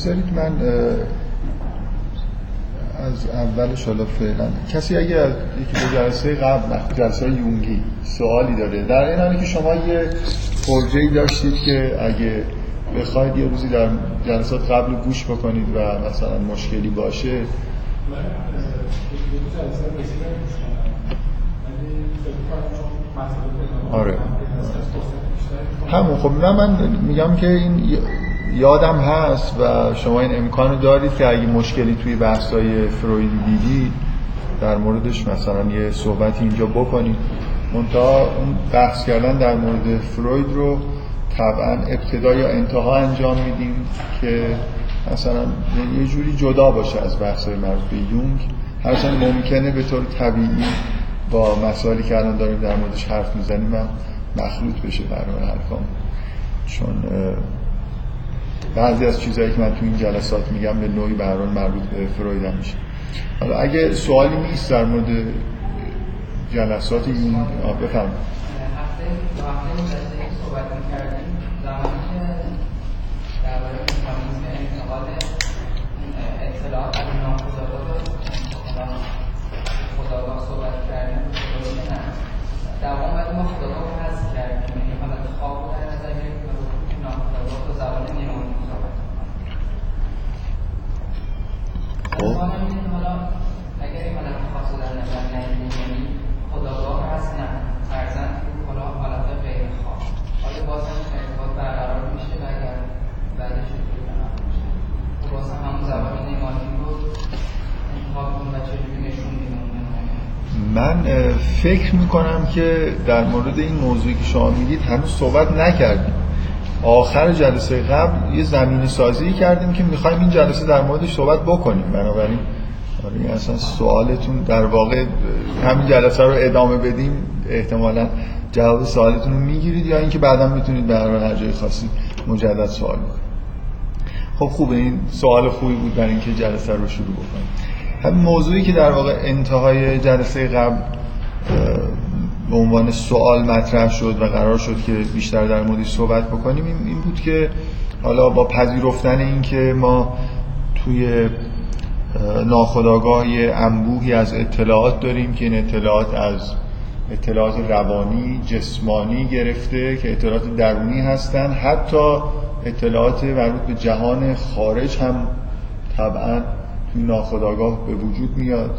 بذارید من از اولش حالا فعلا. کسی اگه یکی دو جلسه قبل جلسه یونگی سوالی داره در این حالی که شما یه پروژه‌ای داشتید که اگه بخواید یه روزی در جلسات قبل گوش بکنید و مثلا مشکلی باشه. آره. همون خب نه من میگم که این یادم هست و شما این امکانو دارید که اگه مشکلی توی بحثای فرویدی دیدید در موردش مثلا یه صحبتی اینجا بکنید. منتها اون بحث کردن در مورد فروید رو طبعا ابتدا یا انتها انجام میدیم که مثلا یه جوری جدا باشه از بحث مربوط به یونگ. هرچند ممکنه به طور طبیعی با مسائلی که الان داریم در موردش حرف می‌زنیم هم مخلوط بشه برای حرفام چون بعضی از چیزهایی که من تو این جلسات میگم به نوعی به مربوط به فروید هم میشه. حالا اگه سوالی نیست در مورد جلسات این بفهم من فکر می‌کنم که در مورد این موضوعی که شما میگید هنوز صحبت نکردیم. آخر جلسه قبل یه زمین سازی کردیم که می‌خوایم این جلسه در موردش صحبت بکنیم. بنابراین آره اصلا سوالتون در واقع همین جلسه رو ادامه بدیم احتمالا جواب سوالتون رو می‌گیرید یا اینکه بعدا می‌تونید به هر جای خاصی مجدد سوال بکنید. خب خوبه. این سوال خوبی بود برای اینکه جلسه رو شروع بکنیم. همین موضوعی که در واقع انتهای جلسه قبل به عنوان سوال مطرح شد و قرار شد که بیشتر در موردش صحبت بکنیم این بود که حالا با پذیرفتن این که ما توی ناخودآگاه انبوهی از اطلاعات داریم که این اطلاعات از اطلاعات روانی جسمانی گرفته که اطلاعات درونی هستن. حتی اطلاعات مربوط به جهان خارج هم طبعا ناخودآگاه به وجود میاد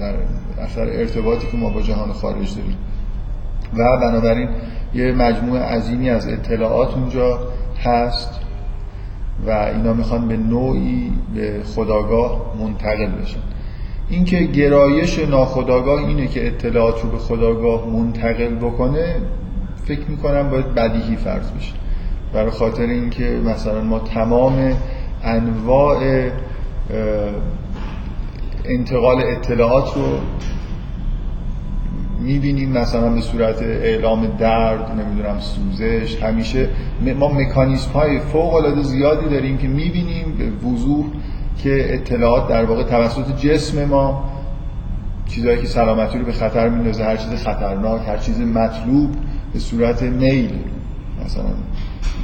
در اثر ارتباطی که ما با جهان خارج داریم. و بنابراین یه مجموعه عظیمی از اطلاعات اونجا هست و اینا می‌خوان به نوعی به خداگاه منتقل بشن. اینکه گرایش ناخداگاه اینه که اطلاعات رو به خداگاه منتقل بکنه فکر می‌کنم باید بدیهی فرض بشه. برای خاطر اینکه مثلا ما تمام انواع انتقال اطلاعات رو می‌بینیم مثلا به صورت اعلام درد نمی‌دونم سوزش. همیشه ما مکانیسم های فوق العاده زیادی داریم که می‌بینیم به وضوح که اطلاعات در واقع توسط جسم ما چیزهایی که سلامتی رو به خطر میندازه هر چیز خطرناک هر چیز مطلوب به صورت میل مثلا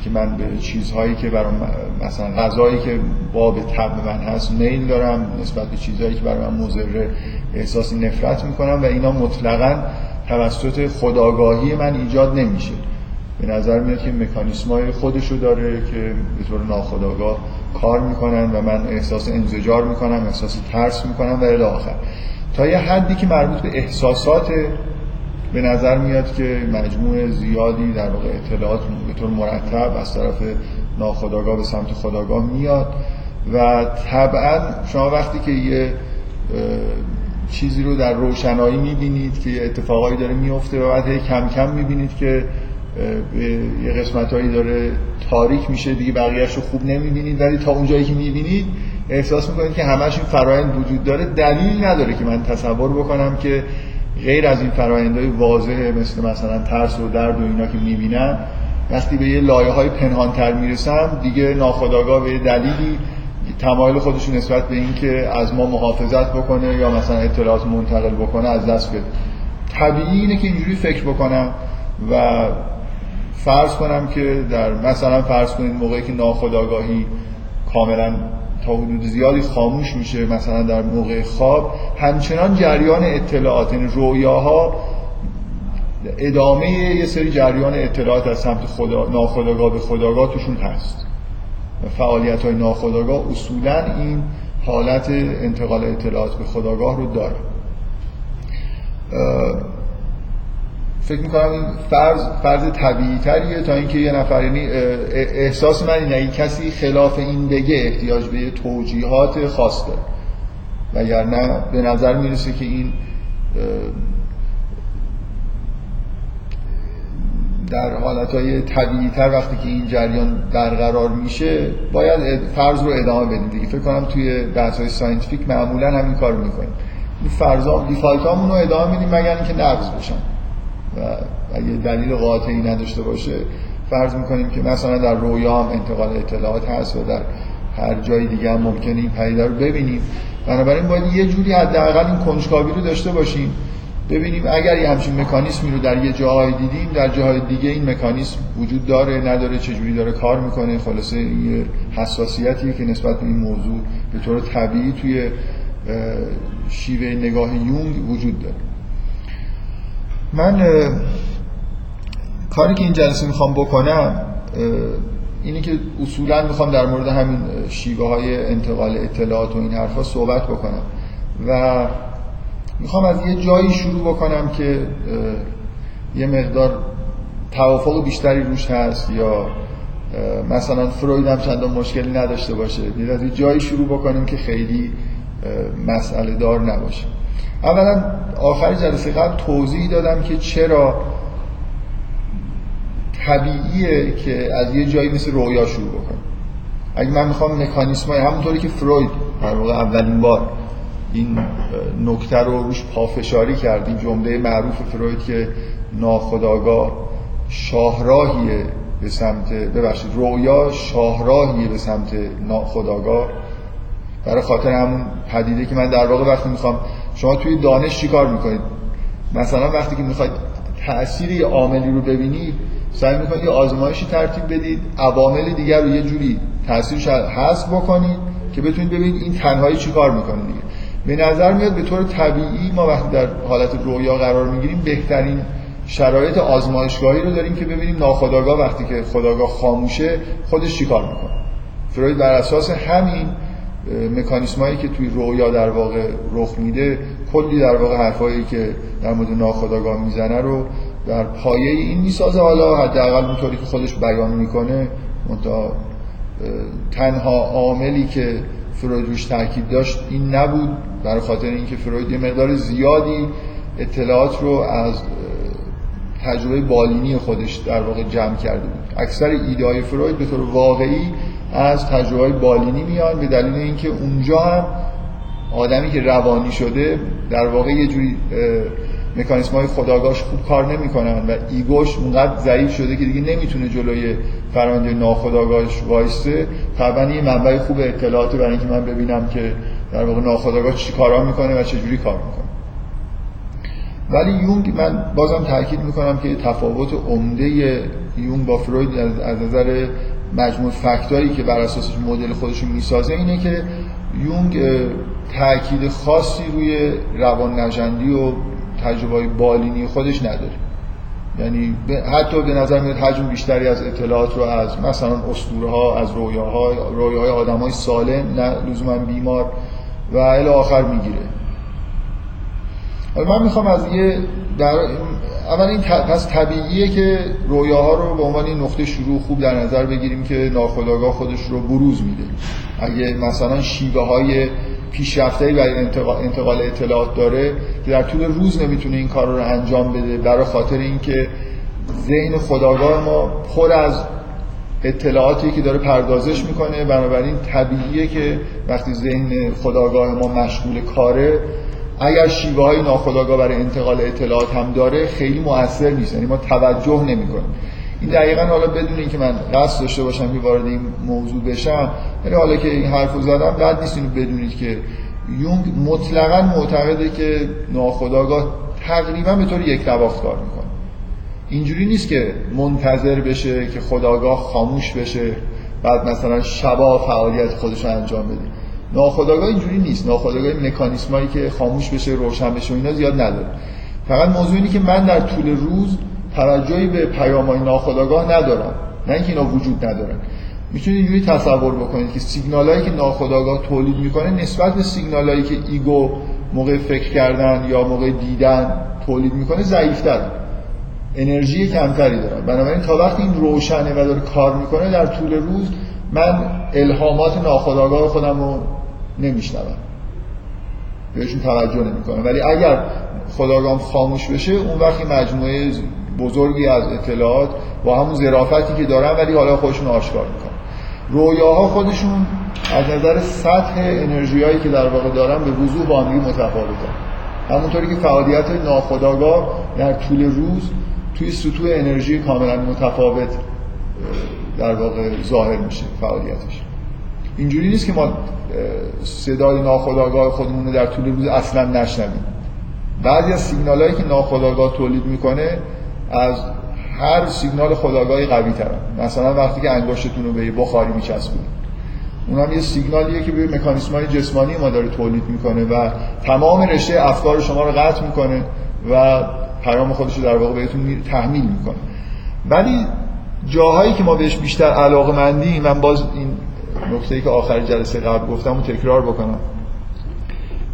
که من به چیزهایی که برام مثلا غذایی که باب طب من هست میل دارم نسبت به چیزهایی که برای من مضر احساس نفرت می‌کنم و اینا مطلقا توسط خداگاهی من ایجاد نمیشه. به نظر میاد که مکانیسم های خودشو داره که به طور ناخداگاه کار می‌کنن و من احساس انزجار می‌کنم احساس ترس می‌کنم و الی آخر. تا یه حدی که مربوط به احساسات به نظر میاد که مجموع زیادی در واقع اطلاعات به طور مرتب از طرف ناخداگاه به سمت خداگاه میاد و طبعا شما وقتی که یه چیزی رو در روشنایی می‌بینید که یه اتفاقایی داره میفته و بعد کم کم می‌بینید که یه قسمت هایی داره تاریک میشه دیگه بقیهش رو خوب نمی‌بینید. ولی تا اونجایی که می‌بینید احساس می‌کنید که همش این فرایند وجود داره. دلیل نداره که من تصور بکنم که غیر از این فرایندهای واضحه مثل مثلا ترس و درد و اینا که می‌بینم وقتی به یه لایه های پنهانتر می‌رسم دیگه ناخداگاه به دلیلی تمایل خودشون نسبت به اینکه از ما محافظت بکنه یا مثلا اطلاعات منتقل بکنه از دست بده. طبیعی اینه که اینجوری فکر بکنم و فرض کنم که در مثلا فرض کنید موقعی که ناخداگاهی کاملا تا حدود زیادی خاموش میشه مثلا در موقع خواب. همچنان جریان اطلاعات یعنی رویاها ادامه یه سری جریان اطلاعات از سمت خدا ناخداگاه به خداگاه توشون هست. فعالیت های ناخداگاه اصولا این حالت انتقال اطلاعات به خداگاه رو داره. فکر می‌کنم این فرض فرض طبیعی تریه تا اینکه یه نفر یعنی احساس من اینه این کسی خلاف این بگه احتیاج به یه توجیهات خاص داره. وگرنه به نظر می‌رسه که این در حالتهای طبیعی تر وقتی که این جریان برقرار میشه باید فرض رو ادامه بدیم دیگه. فکر کنم توی بحث های scientific معمولا همین کار می‌کنیم. این فرضا default رو ادامه میدیم مگر اینکه نقض بشن. و اگه دلیل قاطعی نداشته باشه فرض می‌کنیم که مثلا در رویا هم انتقال اطلاعات هست و در هر جای دیگه هم ممکنه این پدیده رو ببینیم. بنابراین باید یه جوری حداقل این کنجکاوی رو داشته باشیم. ببینیم اگر یه همچین مکانیسمی رو در یه جاهای دیدیم در جاهای دیگه این مکانیسم وجود داره نداره چجوری داره کار می‌کنه خلاصه یه حساسیتی که نسبت به این موضوع به طور طبیعی توی شیوه نگاه یونگ وجود داره. من کاری که این جلسه می‌خوام بکنم اینی که اصولا می‌خوام در مورد همین شیوه های انتقال اطلاعات و این حرفا صحبت بکنم و می‌خوام از یه جایی شروع بکنم که یه مقدار توافق بیشتری روش هست یا مثلا فروید هم چندان مشکلی نداشته باشه. از یه جایی شروع بکنیم که خیلی مسئله دار نباشه. اولا آخر جلسه قبل توضیح دادم که چرا طبیعیه که از یه جایی مثل رویا شروع بکنم اگه من می‌خوام مکانیسم های همونطوری که فروید در واقع اولین بار این نکته رو روش پافشاری کرد این جمله معروف فروید که ناخداگاه شاهراهیه به سمت ببخشید رویا شاهراهیه به سمت ناخداگاه برای خاطر همون پدیده که من در واقع وقتی می‌خوام شما توی دانش چی کار می‌کنید؟ مثلا وقتی که می‌خواید تأثیر یه عاملی رو ببینید سعی می‌کنید یه آزمایشی ترتیب بدید عوامل دیگر رو یه جوری تاثیرش حذف بکنید که بتونید ببینید این تنهایی چی کار می‌کنه دیگه. به نظر میاد به طور طبیعی ما وقتی در حالت رویا قرار می‌گیریم بهترین شرایط آزمایشگاهی رو داریم که ببینیم ناخداگاه وقتی که خداگاه خاموشه خودش چیکار می‌کنه؟ فروید بر اساس همین مکانیسمایی که توی رویا در واقع رخ میده کلی در واقع حرفایی که در مورد ناخداگاه می‌زنه رو در پایه این می‌سازه. حالا حداقل اونطوری که خودش بیان می‌کنه منتها تنها عاملی که فروید روش تاکید داشت این نبود. برای خاطر اینکه فروید یه مقدار زیادی اطلاعات رو از تجربه بالینی خودش در واقع جمع کرده بود. اکثر ایده های فروید به طور واقعی از تجربه بالینی میان به دلیل اینکه اونجا هم آدمی که روانی شده در واقع یه جوری مکانیسم های خداگاهش خوب کار نمی‌کنن و ایگوش اونقدر ضعیف شده که دیگه نمی‌تونه جلوی فرآیند ناخداگاهش وایسته طبعا یه منبع خوب اطلاعات برای اینکه من ببینم که در واقع ناخداگاه چی کارا می‌کنه و چجوری کار می‌کنه. ولی یونگ من بازم تاکید می‌کنم که تفاوت عمده یونگ با فروید از نظر مجموع فکتایی که بر اساسش مدل خودش می‌سازه اینه که یونگ تاکید خاصی روی روان نجندی و تجربه بالینی خودش نداره. یعنی حتی به نظر میاد حجم بیشتری از اطلاعات رو از مثلا اسطوره ها از رویاها رویاهای آدمای سالم نه لزوما بیمار و الی آخر می‌گیره. من می‌خوام از یه در اول این پس طبیعیه که رویاها رو به عنوان نقطه شروع خوب در نظر بگیریم که ناخودآگاه خودش رو بروز میده. اگه مثلا شیوه های پیشرفته‌ای برای انتقال اطلاعات داره که در طول روز نمی‌تونه این کار رو انجام بده برای خاطر اینکه ذهن خداگاه ما پر از اطلاعاتی که داره پردازش می‌کنه بنابراین طبیعیه که وقتی ذهن خداگاه ما مشغول کاره اگر شیوه های ناخداگاه برای انتقال اطلاعات هم داره خیلی موثر نیست. یعنی ما توجه نمی‌کنیم. این دقیقا حالا بدون اینکه من قصد داشته باشم که وارد این موضوع بشم یعنی حالا که این حرف زدم بعد نیست بدونید که یونگ مطلقا معتقده که ناخداگاه تقریبا به طور یک نواخت کار می‌کنه. اینجوری نیست که منتظر بشه که خداگاه خاموش بشه بعد مثلا شبا فعالیت خودش رو انجام بده. ناخودآگاه اینجوری نیست. ناخودآگاه مکانیسمایی که خاموش بشه روشن بشه و اینا زیاد نداره. فقط موضوع اینه که من در طول روز توجهی به پیام‌های ناخودآگاه ندارم. نه اینکه اینا وجود ندارن. می‌تونید اینجوری تصور بکنید که سیگنالایی که ناخودآگاه تولید می‌کنه نسبت به سیگنالایی که ایگو موقع فکر کردن یا موقع دیدن تولید می‌کنه ضعیفتر انرژی کمتری دارن بنابراین تا وقتی این روشنه و داره کار می‌کنه در طول روز من الهامات ناخودآگاه خودم رو نمیشنوم بهشون توجه نمی‌کنم ولی اگر خداگام خاموش بشه اون وقتی مجموعه بزرگی از اطلاعات با همون ظرافتی که دارن ولی حالا خودشون آشکار می‌کنن. رویاها خودشون از نظر سطح انرژی هایی که در واقع دارن به وضوح با هم متفاوتن. همونطوری که فعالیت ناخودآگاه در طول روز توی سطوح انرژی کاملا متفاوت در واقع ظاهر میشه فعالیتش. اینجوری نیست که ما صدای ناخودآگاه خودمون رو در طول روز اصلا نشنویم. بعضی از سیگنال هایی که ناخودآگاه تولید می‌کنه از هر سیگنال خداگاهی قوی ترن مثلا وقتی که انگشتتون رو به بخاری میچسبونید. اون هم یه سیگنالیه که به مکانیسم های جسمانی ما داره تولید می‌کنه و تمام رشته افکار شما رو قطع می‌کنه و پیام خودش رو در واقع بهتون تحمیل می‌کنه. ولی جاهایی که ما بهش بیشتر علاقه مندیم من باز این نکته که آخر جلسه قبل گفتم و تکرار بکنم.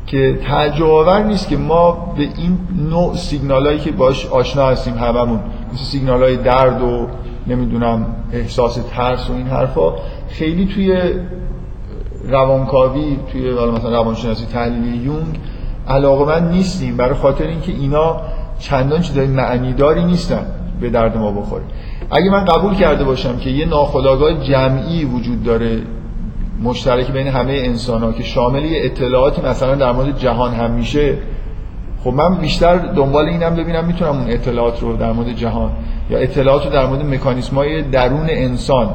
که تعجب نیست که ما به این نوع سیگنالایی که باش آشنا هستیم هممون مثل سیگنال درد و نمی‌دونم احساس ترس و این حرفا خیلی توی روانکاوی توی مثلا روانشناسی تحلیلی یونگ علاقه من نیستیم برای خاطر اینکه اینا چندان چیزای معنیداری نیستن به درد ما بخوره. اگه من قبول کرده باشم که یه ناخودآگاه جمعی وجود داره مشترک بین همه انسان ها که شامل یه اطلاعاتی مثلا در مورد جهان هم میشه خب من بیشتر دنبال اینم ببینم می‌تونم اون اطلاعات رو در مورد جهان یا اطلاعات رو در مورد مکانیسم های درون انسان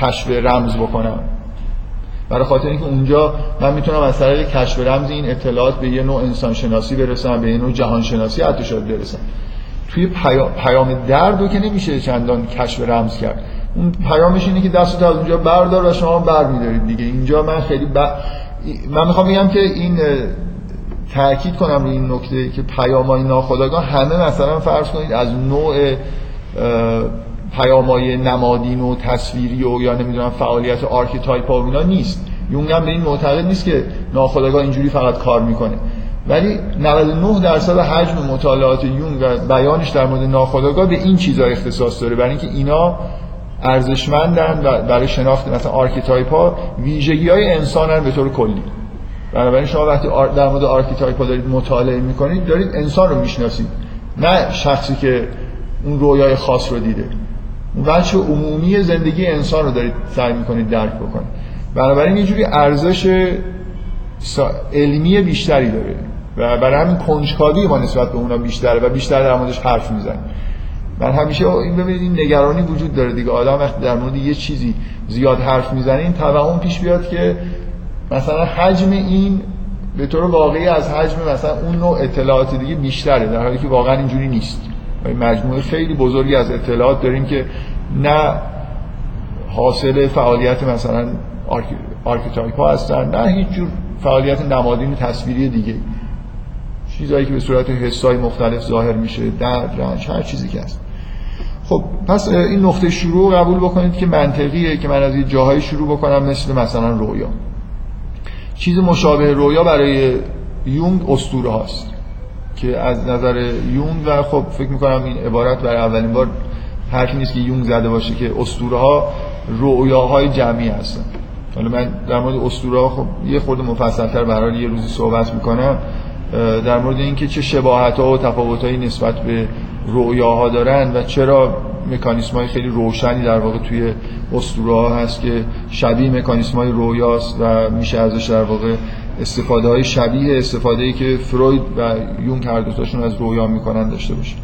کشف رمز بکنم. برای خاطر اینکه اونجا من می‌تونم از طریق کشف رمز این اطلاعات به یه نوع انسان شناسی برسم به یه نوع جهان شناسی حتی شاید برسم. توی پیام درد که نمیشه چندان کشف رمز کرد. اون پیامش اینه که دستت از اونجا بردار و شما بر میدارید دیگه. اینجا من خیلی ب... من می‌خوام بگم که این تاکید کنم این نکته که پیامای ناخودآگاه همه مثلا فرض کنید از نوع پیامای نمادین و تصویری و یا نمی‌دونم فعالیت archetype و اینا نیست. یونگ هم به این معتقد نیست که ناخودآگاه اینجوری فقط کار می‌کنه. ولی 99 درصد حجم مطالعات یونگ و بیانش در مورد ناخودآگاه به این چیزا اختصاص داره. برای اینکه اینا ارزشمندن و برای شناخت مثلا archetype ها ویژگی های به طور کلی. بنابراین شما وقتی در مورد archetype ها دارید مطالعه می‌کنید دارید انسان رو می‌شناسید. نه شخصی که اون رویای خاص رو دیده. اون وجه عمومی زندگی انسان رو دارید سعی می‌کنید درک بکنید. بنابراین یه جوری ارزش علمی بیشتری داره. و برای همین کنجکاوی ما نسبت به اونا بیشتره و بیشتر در موردش حرف می‌زنیم. من همیشه این ببینید این نگرانی وجود داره دیگه. آدم وقتی در مورد یه چیزی زیاد حرف می‌زنه این توهم پیش بیاد که مثلا حجم این به طور واقعی از حجم مثلا اون نوع اطلاعات دیگه بیشتره در حالی که واقعا اینجوری نیست. و مجموعه خیلی بزرگی از اطلاعات داریم که نه حاصل فعالیت مثلا archetype ها هستن نه هیچ جور فعالیت نمادین تصویری دیگه چیزایی که به صورت حسای مختلف ظاهر میشه درد رنج هر چیزی که هست. خب پس این نقطه شروع قبول بکنید که منطقیه که من از یه جاهای شروع بکنم مثل مثلا رویا چیز مشابه رویا برای یونگ اسطوره هاست که از نظر یونگ و خب فکر می‌کنم این عبارت برای اولین بار حرفی نیست که یونگ زده باشه که اسطوره ها رویاهای جمعی هستن. حالا من در مورد اسطوره ها خب یه خورده مفصلتر برای یه روزی صحبت می‌کنم. در مورد اینکه چه شباهت ها و تفاوت نسبت به رویاها دارن و چرا مکانیسم های خیلی روشنی در واقع توی اسطوره ها هست که شبیه مکانیسم های رویاست و میشه ازش در واقع استفاده های شبیه استفاده ای که فروید و یونگ هر دوتاشون از رویا می‌کنن داشته باشه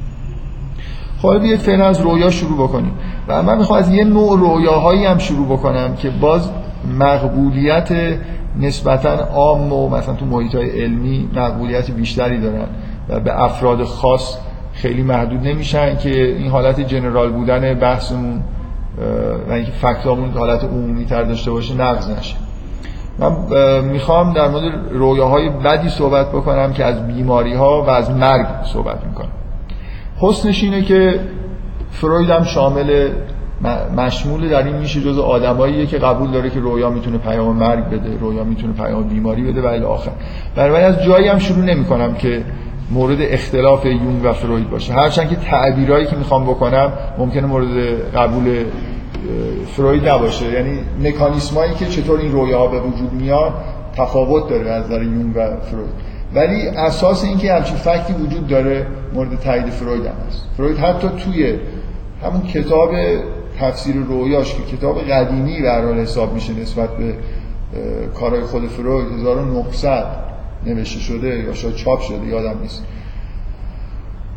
خب بیاید فعلا از رویا شروع بکنیم. و من می‌خوام از یه نوع رویاهایی هم شروع بکنم که باز مقبولیت نسبتا عام و مثلا تو محیط های علمی مقبولیت بیشتری دارن و به افراد خاص خیلی محدود نمیشن که این حالت جنرال بودن بحثمون و اینکه فکتامون حالت عمومی تر داشته باشه نقض نشه. من می‌خوام در مورد رویاهای بدی صحبت بکنم که از بیماری ها و از مرگ صحبت می‌کنم. حسنش اینه که فروید هم شامل مشمول در این میشه جز آدماییه که قبول داره که رویا می‌تونه پیام مرگ بده رویا می‌تونه پیام بیماری بده و الی آخر. برای از جایی هم شروع نمی‌کنم که مورد اختلاف یونگ و فروید باشه. هرچند که تعبیرایی که می‌خوام بکنم ممکنه مورد قبول فروید نباشه. یعنی مکانیسمایی که چطور این رویاها به وجود میاد تفاوت داره از نظر یونگ و فروید. ولی اساس اینکه همچین فکتی وجود داره مورد تایید فروید هم هست. فروید حتی توی همون کتاب تفسیر رویاش که کتاب قدیمی به حساب میشه نسبت به کارهای خود فروید 1900 نوشته شده یا شاید چاپ شده یادم نیست.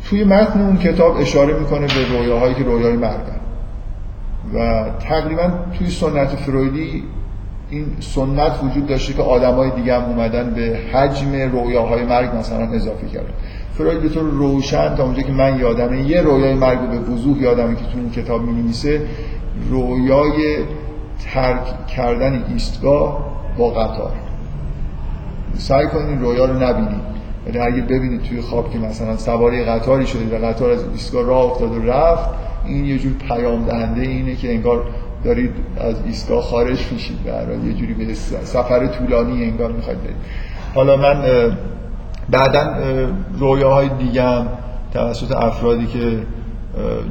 توی متن اون کتاب اشاره می‌کنه به رویاهایی که رویای مرگن و تقریبا توی سنت فرویدی این سنت وجود داشته که آدمای دیگه هم اومدن به حجم رویاهای مرگ مثلا اضافه کردن. فروید به طور روشن تا اونجا که من یادمه یه رویای مرگ به وضوح یادمه که تو این کتاب می نویسه رویای ترک کردن ایستگاه با قطار. سعی کنید این رویا رو نبینید. ولی اگه ببینید توی خواب که مثلا سواری قطاری شدید و قطار از ایستگاه راه افتاد و رفت این یه جور پیام دهنده اینه که انگار دارید از ایستگاه خارج میشید و یه جوری به سفر طولانی انگار می‌خواید حالا من بعدا رویاهای دیگه توسط افرادی که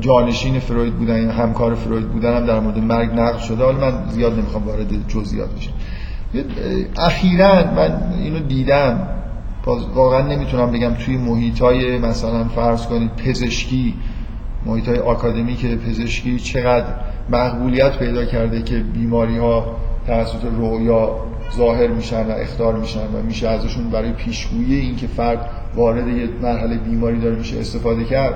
جانشین فروید بودن یا همکار فروید بودن هم در مورد مرگ نقل شده. حالا من زیاد نمی‌خوام وارد جزئیات بشم. اخیرا من اینو دیدم. واقعا نمی‌تونم بگم توی محیط های مثلا فرض کنید پزشکی محیط های آکادمیک پزشکی چقدر مقبولیت پیدا کرده که بیماری ها توسط رویا ظاهر میشن و اختار میشن و میشه ازشون برای پیشگویی اینکه فرد وارد یه مرحله بیماری داره میشه استفاده کرد.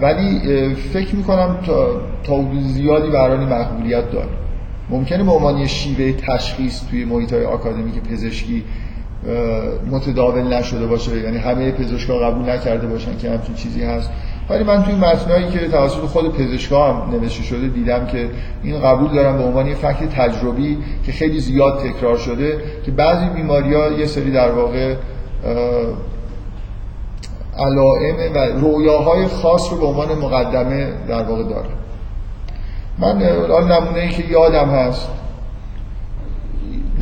ولی فکر می‌کنم تا, تا زیادی برای مقبولیت داره. ممکنه به عنوان شیوه تشخیص توی محیط های آکادمیک پزشکی متداول نشده باشه. یعنی همه پزشکا قبول نکرده باشن که همچین چیزی هست. ولی من توی متنایی که توسط خود پزشکا هم نوشته شده دیدم که این قبول دارم به عنوان یه فکت تجربی که خیلی زیاد تکرار شده که بعضی بیماری ها یه سری در واقع علائم و رویاهای خاص رو به عنوان مقدمه در واقع داره. من نمونه ای که یادم هست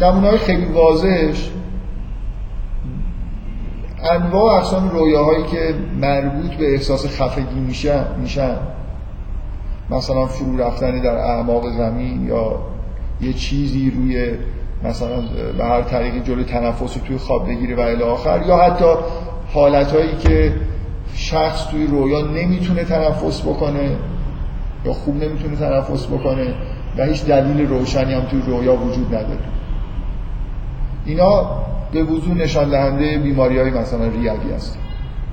نمونه های خیلی واضحش انواع اقسام رویاهایی که مربوط به احساس خفگی میشن میشن. مثلا فرو رفتنی در اعماق زمین یا یه چیزی روی مثلا به هر طریقی جلوی تنفس توی خواب بگیره و الی آخر یا حتی حالتهایی که شخص توی رویا نمی‌تونه تنفس بکنه یا خوب نمی‌تونه تنفس بکنه و هیچ دلیل روشنی هم توی رویا وجود نداره. اینا به وضوع نشان دهنده بیماری های مثلا ریوی هست.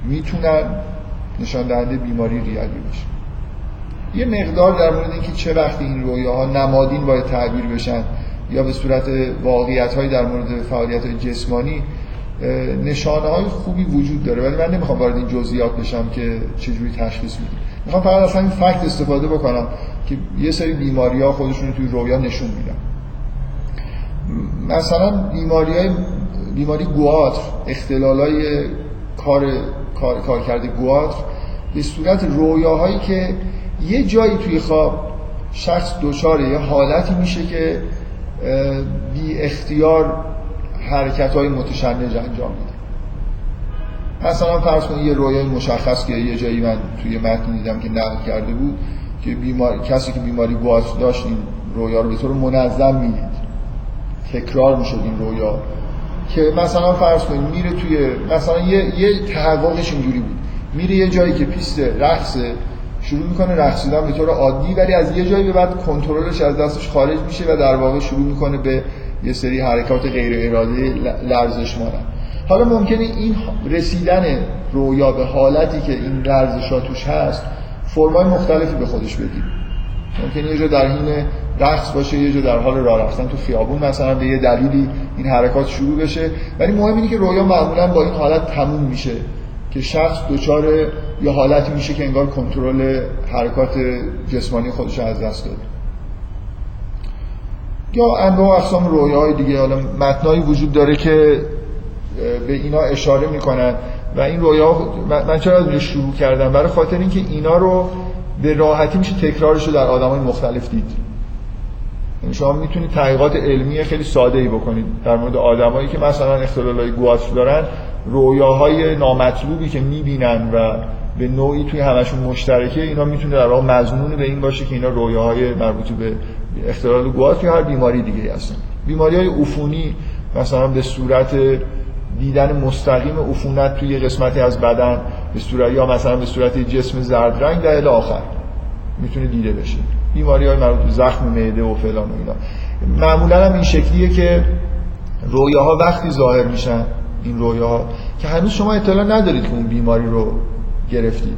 می‌تونن نشان دهنده بیماری ریوی بشه. یه مقدار در مورد اینکه چه وقتی این رویاها نمادین باید تعبیر بشن یا به صورت واقعیت های در مورد فعالیت های جسمانی نشانه های خوبی وجود داره. ولی من نمی‌خوام وارد این جزئیات بشم که چجوری تشخیص میدیم. می‌خوام فقط از همین فکت استفاده بکنم که یه سری بیماری ها خودشون توی رویا نشون میدن. مثلا بیماری های بیماری گواتر اختلالای کار کار, کار کرده گواتر به صورت رویاهایی که یه جایی توی خواب شخص دچار یه حالتی میشه که بی اختیار حرکت های متشنج انجام میده. مثلا فرض کنید یه رویای مشخص که یه جایی من توی متن دیدم که نقل کرده بود که بیمار... کسی که بیماری گواتر داشت این رویا رو به طور منظم می‌دید. تکرار می‌شد این رویا. که مثلا فرض کنید میره توی مثلا یه, یه تحققش اینجوری بود. میره یه جایی که پیست رقصه شروع می‌کنه رقصیدن به طور عادی ولی از یه جایی به بعد کنترلش از دستش خارج میشه و در واقع شروع می‌کنه به یه سری حرکات غیر ارادی لرزش مانند حالا ممکنه این رسیدن رویا به حالتی که این لرزشات توش هست فرمای مختلفی به خودش بگیره ممکنه یه جا در حین رقص باشه یه جا در حال راه رفتن تو خیابون مثلا به یه دلیلی این حرکات شروع بشه. ولی مهم اینه که رویا معمولا با این حالت تموم میشه که شخص دچار یه حالتی میشه که انگار کنترل حرکات جسمانی خودش از دست داده. یا انواع اقسام رویاهای دیگه حالا متنایی وجود داره که به اینا اشاره می‌کنن و این رویا من چرا از شروع کردم؟ برای خاطر اینکه اینا رو به راحتی میشه تکرارش رو در آدمای مختلف دید. یعنی شما می‌تونید تحقیقات علمی خیلی ساده ای بکنید در مورد آدمایی که مثلا اختلالای گواتر دارن رویاهای نامطلوبی که می‌بینن و به نوعی توی همشون مشترکه اینا می‌تونه در واقع مضمون به این باشه که اینا رویاهای مربوط به اختلال گواتر یا هر بیماری دیگه هستن. بیماری های عفونی مثلا به صورت دیدن مستقیم عفونت توی قسمتی از بدن به صورت یا مثلا به صورت جسم زرد رنگ در آخر. می‌تونه دیده بشه بیماری های مربوط به زخم معده و فلان و اینا. معمولا هم این شکلیه که رویاها وقتی ظاهر میشن این رویاها که هنوز شما اطلاع ندارید که اون بیماری رو گرفتید.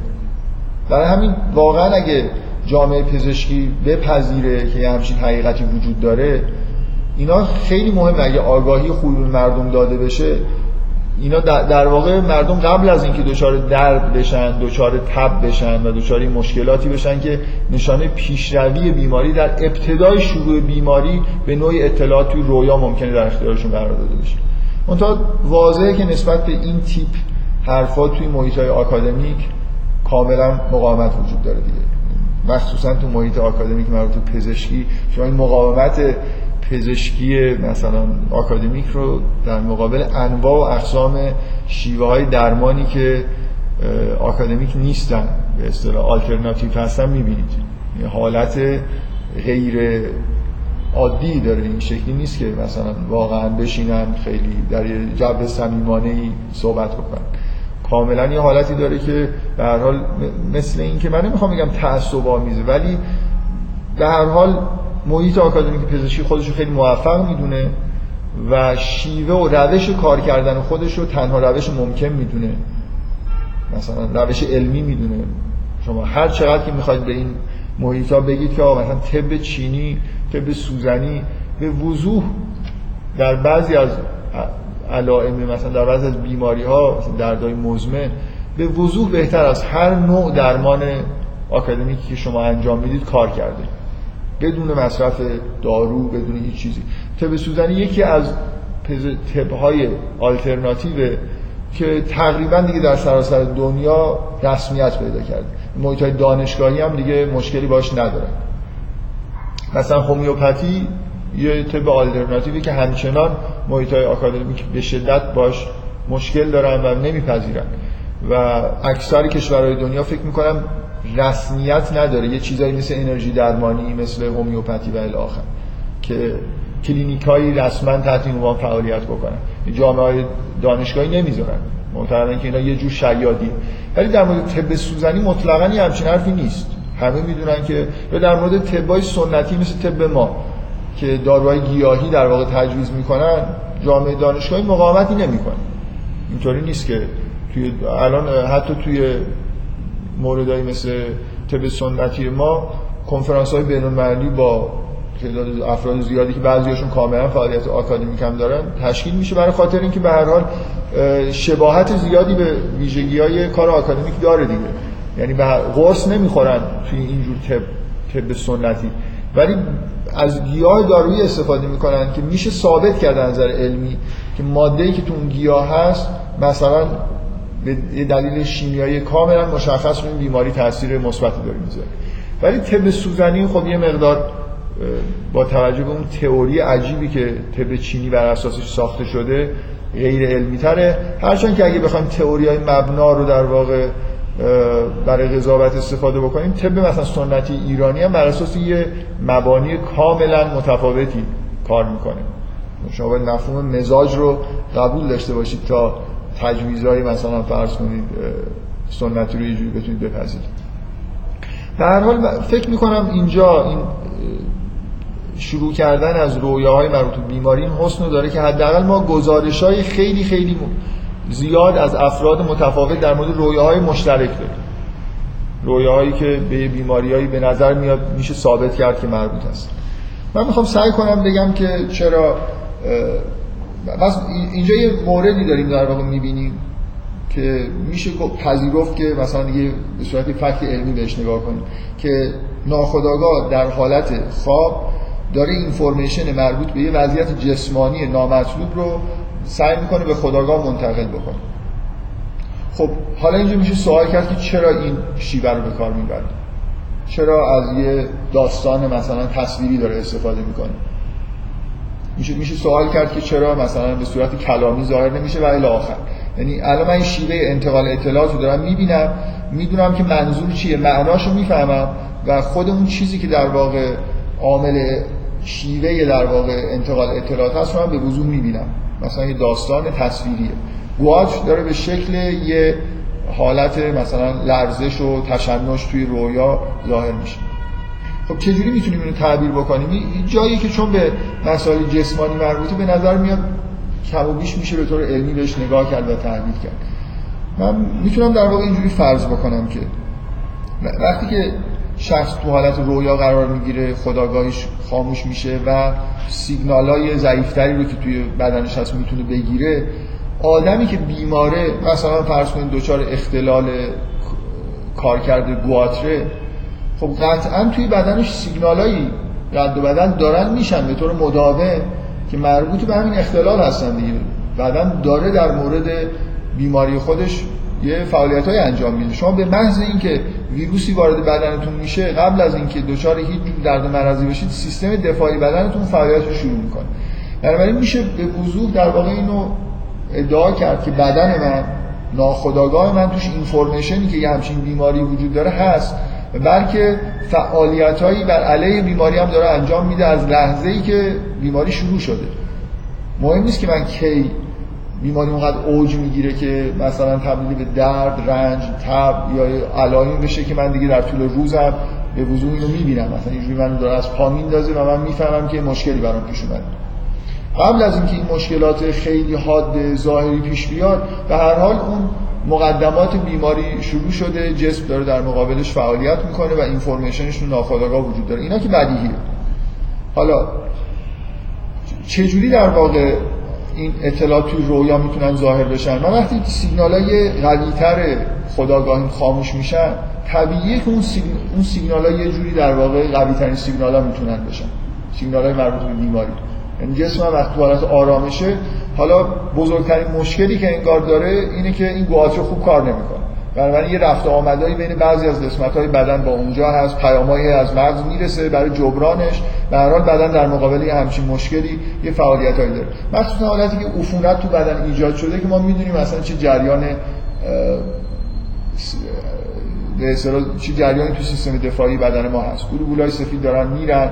برای همین واقعا اگه جامعه پزشکی بپذیره که یه همچین حقیقتی وجود داره اینا خیلی مهمه. اگه آگاهی خوبی به مردم داده بشه اینا در واقع مردم قبل از اینکه دچار درد بشن دچار تب بشن و دچار مشکلاتی بشن که نشانه پیشروی بیماری در ابتدای شروع بیماری به نوعی اطلاعات توی رویا ممکنه در اختیارشون قرار داده بشه. منتها واضحه که نسبت به این تیپ حرفا توی محیط های آکادمیک کاملا مقاومت وجود داره دیگه. مخصوصا تو محیط آکادمیک مربوط پزشکی شما این مقاومت پزشکی مثلا آکادمیک رو در مقابل انواع و اقسام شیوه های درمانی که آکادمیک نیستن به اصطلاح آلترناتیو هستن می‌بینید. حالت غیر عادی داره این شکلی نیست که مثلا واقعا بشینن خیلی در یه جو صمیمانه ای صحبت بکنن. کاملا یه حالتی داره که به هر حال مثل این که من نمی‌خوام بگم تعصب آمیزه ولی به هر حال محیط آکادمیک پزشکی خودش رو خیلی موفق می‌دونه و شیوه و روش کار کردن خودش رو تنها روش ممکن می‌دونه. مثلا روش علمی می‌دونه. شما هر چقدر که می‌خواید به این محیط بگید که مثلا طب چینی طب سوزنی به وضوح در بعضی از علائم مثلا در بعضی از بیماری ها مثلا دردهای مزمن به وضوح بهتر از هر نوع درمان آکادمیکی که شما انجام می‌دید کار کرده. بدون مصرف دارو بدون هیچ چیزی. طب سوزنی یکی از های آلترناتیو که تقریبا دیگه در سراسر دنیا رسمیت پیدا کرده محیط های دانشگاهی هم دیگه مشکلی باش ندارن. مثلا هومیوپاتی یه طب آلترناتیوی که همچنان محیط های آکادمیک به شدت باش مشکل دارن و نمیپذیرن. و اکثر کشورهای دنیا فکر می‌کنم رسمیت نداره. یه چیزایی مثل انرژی درمانی مثل هومیوپاتی و الاخر که کلینیکایی رسما تحت این عنوان فعالیت بکنن. جامعه های دانشگاهی نمی‌ذارن. معتقدن که اینا یه جور شیادی. ولی در مورد طب سوزنی مطلقا همچین حرفی نیست. همه می‌دونن که یا در مورد طبای سنتی مثل طب ما که داروهای گیاهی در واقع تجویز می‌کنن جامعه دانشگاهی مقاومتی نمی‌کنه. اینطوری نیست که توی الان حتی توی موردهایی مثل طب سنتی ما کنفرانس های بین با تعداد افراد زیادی که بعضیاشون کاملا فعالیت آکادمیک هم دارن تشکیل میشه. برای خاطر اینکه به هر حال شباهت زیادی به ویژگی های کار آکادمیک داره دیگه. یعنی به قرص نمی‌خورن توی اینجور طب طب سنتی. ولی از گیاه دارویی استفاده می‌کنن که میشه ثابت کرد از نظر علمی که ماده که تو اون گیاه هست مثلا به دلیل شیمیایی کاملا مشخص این بیماری تاثیر مثبتی داره می‌ذاره. ولی طب سوزنی خب یه مقدار با توجه به اون تئوری عجیبی که طب چینی بر اساسش ساخته شده غیر علمی تره هرچند که اگه بخوایم تئوری های مبنا رو در واقع برای قضاوت استفاده بکنیم طب مثلا سنتی ایرانی هم بر اساس یه مبانی کاملا متفاوتی کار می‌کنه. شما باید مفهوم مزاج رو قبول داشته باشید تا تجویزهایی مثلا فرض کنید سنتی رو یه جوری بتونید بپذیرید. در حال فکر می‌کنم اینجا این شروع کردن از رویاهای مربوط به بیماری این حسن داره که حداقل ما گزارش های خیلی خیلی زیاد از افراد متفاوت در مورد رویاهای مشترک داریم. رویاهایی که به بیماریهایی به نظر میاد میشه ثابت کرد که مربوط هست. من می‌خوام سعی کنم بگم که چرا بس اینجا یه موردی داریم در واقع می‌بینیم که میشه پذیرفت که مثلا یه به صورت فکت علمی بهش نگاه کنیم که ناخداگاه در حالت خواب داره اینفورمیشن مربوط به یه وضعیت جسمانی نامطلوب رو سعی می‌کنه به خداگاه منتقل بکنه. خب حالا اینجا میشه سوال کرد که چرا این شیوه رو به کار می‌بره چرا از یه داستان مثلا تصویری داره استفاده می‌کنه؟ میشه میشه سوال کرد که چرا مثلا به صورت کلامی ظاهر نمیشه و الی آخر. یعنی الان من شیوه انتقال اطلاعات رو دارم می‌بینم می‌دونم که منظور چیه معناشو می‌فهمم و خود اون چیزی که در واقع عامل شیوه در واقع انتقال اطلاعات هست رو من به وضوح می‌بینم. مثلا یه داستان تصویریه. گواچ داره به شکل یه حالت مثلا لرزش و تشنج توی رویا ظاهر میشه. خب چجوری می‌تونیم اینو تعبیر بکنیم؟ این جایی که چون به مسائل جسمانی مربوطه به نظر میاد کم و بیش میشه به طور علمی بهش نگاه کرد و تحلیل کرد. من می‌تونم در واقع اینجوری فرض بکنم که وقتی که شخص تو حالت رویا قرار می‌گیره خداگاهیش خاموش میشه و سیگنال های ضعیفتری رو که توی بدنش هست می‌تونه بگیره آدمی که بیماره مثلا فرض کنید دچار اختلال کارکرد گواتره خب قطعا توی بدنش سیگنالایی رد و بدل دارن میشن به طور مداوم که مربوط به همین اختلال هستن دیگه. بدن داره در مورد بیماری خودش یه فعالیت های انجام میده. شما به محض اینکه ویروسی وارد بدنتون میشه قبل از اینکه دچار هیچ درد مرضی بشید سیستم دفاعی بدنتون فعالیت رو شروع می‌کنه. بنابراین میشه به وضوح در واقع اینو ادعا کرد که بدن من ناخداگاه من توش اینفورمیشنی که یه همچین بیماری وجود داره هست. بلکه فعالیت هایی بر علیه بیماری هم داره انجام میده از لحظه ای که بیماری شروع شده. مهم نیست که من کی بیماری اونقدر اوج می‌گیره که مثلا تبدیل به درد، رنج، تب یا علائمی بشه که من دیگه در طول روزم به وضوح اینو می‌بینم. مثلا اینجوری من داره از پا میندازه و من می‌فهمم که مشکلی برام پیش اومده. قبل از اینکه این مشکلات خیلی حاد ظاهری پیش بیاد به هر حال اون مقدمات بیماری شروع شده جسم داره در مقابلش فعالیت می‌کنه و اینفورمیشنش تو ناخودآگاه وجود داره. اینا که بدیهیه. حالا چجوری در واقع این اطلاعات توی رویا می‌تونن ظاهر بشن؟ من وقتی سیگنال های قوی تر خداگاهیم خاموش میشن طبیعیه که اون, سیگنال اون سیگنال یه جوری در واقع قوی ترین سیگنال ها می‌تونن بشن. سیگنال های مربوط به بیماری. یعنی جسم وقتی حالت آرامشه حالا بزرگترین مشکلی که انگار داره اینه که این گواتر خوب کار نمی‌کنه. بنابراین یه رفت آمدایی بین بعضی از قسمت های بدن با اونجا هست پیامایی از مغز می‌رسه برای جبرانش. به بدن در مقابل یه همچین مشکلی یه فعالیت هایی داره. مخصوصا حالتی که عفونت تو بدن ایجاد شده که ما می‌دونیم مثلا چه جریان چه جریانی تو سیستم دفاعی بدن ما هست. گلوبولای سفید دارن میرن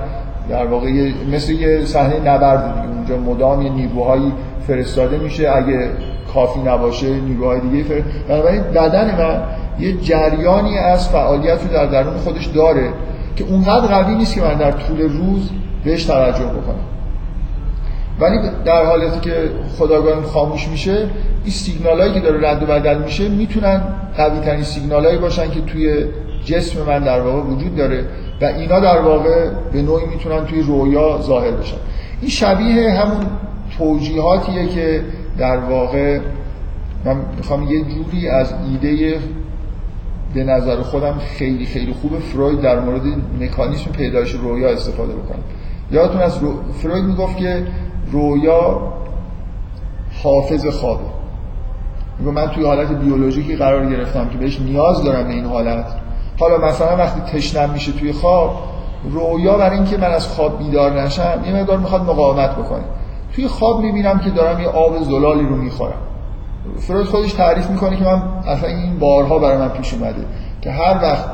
در واقع مثل یه صحنه نبرد دیگه. مدام یه نیروهایی فرستاده میشه. اگه کافی نباشه نیروهای دیگه فرست بنابراین بدن من یه جریانی از فعالیت رو در درون خودش داره که اونقدر قوی نیست که من در طول روز بهش توجه بکنم. ولی در حالتی که خداگاه خاموش میشه این سیگنالایی که داره رد و بدل میشه می‌تونن قوی ترین سیگنالایی باشن که توی جسم من در واقع وجود داره و اینا در واقع به نوعی می‌تونن توی رویا ظاهر بشن. این شبیه همون توجیهاتیه که در واقع من می‌خوام یه جوری از ایده به نظر خودم خیلی خیلی خوب فروید در مورد مکانیسم پیدایش رویا استفاده بکنم. یادتون از رو... فروید می‌گفت که رویا حافظ خوابه. میگم من توی حالت بیولوژیکی قرار گرفتم که بهش نیاز دارم به این حالت. حالا مثلا وقتی تشنم میشه توی خواب رویا برای اینکه من از خواب بیدار نشم یه مقدار می‌خواد مقاومت بکنه. توی خواب می‌بینم که دارم یه آب زلالی رو می‌خورم. فروید خودش تعریف می‌کنه که من اصلا این بارها برای من پیش اومده که هر وقت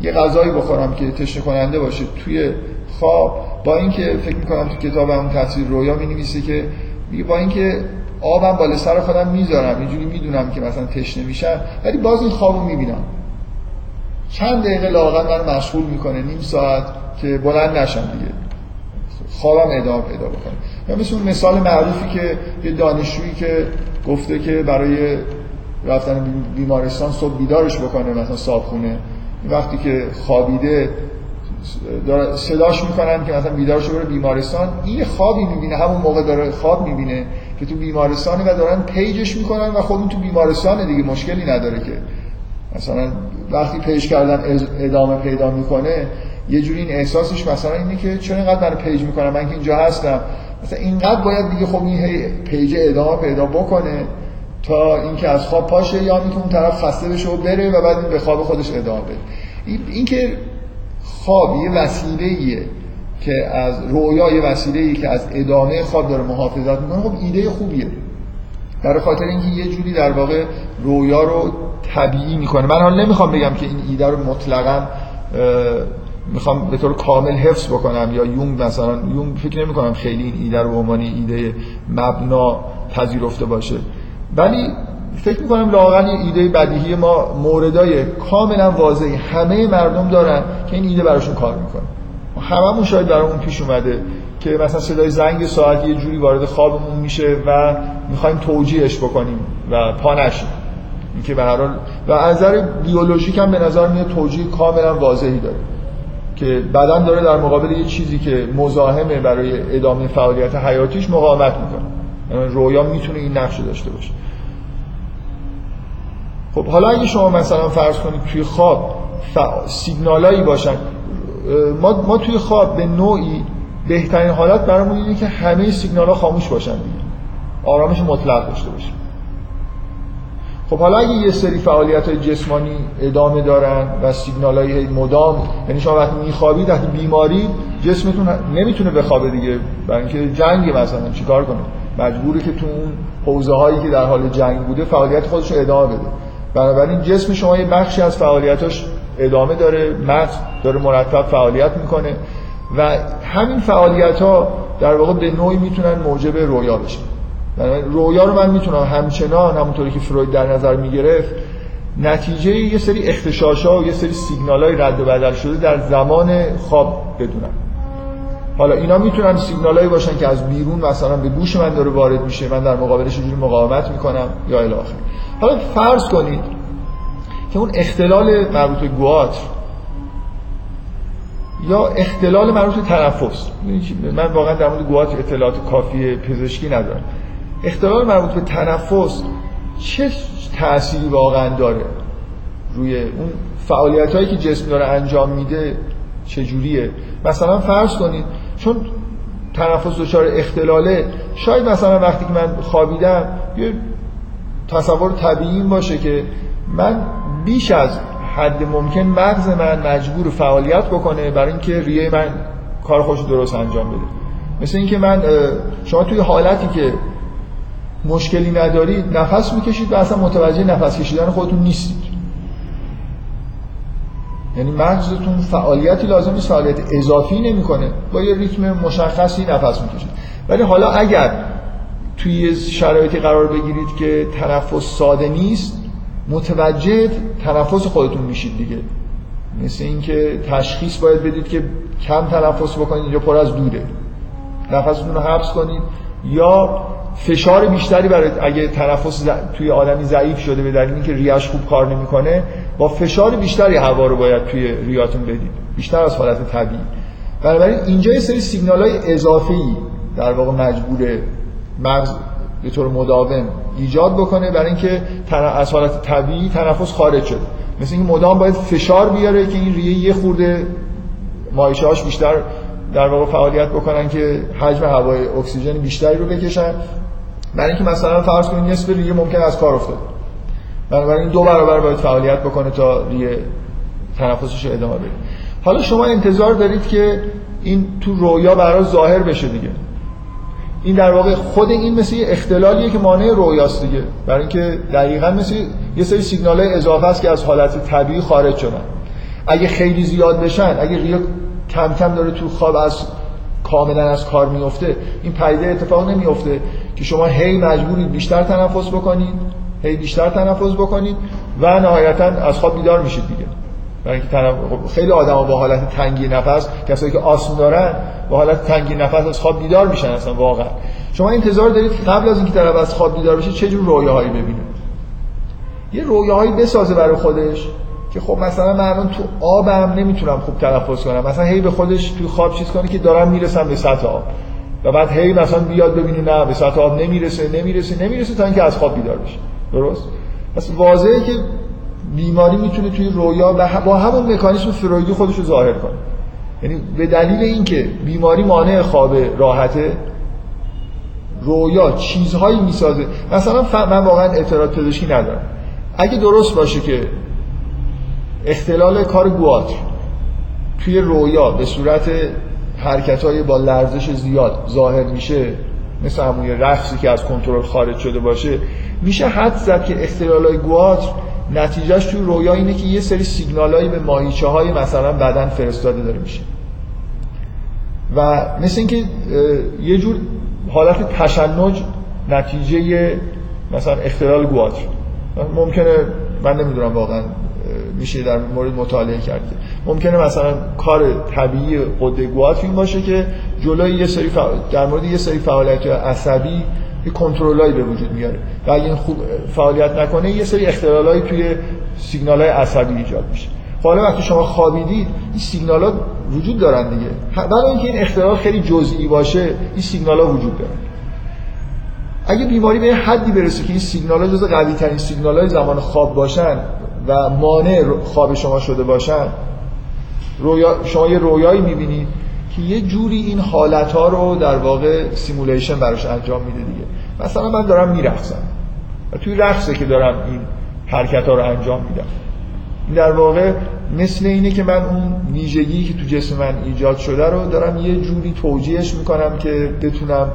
یه غذایی بخورم که تشنه کننده باشه توی خواب با اینکه فکر می‌کنم تو کتاب اون تفسیر رویا می نویسه که با اینکه آبم بالا سر خودم می‌ذارم اینجوری می‌دونم که مثلا تشنه میشم ولی باز این خوابو می‌بینم. چند دقیقه لاغر من مشغول می‌کنه نیم ساعت که بلند نشم دیگه. خوابم ادامه پیدا بکنه یا مثل اون مثال معروفی که یه دانشجویی که گفته که برای رفتن بیمارستان صبح بیدارش بکنه مثلا صابخونه. وقتی که خوابیده صداش می‌کنن که مثلا بیدارش بره بیمارستان. این خوابی می‌بینه همون موقع داره خواب می‌بینه که تو بیمارستانه و دارن پیجش می‌کنن و این تو بیمارستانه دیگه مشکلی نداره که. مثلا وقتی پیش کردن ادامه پیدا می‌کنه یه جوری این احساسش مثلا اینه که چرا اینقدر من page می‌کنم من که اینجا هستم. مثلا اینقدر باید دیگه خب این page ادامه پیدا بکنه تا اینکه از خواب پاشه یا اینکه اون طرف خسته بشه و بره و بعد به خواب خودش ادامه بده. این که خواب یه وسیله که از رویا یه وسیله که از ادامه خواب داره محافظت می‌کنه خب ایده خوبیه. برای خاطر اینکه یه جوری در واقع رویا رو طبیعی می‌کنه. من حالا نمی‌خوام بگم که این ایده رو مطلقا می‌خوام به طور کامل حفظ بکنم یا یونگ مثلا یونگ فکر نمی کنم خیلی این ایده رو به عنوان ایده مبنا پذیرفته باشه. ولی فکر می‌کنم لاغن ایده بدیهی ما موردای کاملا واضحی همه مردم دارن که این ایده براشون کار می‌کنه. هممون شاید برامون پیش اومده که مثلا صدای زنگ ساعت یه جوری وارد خوابمون میشه و می‌خوایم توجیهش بکنیم و پا نشیم. اینکه به هر حال و از نظر بیولوژیک هم به نظر میاد توجیه کاملا واضحی داره. که بدن داره در مقابل یه چیزی که مزاحمه برای ادامه فعالیت حیاتیش مقاومت می‌کنه. یعنی رویا می‌تونه این نقش داشته باشه. خب حالا اگه شما مثلا فرض کنید توی خواب سیگنالایی باشن ما, ما توی خواب به نوعی بهترین حالت برامون اینه که همه سیگنال ها خاموش باشن دیگه. آرامش مطلق داشته باشیم. خب حالا اگه یه سری فعالیت های جسمانی ادامه دارن و سیگنال های مدام یعنی شما وقتی میخوابید وقتی بیماری جسمتون نمی‌تونه بخوابه دیگه برای اینکه جنگ مثلا چیکار کنه؟ مجبوره که تو اون حوزه هایی که در حال جنگ بوده فعالیت خودش رو ادامه بده. بنابراین جسم شما یه بخشی از فعالیتاش ادامه داره مغز داره مرتب فعالیت می‌کنه و همین فعالیت ها در واقع به نوعی می‌تونن موجب رویا بشن. رویا رو من می‌تونم همچنان همونطوری که فروید در نظر می‌گرفت نتیجه یه سری اختشاش ها و یه سری سیگنال های رد و بدل شده در زمان خواب بدونم. حالا اینا می‌تونن سیگنال باشن که از بیرون مثلا به گوش من داره وارد میشه من در مقابلش جوری مقاومت می‌کنم یا الی حالا فرض کنید که اون اختلال مربوط به گواتر یا اختلال مربوط به تنفس من واقعا در مورد گواتر اطلاعات کافی پزشکی ندارم. اختلال مربوط به تنفس چه تأثیری واقعا داره روی اون فعالیت هایی که جسم داره انجام میده؟ چجوریه؟ مثلا فرض کنید چون تنفس دچار اختلاله شاید مثلا وقتی که من خوابیدم یه تصور طبیعی باشه که من بیش از حد ممکن مغز من مجبور فعالیت بکنه برای اینکه ریه من کار خوش درست انجام بده. مثل اینکه من شما توی حالتی که مشکلی ندارید نفس می‌کشید و اصلا متوجه نفس کشیدن خودتون نیستید. یعنی مغزتون فعالیتی لازم نیست فعالیت اضافی نمی‌کنه. با یه ریتم مشخصی نفس می‌کشید. ولی حالا اگر توی شرایطی قرار بگیرید که تنفس ساده نیست متوجه تنفس خودتون میشید دیگه. مثل اینکه تشخیص باید بدید که کم تنفس بکنید یا پر از دوده نفستون رو حبس کنید یا فشار بیشتری برای اگه تنفس توی آدمی ضعیف شده به دلیل اینکه ریش خوب کار نمی‌کنه با فشار بیشتری هوا رو باید توی ریاتون بدید. بیشتر از حالت طبیعی. بنابراین اینجا یه سری سیگنال های اضافی در واقع مجبور مغز به طور مداوم ایجاد بکنه برای اینکه از حالت طبیعی تنفس خارج شده مثل اینکه مدام باید فشار بیاره که این ریه یه خورده مایشهاش بیشتر در واقع فعالیت بکنن که حجم هوای اکسیژن بیشتری رو بکشن. برای اینکه مثلا فرض کنید نصف ریه ممکن از کار افتاده. بنابراین دو برابر باید فعالیت بکنه تا ریه تنفسش رو ادامه بده. حالا شما انتظار دارید که این تو رویا برای ظاهر بشه دیگه. این در واقع خود این مثل یه اختلالیه که مانع رویاست دیگه. برای اینکه دقیقا مثل یه سری سیگنال اضافه است که از حالت طبیعی خارج شدن. اگه خیلی زیاد بشن اگه ریه کم کم داره تو خواب از کاملا از کار میفته این پیده اتفاق نمیفته که شما هی مجبورید بیشتر تنفس بکنید هی بیشتر تنفس بکنید و نهایتا از خواب بیدار میشید دیگه. برای اینکه خیلی آدما با حالت تنگی نفس کسایی که آسم دارن با حالت تنگی نفس از خواب بیدار میشن اصلا واقعا. شما انتظار دارید قبل از اینکه طرف از خواب بیدار بشه چه جور رویاهایی ببینه؟ یه رویاهایی بسازه برای خودش. که خب مثلا من الان تو آبم نمی‌تونم خوب تنفس کنم. مثلا هی به خودش تو خواب چیز کنه که دارم می‌رسم به سطح آب. و بعد هی مثلا بیاد ببینی نه به سطح آب نمی‌رسه نمی‌رسه نمی‌رسه تا اینکه از خواب بیدار بشه. درست؟ پس واضحه که بیماری می‌تونه توی رویا با همون مکانیزم فرویدی خودش رو ظاهر کنه. یعنی به دلیل اینکه بیماری مانع خواب راحته رویا چیزهایی می‌سازه. مثلا من واقعا اعتراض پزشکی ندارم. اگه درست باشه که اختلال کار گواتر توی رویا به صورت حرکت های با لرزش زیاد ظاهر میشه مثل همون رقصی که از کنترل خارج شده باشه میشه حد زد که اختلال های گواتر نتیجهش توی رویا اینه که یه سری سیگنالایی به ماهیچه های مثلا بدن فرستاده داره میشه. و مثل اینکه یه جور حالت تشنج نتیجه مثلا اختلال گواتر ممکنه من نمی‌دونم واقعا میشه در مورد مطالعه کرد ممکنه مثلا کار طبیعی قده گواتر این باشه که جلوی یه سری در مورد یه سری فعالیت عصبی یه کنترلایی به وجود میاره. و اگه این خوب فعالیت نکنه یه سری اختلالایی توی سیگنال های عصبی ایجاد میشه. خب حالا وقتی شما خوابیدید این سیگنال وجود دارن دیگه. برای اینکه این اختلال خیلی جزئی باشه این سیگنال ها وجود دارن. اگه بیماری به حدی برسه که این سیگنال ها جزو قوی ترین سیگنال های زمان خواب باشن و مانع خواب شما شده باشن رویا شما یه رویایی می‌بینید که یه جوری این حالت ها رو در واقع simulation براش انجام میده دیگه. مثلا من دارم میرقصم و توی رقصه که دارم این حرکت ها رو انجام میدم. در واقع مثل اینه که من اون ویژگی که تو جسم من ایجاد شده رو دارم یه جوری توجیهش می‌کنم که بتونم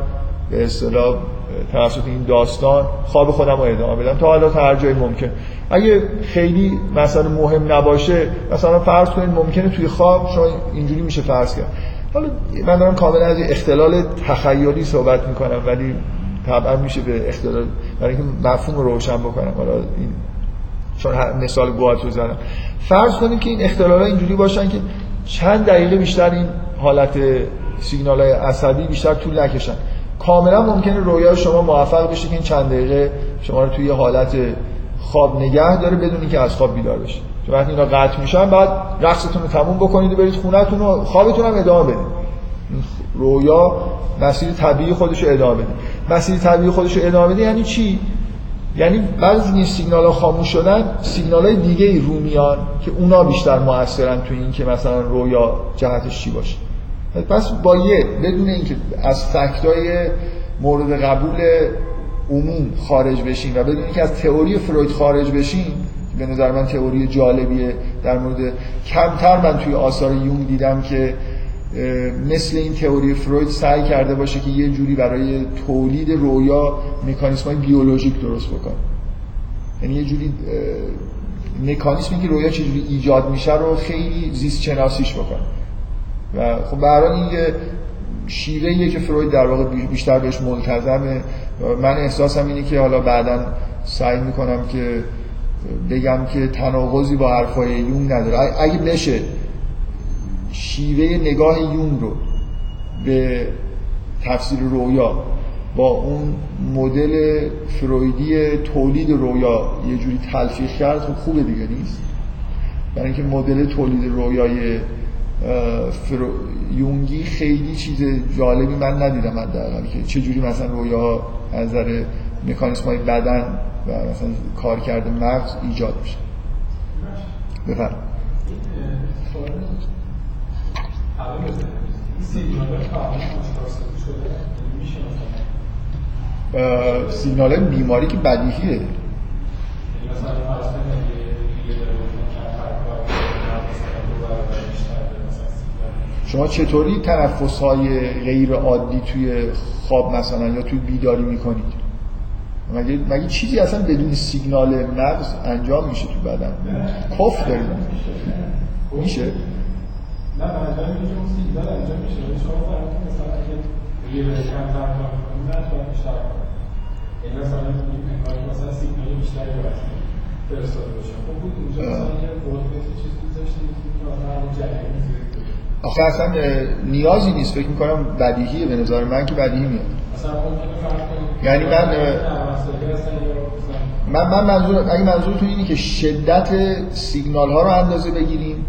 به اصطلاح توسط این داستان خواب خودم رو ادامه بدم. تا حالا جای ممکن. اگه خیلی مثلا مهم نباشه مثلا فرض کنید ممکنه توی خواب شما اینجوری میشه فرض کرد. حالا من دارم کاملا از اختلال تخیلی صحبت می‌کنم ولی طبعا میشه به اختلال برای اینکه مفهوم رو روشن بکنم. حالا این چون مثال گوات رو زدم. فرض کنید که این اختلال اینجوری باشن که چند دقیقه بیشتر این حالت سیگنال های عصبی بیشتر طول نکشن. کاملا ممکنه رویا شما موفق بشه که این چند دقیقه شما رو توی حالت خواب نگه داره بدون که از خواب بیدار بشه چون وقتی اینا قطع میشن بعد رقصتون رو تموم بکنید و برید خونهتون و خوابتون هم ادامه بدید. رویا مسیر طبیعی خودش رو ادامه بده. مسیر طبیعی خودش رو ادامه بده یعنی چی؟ یعنی بعضی از این سیگنال ها خاموش شدن سیگنال های دیگه ای رو میان که اونا بیشتر موثرن تو این که مثلا رویا جهتش چی باشه. پس با یه بدون اینکه از فکتای مورد قبول عموم خارج بشین و بدون اینکه از تئوری فروید خارج بشین به نظر من تئوری جالبیه. در مورد کمتر من توی آثار یونگ دیدم که مثل این تئوری فروید سعی کرده باشه که یه جوری برای تولید رویا مکانیسم های بیولوژیک درست بکنه. یعنی یه جوری مکانیسمی که رویا چجوری ایجاد میشه رو خیلی زیست شناسیش بکنه. و خب برای این یه شیوه که فروید در واقع بیشتر بهش ملتزمه. من احساسم اینه که حالا بعدا سعی می‌کنم که بگم که تناقضی با حرفای یون نداره. اگه بشه شیوه نگاه یون رو به تفسیر رویا با اون مدل فرویدی تولید رویا یه جوری تلفیق کرد خب خوبه دیگه نیست؟ برای اینکه مدل تولید رویای فرو... یونگی خیلی چیز جالبی من ندیدم حداقل که چه جوری مثلا رویا از نظر مکانیسم های بدن و مثلا کار کرده مغز ایجاد میشه. بفرم سیگنال بیماری که بدیهیه. شما چطوری تنفس های غیر عادی توی خواب مثلا یا توی بیداری می‌کنید؟ مگه, مگه چیزی اصلا بدون سیگنال مغز انجام میشه تو بدن؟ کف دارید. میشه. نه اینه که اون سیگنال انجام میشه شما فرض کنید مثلا اگه یه به کم کار کنید باید بیشتر کار یعنی مثلا این مثلا سیگنال بیشتری رو فرستاده باشه خب بود اونجا مثلا یه قدرت چیز گذاشتید که مثلا جریان آخه اصلا نیازی نیست. فکر می‌کنم بدیهیه به نظر من که بدیهی میاد. یعنی من من من منظور اگه منظورتون اینه که شدت سیگنال ها رو اندازه بگیریم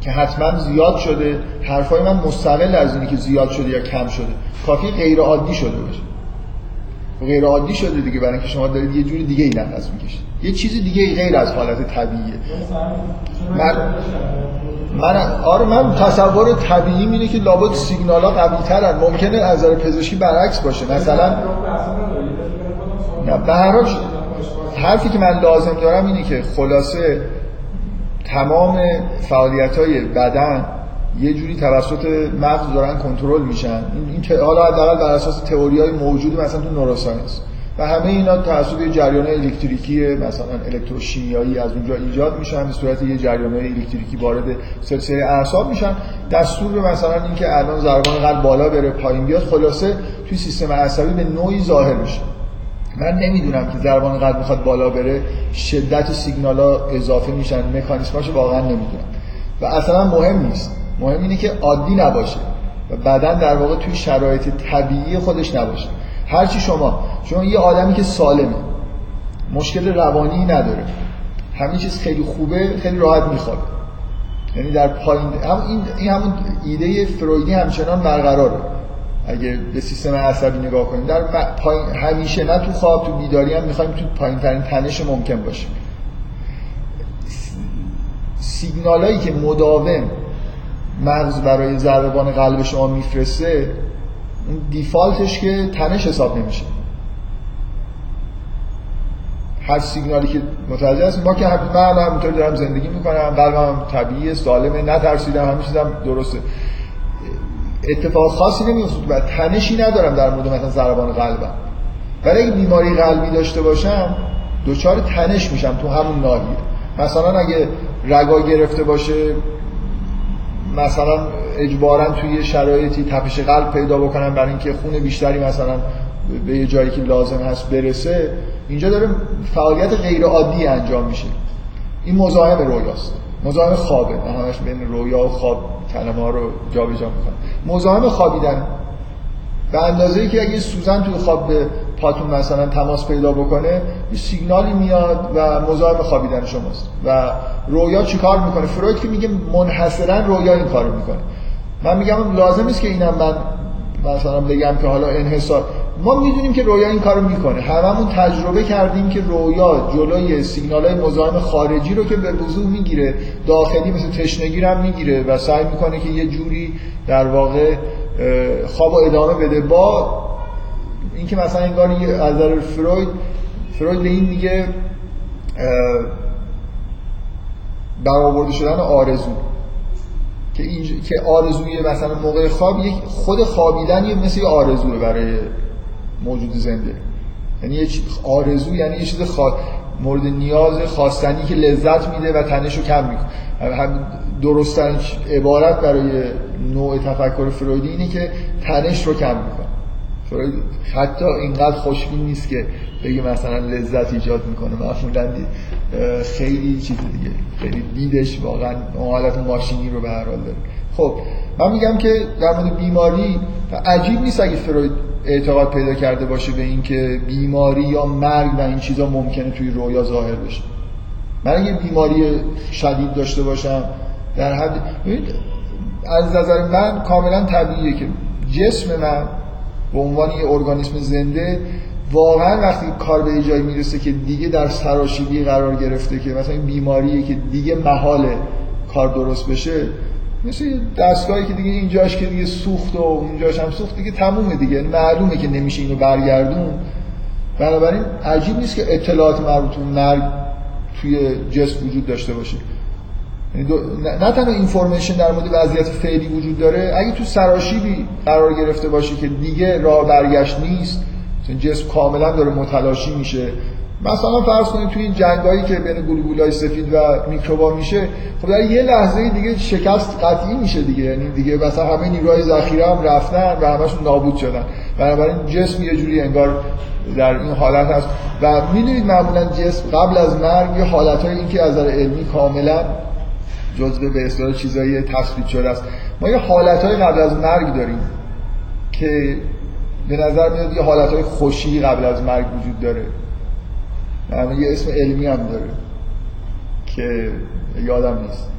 که حتما زیاد شده حرفای من مستقل از اینی که زیاد شده یا کم شده. کافی غیر عادی شده باشه. غیر عادی شده دیگه برای اینکه شما دارید یه جوری دیگه ای نفس می‌کشید. یه چیز دیگه غیر از حالت طبیعیه. من من آره من تصور طبیعی اینه که لابد سیگنال ها قوی ترن ممکنه از نظر پزشکی برعکس باشه. مثلا نه به هر حرفی که من لازم دارم اینه که خلاصه تمام فعالیت های بدن یه جوری توسط مغز دارن کنترل میشن. این این حالا حداقل بر اساس تئوری های موجود مثلا تو نوروساینس و همه اینا توسط جریان الکتریکی مثلا الکتروشیمیایی از اونجا ایجاد میشن به صورت یه جریان الکتریکی وارد سلسله اعصاب میشن. دستور به مثلا اینکه الان ضربان قلب بالا بره پایین بیاد خلاصه توی سیستم عصبی به نوعی ظاهر میشه. من نمی‌دونم که ضربان قلب می‌خواد بالا بره شدت سیگنال اضافه میشن مکانیسماش واقعا نمی‌دونم. و اصلا مهم نیست. مهم اینه که عادی نباشه و بدن در واقع توی شرایط طبیعی خودش نباشه. هرچی شما شما یه آدمی که سالمه مشکل روانی نداره. همین چیز خیلی خوبه خیلی راحت میخوابه یعنی در پایین هم این, این همون ایده فرویدی همچنان برقراره. اگه به سیستم عصبی نگاه کنیم در پایین همیشه نه تو خواب تو بیداری هم می‌خوایم تو پایین ترین تنش ممکن باشه. سیگنال هایی که مداوم مغز برای ضربان قلب شما میفرسته اون دیفالتش که تنش حساب نمیشه. هر سیگنالی که متوجه هست ما که من همینطور دارم زندگی می‌کنم قلبم طبیعیه سالمه نترسیدم همه چیزم درسته. اتفاق خاصی نمیفته و تنشی ندارم در مورد مثلا ضربان قلبم. ولی اگه بیماری قلبی داشته باشم دچار تنش میشم تو همون ناحیه. مثلا اگه رگا گرفته باشه مثلا اجبارا توی شرایطی تپش قلب پیدا بکنم برای اینکه خون بیشتری مثلا به یه جایی که لازم هست برسه اینجا داره فعالیت غیر عادی انجام میشه. این مزاحم رویاست. مزاحم خوابه. من همش بین رویا و خواب کلمه ها رو جابجا می‌کنم. مزاحم خوابیدن. به اندازه که اگه سوزن توی خواب به پاتون مثلا تماس پیدا بکنه یه سیگنالی میاد و مزاحم خوابیدن شماست. و رویا چیکار می‌کنه؟ فروید که میگه منحصرا رویا این کارو می‌کنه. من میگم لازم نیست که اینم من مثلا بگم که حالا انحصار. ما می‌دونیم که رویا این کارو می‌کنه. هممون تجربه کردیم که رویا جلوی سیگنال های مزاحم خارجی رو که به وضوح می‌گیره داخلی مثل تشنگی هم می‌گیره و سعی می‌کنه که یه جوری در واقع خواب ادامه بده. با اینکه مثلا انگار از نظر فروید فروید به این میگه برآورده شدن آرزو. که این که آرزوی مثلا موقع خواب یک خود خوابیدن یه مثل آرزوه برای موجود زنده. یعنی یه آرزو یعنی یه چیز خوا... مورد نیاز خواستنی که لذت میده و تنش رو کم می‌کنه. هم درستن عبارت برای نوع تفکر فرویدی اینه که تنش رو کم می‌کنه. فروید حتی اینقدر خوشبین نیست که بگه مثلا لذت ایجاد می‌کنه. معمولا خیلی چیز دیگه. خیلی دیدش واقعا حالت ماشینی رو به هر حال داره. خب من میگم که در مورد بیماری عجیب نیست اگه فروید اعتقاد پیدا کرده باشه به اینکه بیماری یا مرگ و این چیزا ممکنه توی رویا ظاهر بشه. من اگه بیماری شدید داشته باشم در حد از نظر من کاملا طبیعیه که جسم من به عنوان یه ارگانیسم زنده واقعا وقتی کار به جایی می‌رسه که دیگه در سراشیبی قرار گرفته که مثلا این بیماریه که دیگه محال کار درست بشه مثل دستگاهی که دیگه اینجاش که دیگه سوخت و اونجاش هم سوخت دیگه تمومه دیگه. یعنی معلومه که نمیشه اینو برگردون. بنابراین عجیب نیست که اطلاعات مربوط به مرگ توی جسم وجود داشته باشه. نه تنها اینفورمیشن در مورد وضعیت فعلی وجود داره اگه تو سراشیبی قرار گرفته باشه که دیگه راه برگشت نیست جسم کاملا داره متلاشی میشه. مثلا فرض کنید توی این جنگایی که بین گلوبولای سفید و میکروبا میشه خب در یه لحظه دیگه شکست قطعی میشه دیگه. یعنی دیگه مثلا همه نیروهای ذخیره هم رفتن و همشون نابود شدن. بنابراین جسم یه جوری انگار در این حالت هست. و می‌دونید معمولا جسم قبل از مرگ یه حالتهای این که از نظر علمی کاملا جزء به اصطلاح چیزایی تثبیت شده است. ما یه حالتهای قبل از مرگ داریم که به نظر میاد یه حالتهای خوشی قبل از مرگ وجود داره. یعنی یه اسم علمی هم داره که یادم نیست.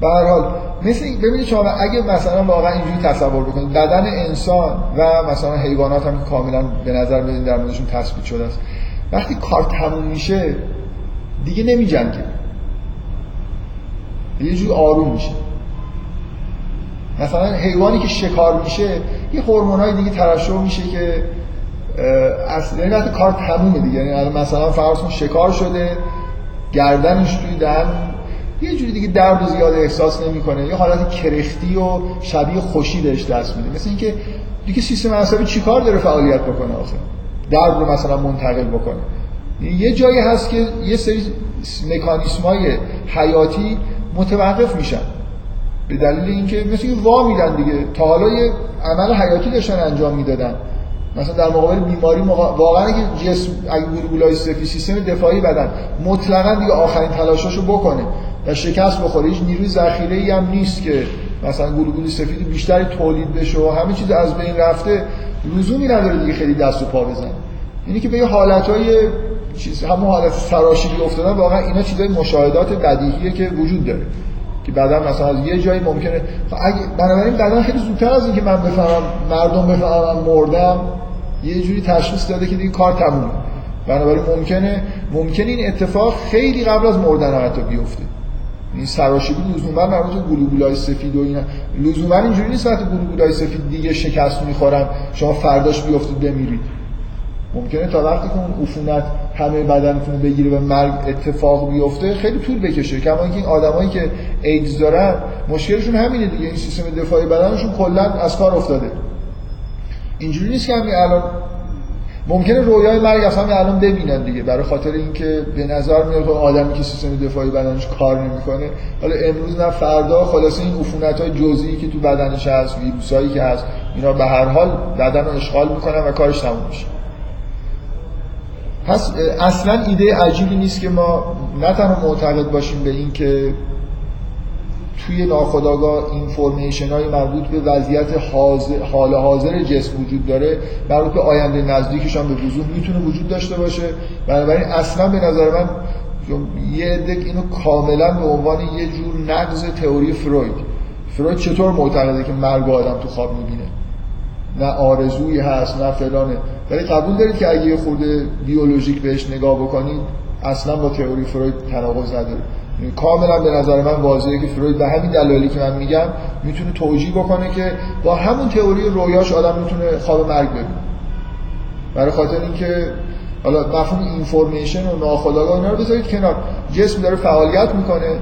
به هر حال مثل ببینید شما اگه مثلا واقعا اینجوری تصور بکنید بدن انسان و مثلا حیوانات هم کاملا به نظر بدین در موردشون تثبیت شده است. وقتی کار تموم میشه دیگه نمی جنگه یه جوری آروم میشه. مثلا حیوانی که شکار میشه یه هورمونای دیگه ترشح میشه که اصلا یعنی وقتی کار تمومه دیگه. یعنی مثلا فرض شکار شده گردنش توی دهن یه جوری دیگه درد زیاد احساس نمی‌کنه. یه حالت کرختی و شبیه خوشی بهش دست میده. مثل اینکه دیگه سیستم عصبی چیکار داره فعالیت بکنه آخه؟ درد رو مثلا منتقل بکنه. یه جایی هست که یه سری مکانیسم های حیاتی متوقف میشن. به دلیل اینکه مثل اینکه وا میدن دیگه. تا حالا یه عمل حیاتی داشتن انجام می‌دادن. مثلا در مقابل بیماری مقا... واقعا اگه جسم اگه گلوبولای سفید سیستم دفاعی بدن مطلقا دیگه آخرین تلاشاشو بکنه و شکست بخوره. هیچ نیروی ذخیره ای هم نیست که مثلا گلوبول سفید بیشتری تولید بشه و همه چیز از بین رفته. لزومی نداره دیگه خیلی دست و پا بزنه. اینی که به یه حالتهای چیز همون حالت سراشیبی افتادن واقعا اینا چیزای مشاهدات بدیهیه که وجود داره که بعدا مثلا از یه جایی ممکنه اگه بنابراین بعدا خیلی زودتر از اینکه من بفهمم مردم بفهمم مردم یه جوری تشخیص داده که دیگه کار تمومه. بنابراین ممکنه ممکنه این اتفاق خیلی قبل از مردن حتی بیفته. این سراشیبی لزوما مربوط به گلوبولای سفید و اینا. لزوما اینجوری نیست وقتی گلوبولای سفید دیگه شکست می‌خورن شما فرداش بیفتید بمیرید. ممکنه تا وقتی که اون عفونت همه بدنتون بگیره و مرگ اتفاق بیفته خیلی طول بکشه. کما اینکه این آدمایی که ایدز دارن مشکلشون همینه دیگه. این سیستم دفاعی بدنشون کلا از کار افتاده. اینجوری نیست که همین الان ممکنه رویای مرگ اصلا الان ببینن دیگه. برای خاطر اینکه به نظر میاد که آدمی که سیستم دفاعی بدنش کار نمی‌کنه. حالا امروز نه فردا خلاص این عفونت های جزئی که تو بدنش هست ویروسایی که هست اینا به هر حال بدن رو اشغال می‌کنن و کارش تموم میشه. پس اصلا ایده عجیبی نیست که ما نه تنها معتقد باشیم به این که توی ناخودآگاه اینفورمیشن های مربوط به وضعیت حال حاضر جسم وجود داره مربوط به آینده نزدیکش هم به وضوح می‌تونه وجود داشته باشه. بنابراین اصلا به نظر من یه عده اینو کاملا به عنوان یه جور نقض تئوری فروید. فروید چطور معتقده که مرگ آدم تو خواب می‌بینه؟ نه آرزویی هست نه فلانه. ولی قبول دارید که اگه خورده بیولوژیک بهش نگاه بکنید اصلا با تئوری فروید تناقض نداره. کاملا به نظر من واضحه که فروید به همین دلایلی که من میگم می‌تونه توجیه بکنه که با همون تئوری رویاش آدم می‌تونه خواب مرگ ببینه. برای خاطر اینکه حالا مفهوم اینفورمیشن و ناخودآگاه اینا رو بذارید کنار. جسم داره فعالیت می‌کنه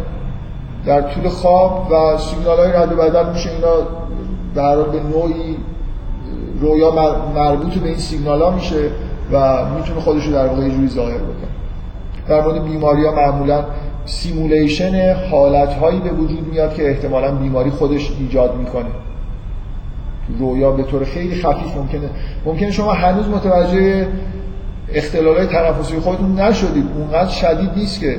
در طول خواب و سیگنال های رد و بدل میشه. اینا در به نوعی رویا مربوط به این سیگنال ها میشه و می‌تونه خودش رو در واقع یه ظاهر بکنه. در مورد بیماری ها معمولا simulation حالت هایی به وجود میاد که احتمالا بیماری خودش ایجاد می‌کنه. رویا به طور خیلی خفیف ممکنه. ممکنه شما هنوز متوجه اختلالات تنفسی خودتون نشدید. اونقدر شدید نیست که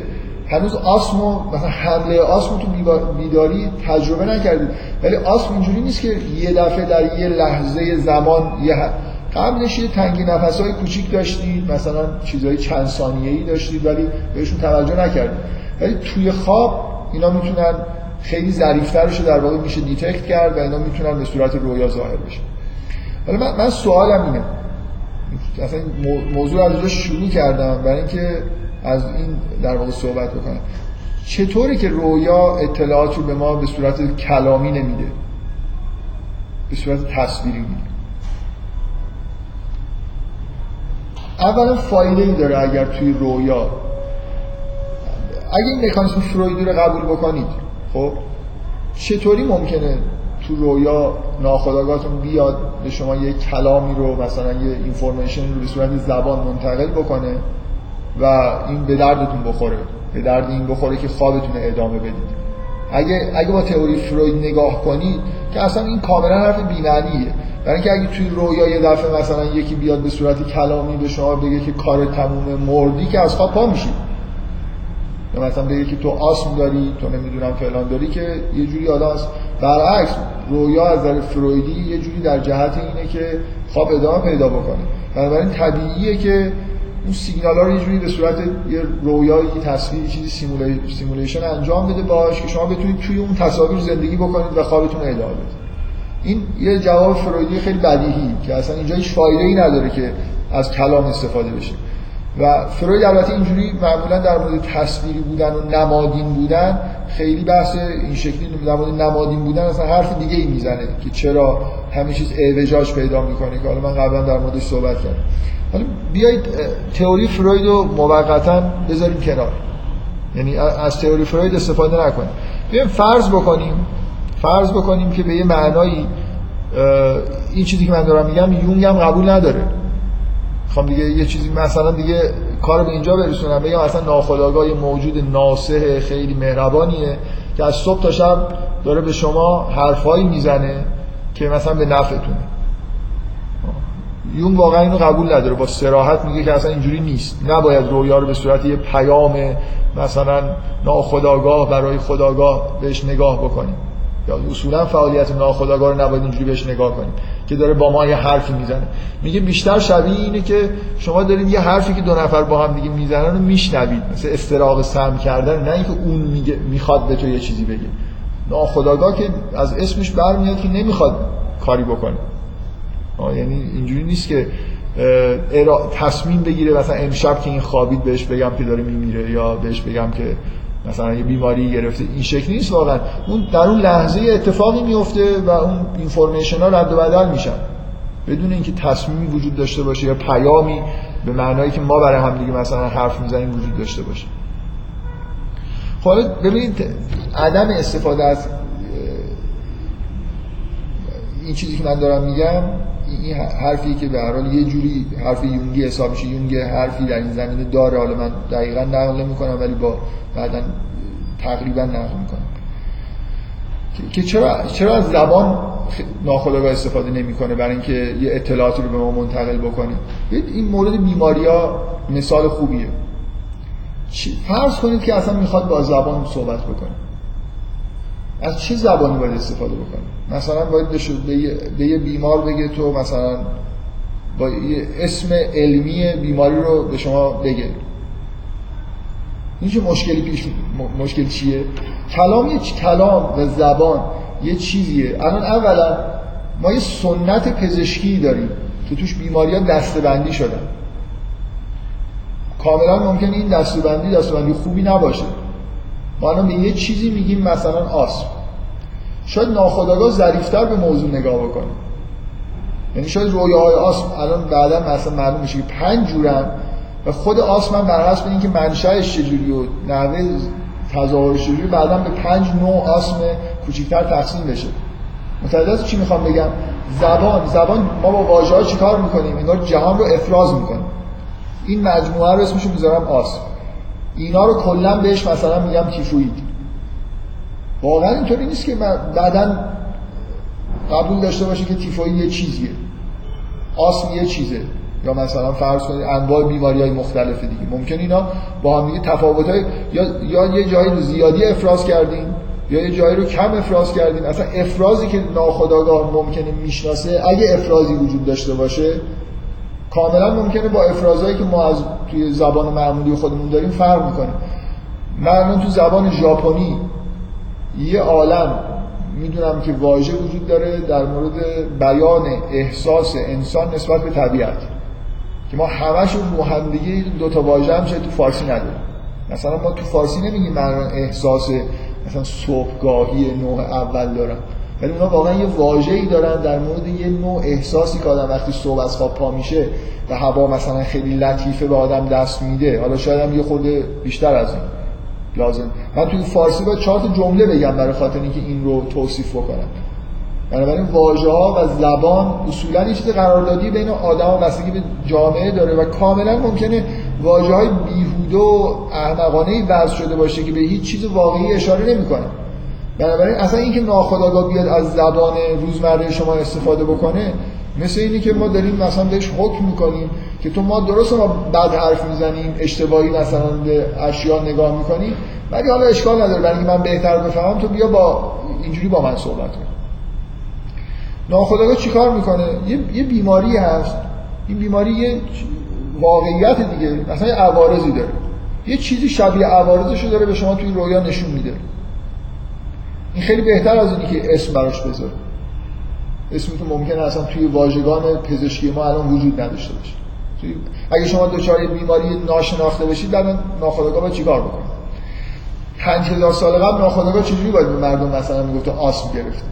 هنوز آسمو مثلا حمله آسمو تو بیداری تجربه نکردید ولی آسم اینجوری نیست که یه دفعه در یه لحظه زمان یه قبلش یه تنگی نفس های کوچیک داشتید مثلا چیزهای چند ثانیه‌ای داشتید ولی بهشون توجه نکردید ولی توی خواب اینا می‌تونن خیلی ظریفترش در واقع میشه دیتکت کرد و اینا می‌تونن به صورت رویا ظاهر بشه حالا من, من سوالم اینه. اصلا موضوع از شروع کردم برای اینکه از این در واقع صحبت بکنم چطوری که رویا اطلاعات رو به ما به صورت کلامی نمیده؟ به صورت تصویری میده. اولا فایده ای داره اگر توی رویا. اگه این مکانیسم فرویدی رو قبول بکنید خب چطوری ممکنه تو رویا ناخداگاهتون بیاد به شما یه کلامی رو مثلا یه اینفورمیشن رو به صورت زبان منتقل بکنه؟ و این به دردتون بخوره به درد این بخوره که خوابتون ادامه بدید. اگه اگه با تئوری فروید نگاه کنید که اصلا این کاملا حرف بی‌معنیه. برای اینکه اگه توی رویا یه دفعه مثلا یکی بیاد به صورت کلامی به شما بگه که کار تموم مردی که از خواب پا میشید یا مثلا بگه که تو آسم داری تو نمی‌دونم فلان داری که یه جوری آدم است. برعکس رویا از نظر فرویدی یه جوری در جهت اینه که خواب ادامه پیدا بکنه. بنابراین طبیعیه که اون سیگنال ها رو یه جوری به صورت یه رویایی تصویری چیزی simulation انجام بده باش که شما بتونید توی اون تصاویر زندگی بکنید و خوابتون ادامه بدید این یه جواب فرویدی خیلی بدیهی که اصلا اینجا هیچ فایده ای نداره که از کلام استفاده بشه. و فروید البته اینجوری معمولا در مورد تصویری بودن و نمادین بودن خیلی بحث این شکلی در نمادین بودن اصلا حرف دیگه ای می‌زنه که چرا همه چیز اعوجاج پیدا می‌کنه که حالا من قبلا در موردش صحبت کردم. حالا بیایید تئوری فروید رو موقتا بذاریم کنار. یعنی از تئوری فروید استفاده نکنیم. بیایم فرض بکنیم فرض بکنیم که به یه معنایی این چیزی که من دارم میگم یونگ هم قبول نداره. خب دیگه یه چیزی مثلا دیگه کار به اینجا برسونم. بگم اصلا ناخودآگاه موجود ناسه خیلی مهربانیه که از صبح تا شب داره به شما حرفایی می‌زنه که مثلا به نفعتونه. یون واقعا اینو قبول نداره. با سراحت میگه که اصلا اینجوری نیست. نباید رویا رو به صورت یه پیام مثلا ناخودآگاه برای خداگاه بهش نگاه بکنیم. یا اصولا فعالیت ناخودآگاه رو نباید اینجوری بهش نگاه کنیم. که داره با ما یه حرفی می‌زنه. میگه بیشتر شبیه اینه که شما دارید یه حرفی که دو نفر با هم دیگه می‌زنن رو میشنوید. مثل استراق سم کردن نه اینکه اون میگه می‌خواد به تو یه چیزی بگه. ناخودآگاه که از اسمش برمیاد که نمی‌خواد کاری بکنه. یعنی اینجوری نیست که تصمیم بگیره مثلا امشب که این خوابید بهش بگم که داره میمیره یا بهش بگم که مثلا یه بیماری گرفته این شکلی نیست واقعا. اون در اون لحظه اتفاقی میفته و اون اینفورمیشن ها رد و بدل میشن. بدون اینکه تصمیمی وجود داشته باشه یا پیامی به معنایی که ما برای هم دیگه مثلا حرف می‌زنیم وجود داشته باشه. خب ببینید عدم استفاده از این چیزی که من دارم میگم این حرفی که به هر حال یه جوری حرف یونگی حساب میشه یونگ حرفی در این زمینه داره. حالا من دقیقا نقل می‌کنم ولی با بعدا تقریبا نقل می‌کنم. که چرا چرا از زبان ناخودآگاه استفاده نمی‌کنه برای اینکه یه اطلاعاتی رو به ما منتقل بکنه؟ این مورد بیماری ها مثال خوبیه. فرض کنید که اصلا می‌خواد با زبان صحبت بکنه. از چه زبانی باید استفاده بکنه؟ مثلا باید به یه بیمار بگه تو مثلا با یه اسم علمی بیماری رو به شما بگه. این چه مشکلی پیش مشکل چیه؟ کلام یه کلام و زبان یه چیزیه. الان اولا ما یه سنت پزشکی داریم که توش بیماری ها دستبندی شدن. کاملا ممکنه این دستبندی دستبندی خوبی نباشه. ما الان به یه چیزی میگیم مثلا آسم. شاید ناخداگاه ظریفتر به موضوع نگاه بکنیم. یعنی شاید رویاهای آسم الان بعدا مثلا معلوم میشه که پنج جورن و خود آسم هم بر حسب اینکه منشأش چجوری و نحوه تظاهرش چجوری بعدا به پنج نوع آسم کوچیکتر تقسیم بشه. متوجه چی می‌خوام بگم؟ زبان. زبان ما با واژه ها چیکار می‌کنیم؟ انگار جهان رو افراز می‌کنیم. این مجموعه رو اسمشو می‌ذارم آسم اینا رو کلا بهش مثلا میگم تیفوید واقعا اینطوری نیست که بعدا قبول داشته باشه که تیفوید یه چیزیه. آسم یه چیزه. یا مثلا فرض کنید انواع بیماری های مختلف دیگه. ممکن اینا با هم دیگه تفاوت های یا, یا یه جایی رو زیادی افراز کردیم یا یه جایی رو کم افراز کردیم اصلا افرازی که ناخداگاه ممکنه می‌شناسه اگه افرازی وجود داشته باشه کاملا ممکنه با افرازهایی که ما از توی زبان معمولی خودمون داریم فرق می‌کنه. من تو زبان ژاپنی یه عالم می‌دونم که واژه وجود داره در مورد بیان احساس انسان نسبت به طبیعت. که ما همشون رو هم دو تا واژه هم تو فارسی نداریم. مثلا ما تو فارسی نمیگیم من احساس مثلا صبحگاهی نوع اول دارم ولی اونا واقعا یه واژه‌ای دارن در مورد یه نوع احساسی که آدم وقتی صبح از خواب پا میشه و هوا مثلا خیلی لطیفه به آدم دست میده. حالا شاید هم یه خورده بیشتر از این. لازم. من توی فارسی با چهار جمله بگم برای خاطر اینکه این رو توصیف بکنم. بنابراین واژه ها و زبان اصولا یه چیز قراردادی بین آدم و بستگی به جامعه داره و کاملا ممکنه واژه های بیهوده و احمقانه وضع شده باشه که به هیچ چیز واقعی اشاره نمی‌کنه. بنابراین اصلا اینکه ناخودآگاه بیاد از زبان روزمره شما استفاده بکنه مثل اینی که ما داریم مثلا بهش حکم می‌کنیم که تو ما درست ما بد حرف می‌زنیم اشتباهی مثلا به اشیا نگاه می‌کنیم ولی حالا اشکال نداره. برای من بهتر بفهمم تو بیا با اینجوری با من صحبت کن. ناخودآگاه چیکار می‌کنه؟ یه،, یه بیماری هست. این بیماری یه واقعیت دیگه. مثلا یه عوارضی داره. یه چیزی شبیه عوارضشو داره به شما توی رویا نشون میده. این خیلی بهتر از اینی که اسم براش بذاره. اسمی که ممکنه اصلا توی واژگان پزشکی ما الان وجود نداشته باشه. اگه شما دچار بیماری ناشناخته باشید در ناخودآگاه باید چیکار بکنید 5000 سال قبل ناخودآگاه چجوری باید به مردم مثلا می‌گفت آسم گرفته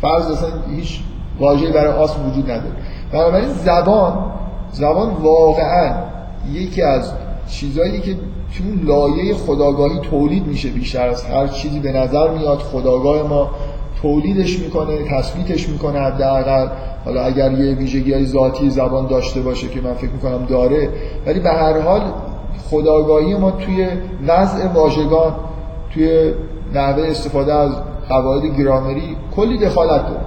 فرض اصلا هیچ واژه‌ای برای آسم وجود نداره. بنابراین زبان زبان واقعا یکی از چیزایی که توی لایه خداگاهی تولید میشه بیشتر. از هر چیزی به نظر میاد خداگاه ما تولیدش می‌کنه تثبیتش می‌کنه حداقل. حالا اگر یه ویژگی های ذاتی زبان داشته باشه که من فکر می‌کنم داره ولی به هر حال خداگاهی ما توی وضع واژگان توی نحوه استفاده از قواعد گرامری کلی دخالت داره.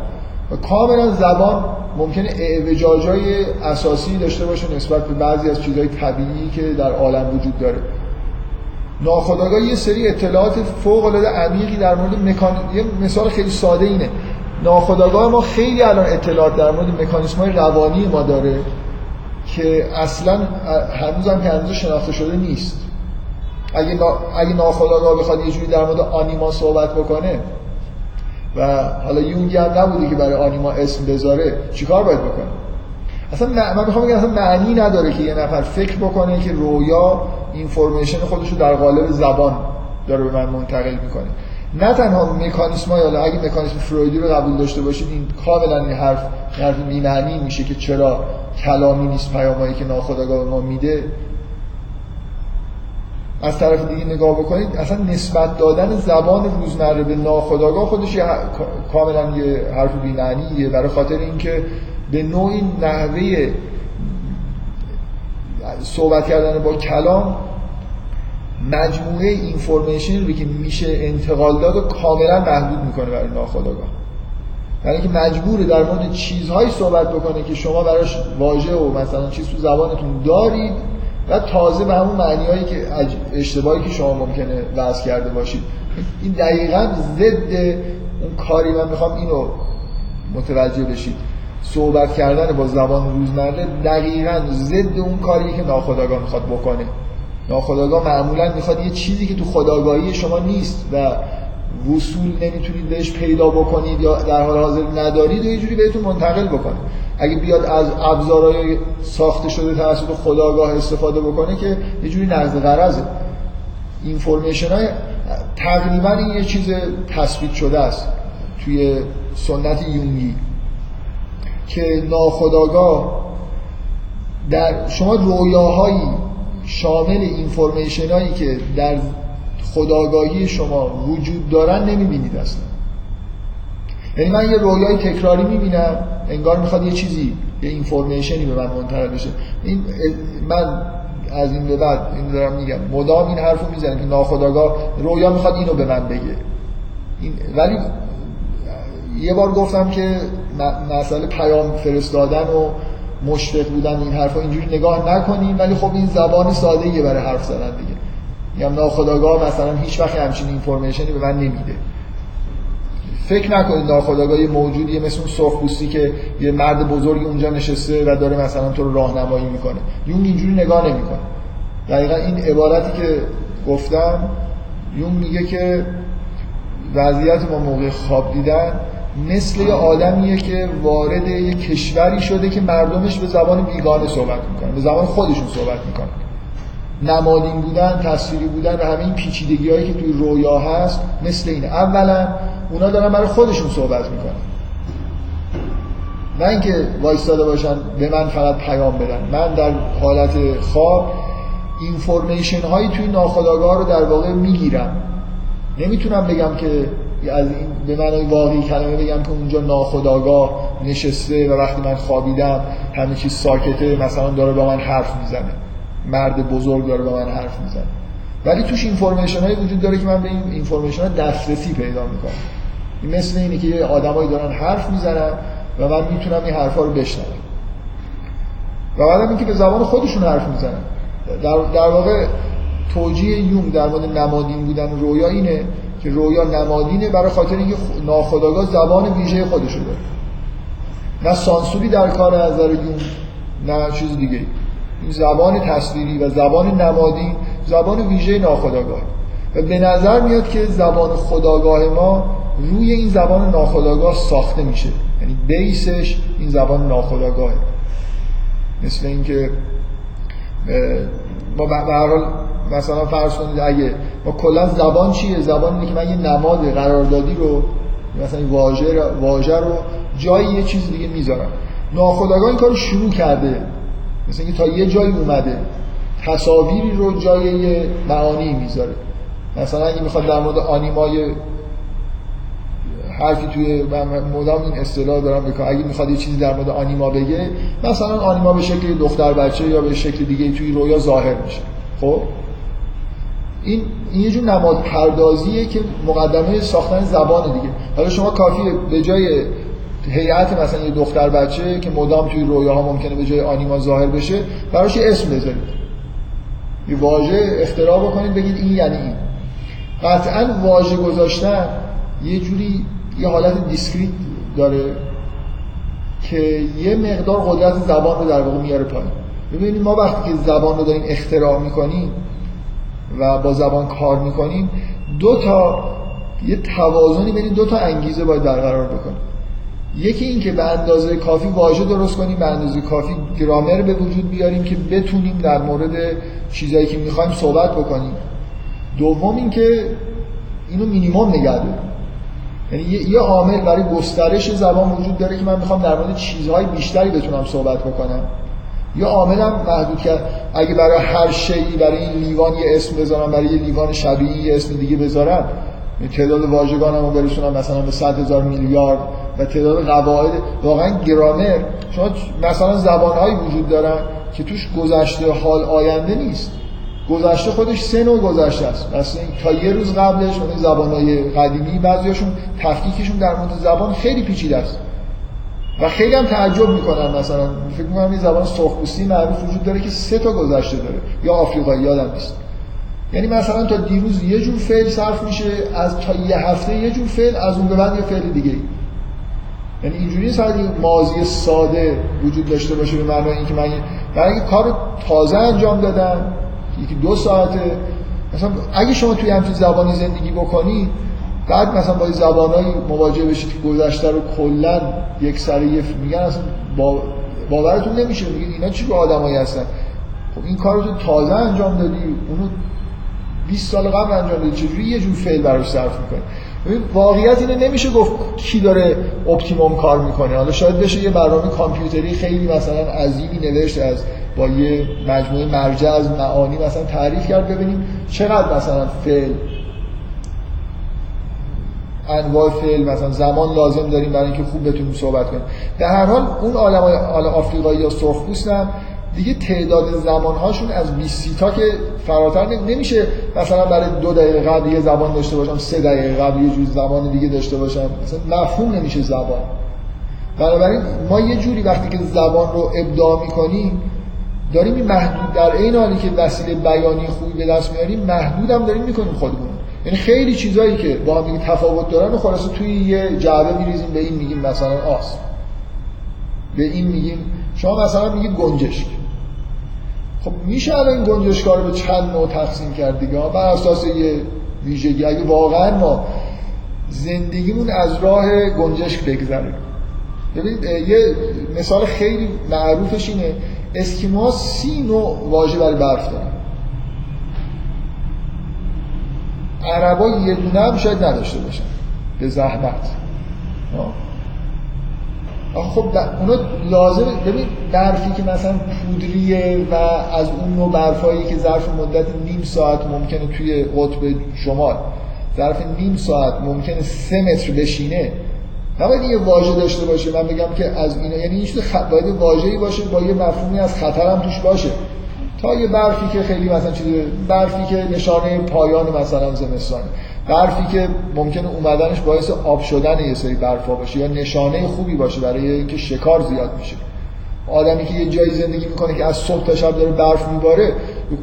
و کاملا زبان ممکنه اعوجاجای اساسی داشته باشه نسبت به بعضی از چیزهای طبیعی که در عالم وجود داره. ناخداگاه یه سری اطلاعات فوق العاده عمیقی در مورد مکان یه مثال خیلی ساده اینه. ناخداگاه ما خیلی الان اطلاعات در مورد مکانیسم های روانی ما داره که اصلا هنوز هم که هنوز شناخته شده نیست. اگه, نا... اگه ناخداگاه بخواد یه جوری در مورد آنیما صحبت بکنه و حالا یونگ هم نبوده که برای آنیما اسم بذاره چیکار باید بکنه؟ اصلا من می‌خوام بگم اصلا معنی نداره که یه نفر فکر بکنه که رویا اینفورمیشن خودش رو در قالب زبان داره به من منتقل می‌کنه. نه تنها مکانیسم های حالا اگه مکانیسم فرویدی رو قبول داشته باشید این کاملا این حرف حرف بی‌معنی میشه که چرا کلامی نیست پیامایی که ناخودآگاه ما میده. از طرف دیگه نگاه بکنید اصلا نسبت دادن زبان روزمره به ناخودآگاه خودش یه کاملا یه حرف بی‌معنیه. برای خاطر اینکه به نوعی نحوه صحبت کردن با کلام مجموعه اینفورمیشن رو که میشه انتقال داد و کاملا محدود می‌کنه برای ناخودآگاه. یعنی که مجبوره در مورد چیزهایی صحبت بکنه که شما براش واژه و مثلا چیز تو زبانتون دارید و تازه به همون معنیهایی که اشتباهی که شما ممکنه وضع کرده باشید. این دقیقا ضد اون کاری. من می‌خوام اینو متوجه بشید. صحبت کردن با زبان روزمره دقیقا ضد اون کاری که ناخداگاه می‌خواد بکنه. ناخداگاه معمولا می‌خواد یه چیزی که تو خداگاهی شما نیست و وصول نمی‌تونید بهش پیدا بکنید یا در حال حاضر ندارید و یه جوری بهتون منتقل بکنه. اگه بیاد از ابزارهای ساخته شده توسط خداگاه استفاده بکنه که یه جوری نقض غرضه. اینفورمیشن های تقریبا این یه چیز تثبیت شده است. توی سنت یونگی. که ناخداگاه در شما رویاهایی شامل اینفورمیشن هایی که در خداگاهی شما وجود دارن نمی‌بینید اصلا. یعنی من یه رویای تکراری می‌بینم انگار می‌خواد یه چیزی یه اینفورمیشنی به من منتقل بشه. این من از این به بعد این دارم میگم. مدام این حرفو می‌زنم که ناخداگاه رویا می‌خواد اینو به من بگه. این ولی یه بار گفتم که مسئله پیام فرستادن و مشفق بودن این حرفا اینجوری نگاه نکنیم ولی خب این زبان ساده ایه برای حرف زدن دیگه. میگم ناخداگاه مثلا هیچ وقت همچین اینفورمیشنی به من نمیده. فکر نکنید ناخداگاه یه موجودیه مثل اون سرخپوستی که یه مرد بزرگی اونجا نشسته و داره مثلا تو رو راهنمایی می‌کنه. یون اینجوری نگاه نمی‌کنه. دقیقا این عبارتی که گفتم یون میگه که وضعیت ما موقع خواب دیدن مثل یه آدمیه که وارد یه کشوری شده که مردمش به زبان بیگانه صحبت می‌کنن به زبان خودشون صحبت می‌کنن. نمادین بودن تصویری بودن و همه این پیچیدگی هایی که توی رویا هست مثل اینه اولا اونا دارن برای خودشون صحبت می‌کنن. نه اینکه وایستاده باشن به من فقط پیام بدن. من در حالت خواب اینفورمیشن هایی توی ناخودآگاه رو در واقع می‌گیرم. نمی‌تونم بگم که از این به معنای واقعی کلمه بگم که اونجا ناخداگاه نشسته و وقتی من خوابیدم همه چیز ساکته مثلا داره با من حرف می‌زنه. مرد بزرگ داره با من حرف می‌زنه. ولی توش اینفورمیشن هایی وجود داره که من به این اینفورمیشن دسترسی پیدا می‌کنم. این مثل اینه که یه آدمایی دارن حرف می‌زنن و من می‌تونم این حرفا رو بشنوم. و بعدم اینکه به زبان خودشون حرف می‌زنن. در, در واقع توجیه یوم در مورد نمادین بودن رویا اینه که رویا نمادینه برای خاطر اینکه ناخداگاه زبان ویژه خودشو داره. نه سانسوری در کار نظر یون نه چیز دیگه. این زبان تصویری و زبان نمادی زبان ویژه ناخودآگاه و به نظر میاد که زبان خداگاه ما روی این زبان ناخودآگاه ساخته میشه. یعنی بیسش این زبان ناخودآگاهه مثل اینکه ما به هر حال مثلا فرض کنید اگه ما کلا زبان چیه؟ زبان اینه که من یه نماد قراردادی رو مثلا واژه واژه رو جای یه چیز دیگه می‌ذارم. ناخودآگاه این کارو شروع کرده. مثلا تا یه جایی اومده. تصاویری رو جای یه معانی می‌ذاره. مثلا اگه می‌خواد در مورد آنیمای حرفی توی مدام این اصطلاح دارم بکنم اگه می‌خواد یه چیزی در مورد آنیما بگه مثلا آنیما به شکل دختر بچه یا به شکل دیگه توی رویا ظاهر میشه. خب؟ این این یه جور نماد پردازیه که مقدمه ساختن زبان دیگه. حالا شما کافیه به جای هیئت مثلا یه دختر بچه که مدام توی رویاها ممکنه به جای آنیما ظاهر بشه براش اسم بذارید. یه واژه اختراع بکنید بگید این یعنی این. قطعا واژه گذاشتن یه جوری یه حالت discrete داره که یه مقدار قدرت زبان رو در واقع میاره پایین. ببینید ما وقتی که زبان رو داریم اختراع می‌کنیم و با زبان کار می‌کنیم دو تا یه توازنی بین دو تا انگیزه باید برقرار بکنیم. یکی این که به اندازه کافی واژه درست کنیم به اندازه کافی گرامر به وجود بیاریم که بتونیم در مورد چیزایی که می‌خوایم صحبت بکنیم. دوم این که اینو مینیمم نگه داریم. یعنی یه عامل برای گسترش زبان وجود داره که من می‌خوام در مورد چیزهای بیشتری بتونم صحبت بکنم. یا عاملم محدود کرد. اگه برای هر شیعی برای این لیوان یه اسم بذارم برای یه لیوان شبیه یه اسم دیگه بذارم تعداد واژگانم رو برسونم مثلا به 100 هزار میلیارد و تعداد قواعد واقعا گرامر. شما مثلا زبانهایی وجود دارن که توش گذشته حال آینده نیست. گذشته خودش سه نوع گذشته است. مثلا تا یه روز قبلش اون زبانهای قدیمی بعضیاشون تفکیکشون در مورد زبان خیلی پیچیده است. و خیلی هم تعجب می‌کنن مثلا. فکر می‌کنم این زبان سرخپوستی معروف وجود داره که سه تا گذشته داره. یا آفریقایی یادم نیست. یعنی مثلا تا دیروز یه جور فعل صرف میشه از تا یه هفته یه جور فعل از اون به بعد یه فعل دیگه یعنی اینجوری نیست ماضی ساده وجود داشته باشه به معنای اینکه من برای اینکه کار تازه انجام دادم یکی دو ساعته. مثلا اگه شما توی همچین زبانی زندگی بکنی بعد مثلا با زبانایی مواجه بشید که گذشته رو کلا یک سره یه میگن اصلا با... باورتون نمیشه. میگید اینا چی به آدمایی هستن؟ خب این کار رو تازه انجام دادی. اونو 20 سال قبل انجام دادی. چجوری یه جور فعل براش صرف می‌کنی؟ واقعیت اینه نمیشه گفت کی داره اپتیموم کار می‌کنه. حالا شاید بشه یه برنامه کامپیوتری خیلی مثلا عظیمی نوشت از با یه مجموعه مرجع از معانی مثلا تعریف کرد. ببینیم چقدر مثلا فعل انواع فعل مثلا زمان لازم داریم برای اینکه خوب بتونیم صحبت کنیم. در هر حال اون عالم آفریقایی یا سرخپوست هم دیگه تعداد زمانهاشون از 20 تا که فراتر نمیشه مثلا برای دو دقیقه قبل یه زبان داشته باشم سه دقیقه قبل یه جور زبان دیگه داشته باشم مثلا مفهوم نمیشه زبان. بنابراین ما یه جوری وقتی که زبان رو ابداع می‌کنیم داریم محدود در این حالی که وسیله بیانی خوبی به دست میاریم محدود هم داریم می‌کنیم خودمون. یعنی خیلی چیزایی که با هم تفاوت دارن و خلاصه توی یه جعبه میریزیم به این میگیم مثلا آس. به این میگیم شما مثلا میگید گنجشک. خب میشه الان گنجشکا رو به چند نوع تقسیم کرد دیگه؟ بر اساس یه ویژگی. اگه واقعا ما زندگیمون از راه گنجشک بگذره. ببینید یه مثال خیلی معروفش اینه اسکیموها سی نوع واژه برای برف دارن. عربا یه دونه هم شاید نداشته باشن. به زحمت. خب اونا لازم ببین برفی که مثلا پودریه و از اون نوع برفایی که ظرف مدت نیم ساعت ممکنه توی قطب شمال. ظرف نیم ساعت ممکنه سه متر بشینه. نباید یه واژه داشته باشه. من بگم که از اینا یعنی این خط... باید واژه‌ای باشه با یه مفهومی از خطر هم توش باشه. تا یه برفی که خیلی مثلا چیز برفی که نشانه پایان مثلا زمستانه برفی که ممکنه اومدنش باعث آب شدن یه سری برفا باشه یا نشانه خوبی باشه برای اینکه شکار زیاد میشه. آدمی که یه جایی زندگی می‌کنه که از صبح تا شب داره برف میباره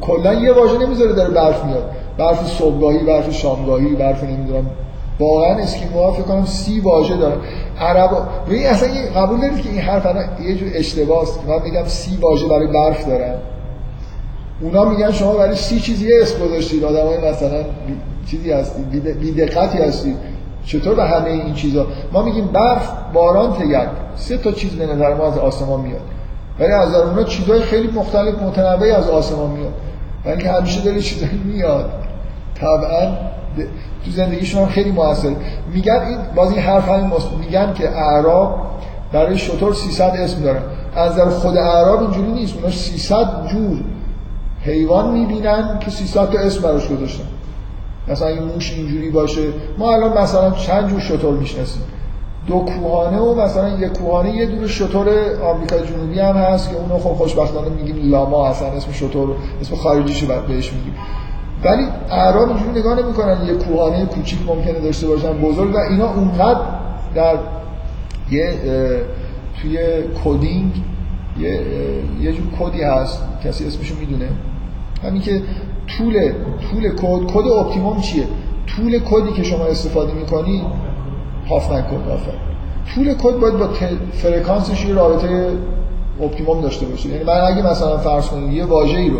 کلا یه واژه نمی‌ذاره داره برف میاد. برف صبحگاهی برف شامگاهی برف نمی‌دونم. واقعا اسکیموها فکر کنم سی واژه دارن عرب ببین اصلا قبول دارید که این حرف یه جور اشتباهه من میگم سی واژه برای برف دارن. اونا میگن شما برای سی چیز یه اسم گذاشتید. آدمای مثلا چیزی هستید بی دقتی هستید. چطور به همه این چیزا؟ ما میگیم برف باران تگرگ. سه تا چیز به نظر ما از آسمان میاد. ولی از اونا چیزای خیلی مختلف متنوعی از آسمان میاد. ولی که همیشه داره چیزایی میاد. طبعا تو زندگیشون هم خیلی موثر میگن این باز این حرف همین میگن که اعراب برای شطور 300 اسم دارن. از نظر خود اعراب اینجوری نیست. اونا 300 جور حیوان می‌بینن که 300 تا اسم براش گذاشتن. مثلا این موش اینجوری باشه. ما الان مثلا چند جور شطور می‌شناسیم. دو کوهانه و مثلا یک کوهانه یه جور شتر آمریکا جنوبی هم هست که اونو خب خوشبختانه میگیم لاما اصلا اسم شتر اسم خارجیشو بهش میگیم. ولی اعراب اینجوری نگاه نمی‌کنن یه کوهانه کوچیک ممکنه داشته باشن بزرگ و اینا اونقدر در یه توی coding یه یه جور کدی هست. کسی اسمشو می‌دونه؟ همین که طول طول کد کد optimum چیه؟ طول کدی که شما استفاده می‌کنی Huffman code آفر طول کد باید با فرکانسش یه رابطه optimum داشته باشه. یعنی من اگه مثلا فرض کنید یه واژه‌ای رو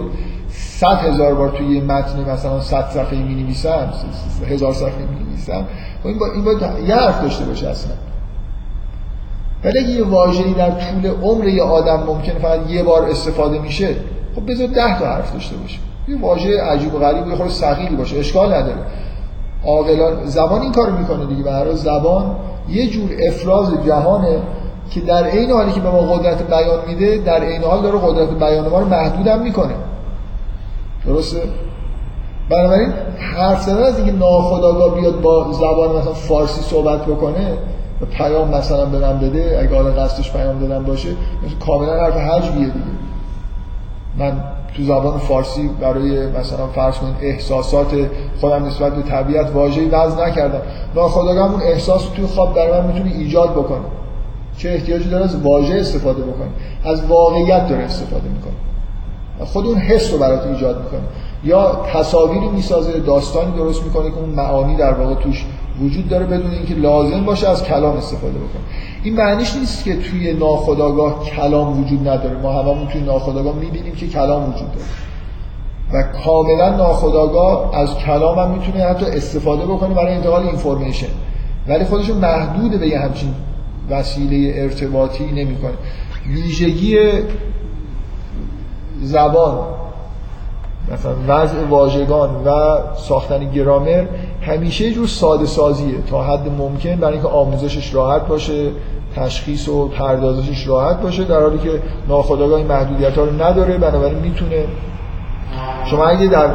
100 هزار بار توی یه متن مثلا 100 صفحه می نویسم هزار صفحه می نویسم این باید, این باید یه حرف داشته باشه اصلا. ولی یه واژه‌ای در طول عمر یه آدم ممکنه فقط یه بار استفاده میشه خب بذار 10 تا حرف داشته باشه یه واژه عجیب و غریب یه خورده ثقیلی باشه اشکال نداره. عاقلان زبان این کارو می‌کنه دیگه به زبان یه جور افراز جهانه که در عین حالی که به ما قدرت بیان میده در عین حال داره قدرت بیان ما رو محدودم می‌کنه. درسته؟ بنابراین حرف زدن از اینکه ناخداگاه بیاد با زبان مثلا فارسی صحبت بکنه و پیام مثلا به من بده اگه حالا قصدش پیام دادن باشه کاملا حرف حجبیه دیگه. من تو زبان فارسی برای مثلا فرض کنید احساسات خودم نسبت به طبیعت واژه‌ای وضع نکردم. ناخودآگاه اون احساس توی خواب برای من می‌تونه ایجاد بکنه چه احتیاجی داره از واژه استفاده بکنه از واقعیت داره استفاده می‌کنه خود اون حس رو برات ایجاد می‌کنه یا تصاویری می‌سازه داستانی درست می‌کنه که اون معانی در واقع توش وجود داره بدون اینکه لازم باشه از کلام استفاده بکنه. این معنیش نیست که توی ناخودآگاه کلام وجود نداره. ما هممون توی ناخودآگاه می‌بینیم که کلام وجود داره. و کاملا ناخودآگاه از کلام هم می‌تونه حتی استفاده بکنه برای انتقال اینفورمیشن ولی خودشون محدود به یه همچین وسیله ارتباطی نمی‌کنه. ویژگی زبان مثلا وضع واژگان و ساختن گرامر همیشه یه جور ساده سازیه. تا حد ممکن برای اینکه آموزشش راحت باشه تشخیص و پردازشش راحت باشه در حالی که ناخودآگاه این محدودیت ها رو نداره بنابراین می‌تونه شما اگه در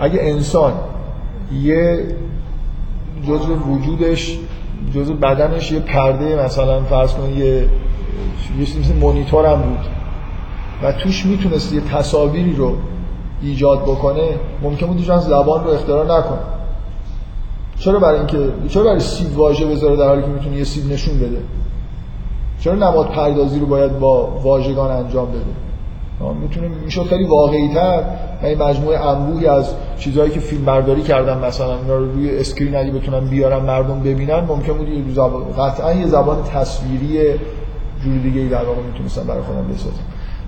اگه انسان یه جزء وجودش جزء بدنش یه پرده مثلا فرض کنید یه یه مثل مونیتور هم بود و توش می‌تونست یه تصاویری رو ایجاد بکنه ممکن بود از زبان رو اختراع نکنه. چرا برای اینکه چرا برای سیب واژه بذاره در حالی که می‌تونه یه سیب نشون بده؟ چرا نماد پردازی رو باید با واژگان انجام بده؟ می‌تونه می‌شد خیلی واقعی تر این مجموعه انبوهی از چیزهایی که فیلم برداری کردن مثلا اینا رو روی اسکرین اگه بتونن بیارن مردم ببینن ممکن بود یه زبان قطعا یه زبان تصویری جور دیگه ای در واقع می‌تونستن برای خودم بسازن.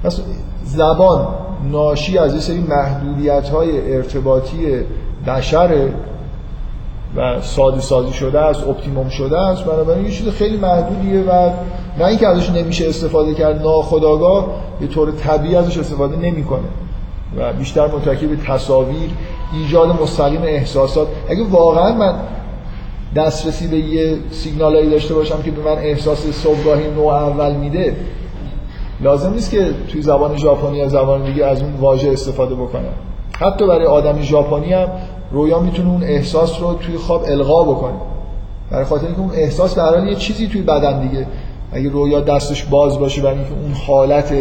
پس زبان ناشی از یه سری محدودیت های ارتباطی بشره و ساده سازی شده است اپتیموم شده است بنابراین یه چیز خیلی محدودیه و نه اینکه ازش نمیشه استفاده کرد ناخداگاه به طور طبیعی ازش استفاده نمی‌کنه و بیشتر متکی به تصاویر ایجاد مستقیم احساسات. اگه واقعا من دسترسی به یه سیگنالایی داشته باشم که به من احساس صبحگاهی نوع اول میده لازم نیست که توی زبان ژاپنی یا زبان دیگه از اون واژه استفاده بکنم. حتی برای آدم ژاپنی هم رویا می‌تونه اون احساس رو توی خواب القا بکنه. برای خاطر اینکه اون احساس در یه چیزی توی بدن دیگه. اگه رویا دستش باز باشه برای اینکه اون حالت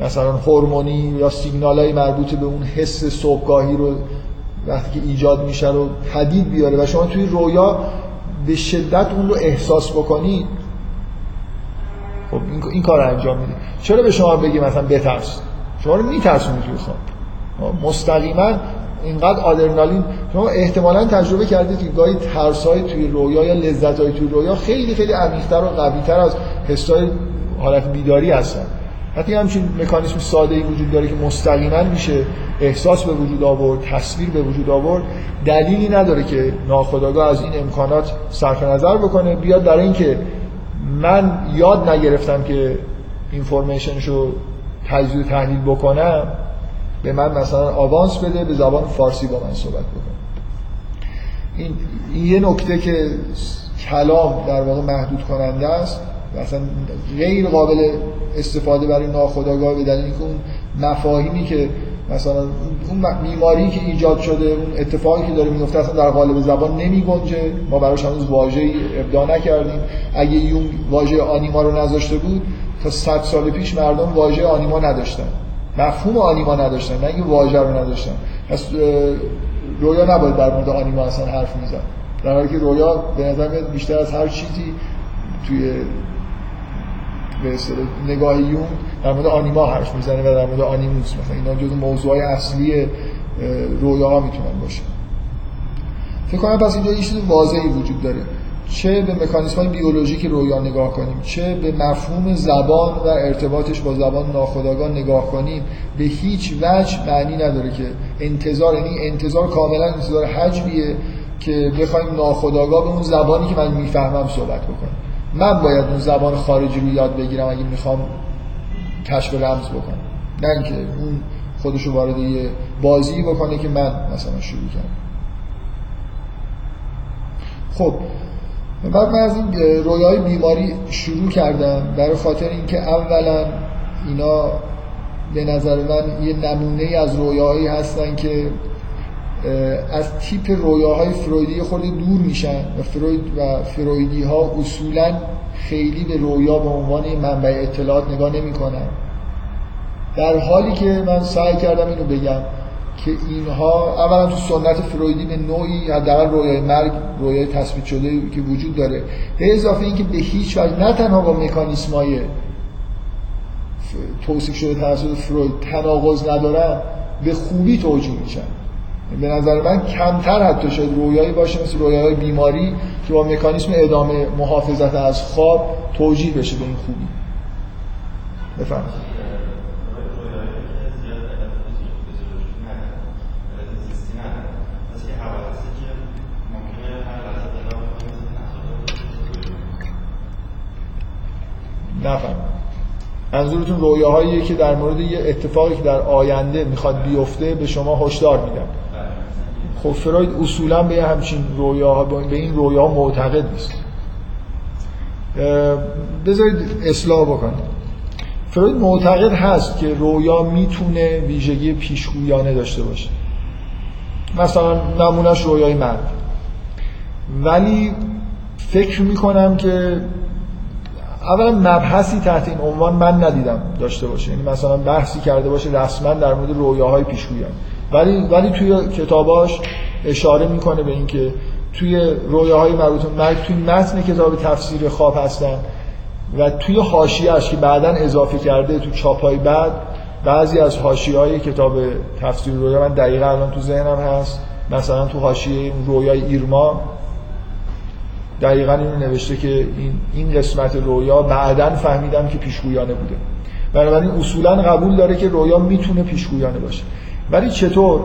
مثلا هورمونی یا سیگنالای مربوط به اون حس صبحگاهی رو وقتی که ایجاد میشه رو حدید بیاره و شما توی رویا به شدت اون رو احساس بکنید خب این, کار رو انجام میده چرا به شما بگی مثلا بترس؟ شما رو میترسونی توی خواب. مستقیما اینقدر آدرنالین شما احتمالا تجربه کردید که گاهی ترسای توی رویا یا لذتهای توی رویا خیلی خیلی عمیق‌تر و قوی‌تر از حسای حالت بیداری هستن. وقتی همچین مکانیسم ساده ای وجود داره که مستقیما میشه احساس به وجود آورد تصویر به وجود آورد. دلیلی نداره که ناخودآگاه از این امکانات صرف نظر بکنه. بیاد در اینکه من یاد نگرفتم که اینفورمیشنشو تجزیه تحلیل بکنم به من مثلا آوانس بده به زبان فارسی با من صحبت بکنه. این, این یه نکته که کلام در واقع محدود کننده است و اصلا غیر قابل استفاده برای ناخودآگاه به دلیل اینکه اون مفاهیمی که مثلا اون بیماری که ایجاد شده اون اتفاقی که داره میفته اصلا در قالب زبان نمی گنجه ما براش هنوز واژه‌ای ابداع نکردیم. اگه یون واژه آنیما رو نذاشته بود تا 100 سال پیش مردم واژه آنیما نداشتن. مفهوم آنیما نداشتن نه اینکه واژه رو نداشتن. پس رویا نباید در مورد آنیما اصلا حرف می‌زد. در حالی که رویا به نظر میاد بیشتر از هر چیزی توی به اصطلاح نگاه یون در مورد آنیما حرف می‌زنه و در مورد آنیموس مثلا. اینا جزو موضوعای اصلی رویاها می‌تونن باشه. فکر کنم پس اینجا یه چیز واضحی وجود داره. چه به مکانیسم های بیولوژیک رویا نگاه کنیم چه به مفهوم زبان و ارتباطش با زبان ناخودآگاه نگاه کنیم به هیچ وجه معنی نداره که انتظار یعنی انتظار کاملا انتظار حجمیه که بخوایم ناخودآگاه به اون زبانی که من می‌فهمم صحبت بکنم. من باید اون زبان خارجی رو یاد بگیرم اگه می‌خوام کشف رمز بکنم. نه اینکه اون خودشو وارد یه بازی بکنه که من مثلا شروع کردم. خب بعد من از این رویای بیماری شروع کردم. برای خاطر اینکه اولا اینا به نظر من یه نمونه از رویاهایی هستن که از تیپ رویاهای فرویدی خورده دور میشن و فروید و فرویدی ها اصولا خیلی به رویا به عنوان منبع اطلاعات نگاه نمی‌کنن. در حالی که من سعی کردم اینو بگم که اینها اولا تو سنت فرویدی به نوعی حداقل رویای مرگ رویای تثبیت شده که وجود داره. به اضافه اینکه به هیچ وجه نه تنها با مکانیسمای توصیف شده توسط فروید تناقض ندارن به خوبی توجیه میشن. به نظر من کمتر حتی شاید رویایی باشه مثل رویای بیماری که با مکانیسم ادامه محافظت از خواب توجیه بشه به این خوبی. بفرمایید. نفهم منظورتون رویاهایی که در مورد یه اتفاقی که در آینده می‌خواد بیفته به شما هشدار میدن خب فروید اصولا به همچین رویاها به این رویاها معتقد نیست. بذارید اصلاح بکنید فروید معتقد هست که رویا می‌تونه ویژگی پیشگویانه داشته باشه. مثلا نمونهش رویای مرگ ولی فکر می‌کنم که اولا مبحثی تحت این عنوان من ندیدم داشته باشه. یعنی مثلا بحثی کرده باشه رسما در مورد رویاهای پیشگویان. ولی ولی توی کتاباش اشاره می‌کنه به اینکه توی رویاهای مربوط به مرگ توی متن کتاب تفسیر خواب هستن و توی حاشیه‌اش که بعدا اضافه کرده تو چاپای بعد بعضی از حاشیه‌های کتاب تفسیر رویا من دقیقا الان تو ذهنم هست. مثلا تو حاشیه رویای ایرما دقیقا اینو نوشته که این, این قسمت رویا بعدا فهمیدم که پیشگویانه بوده. بنابراین اصولا قبول داره که رویا می‌تونه پیشگویانه باشه. ولی چطور؟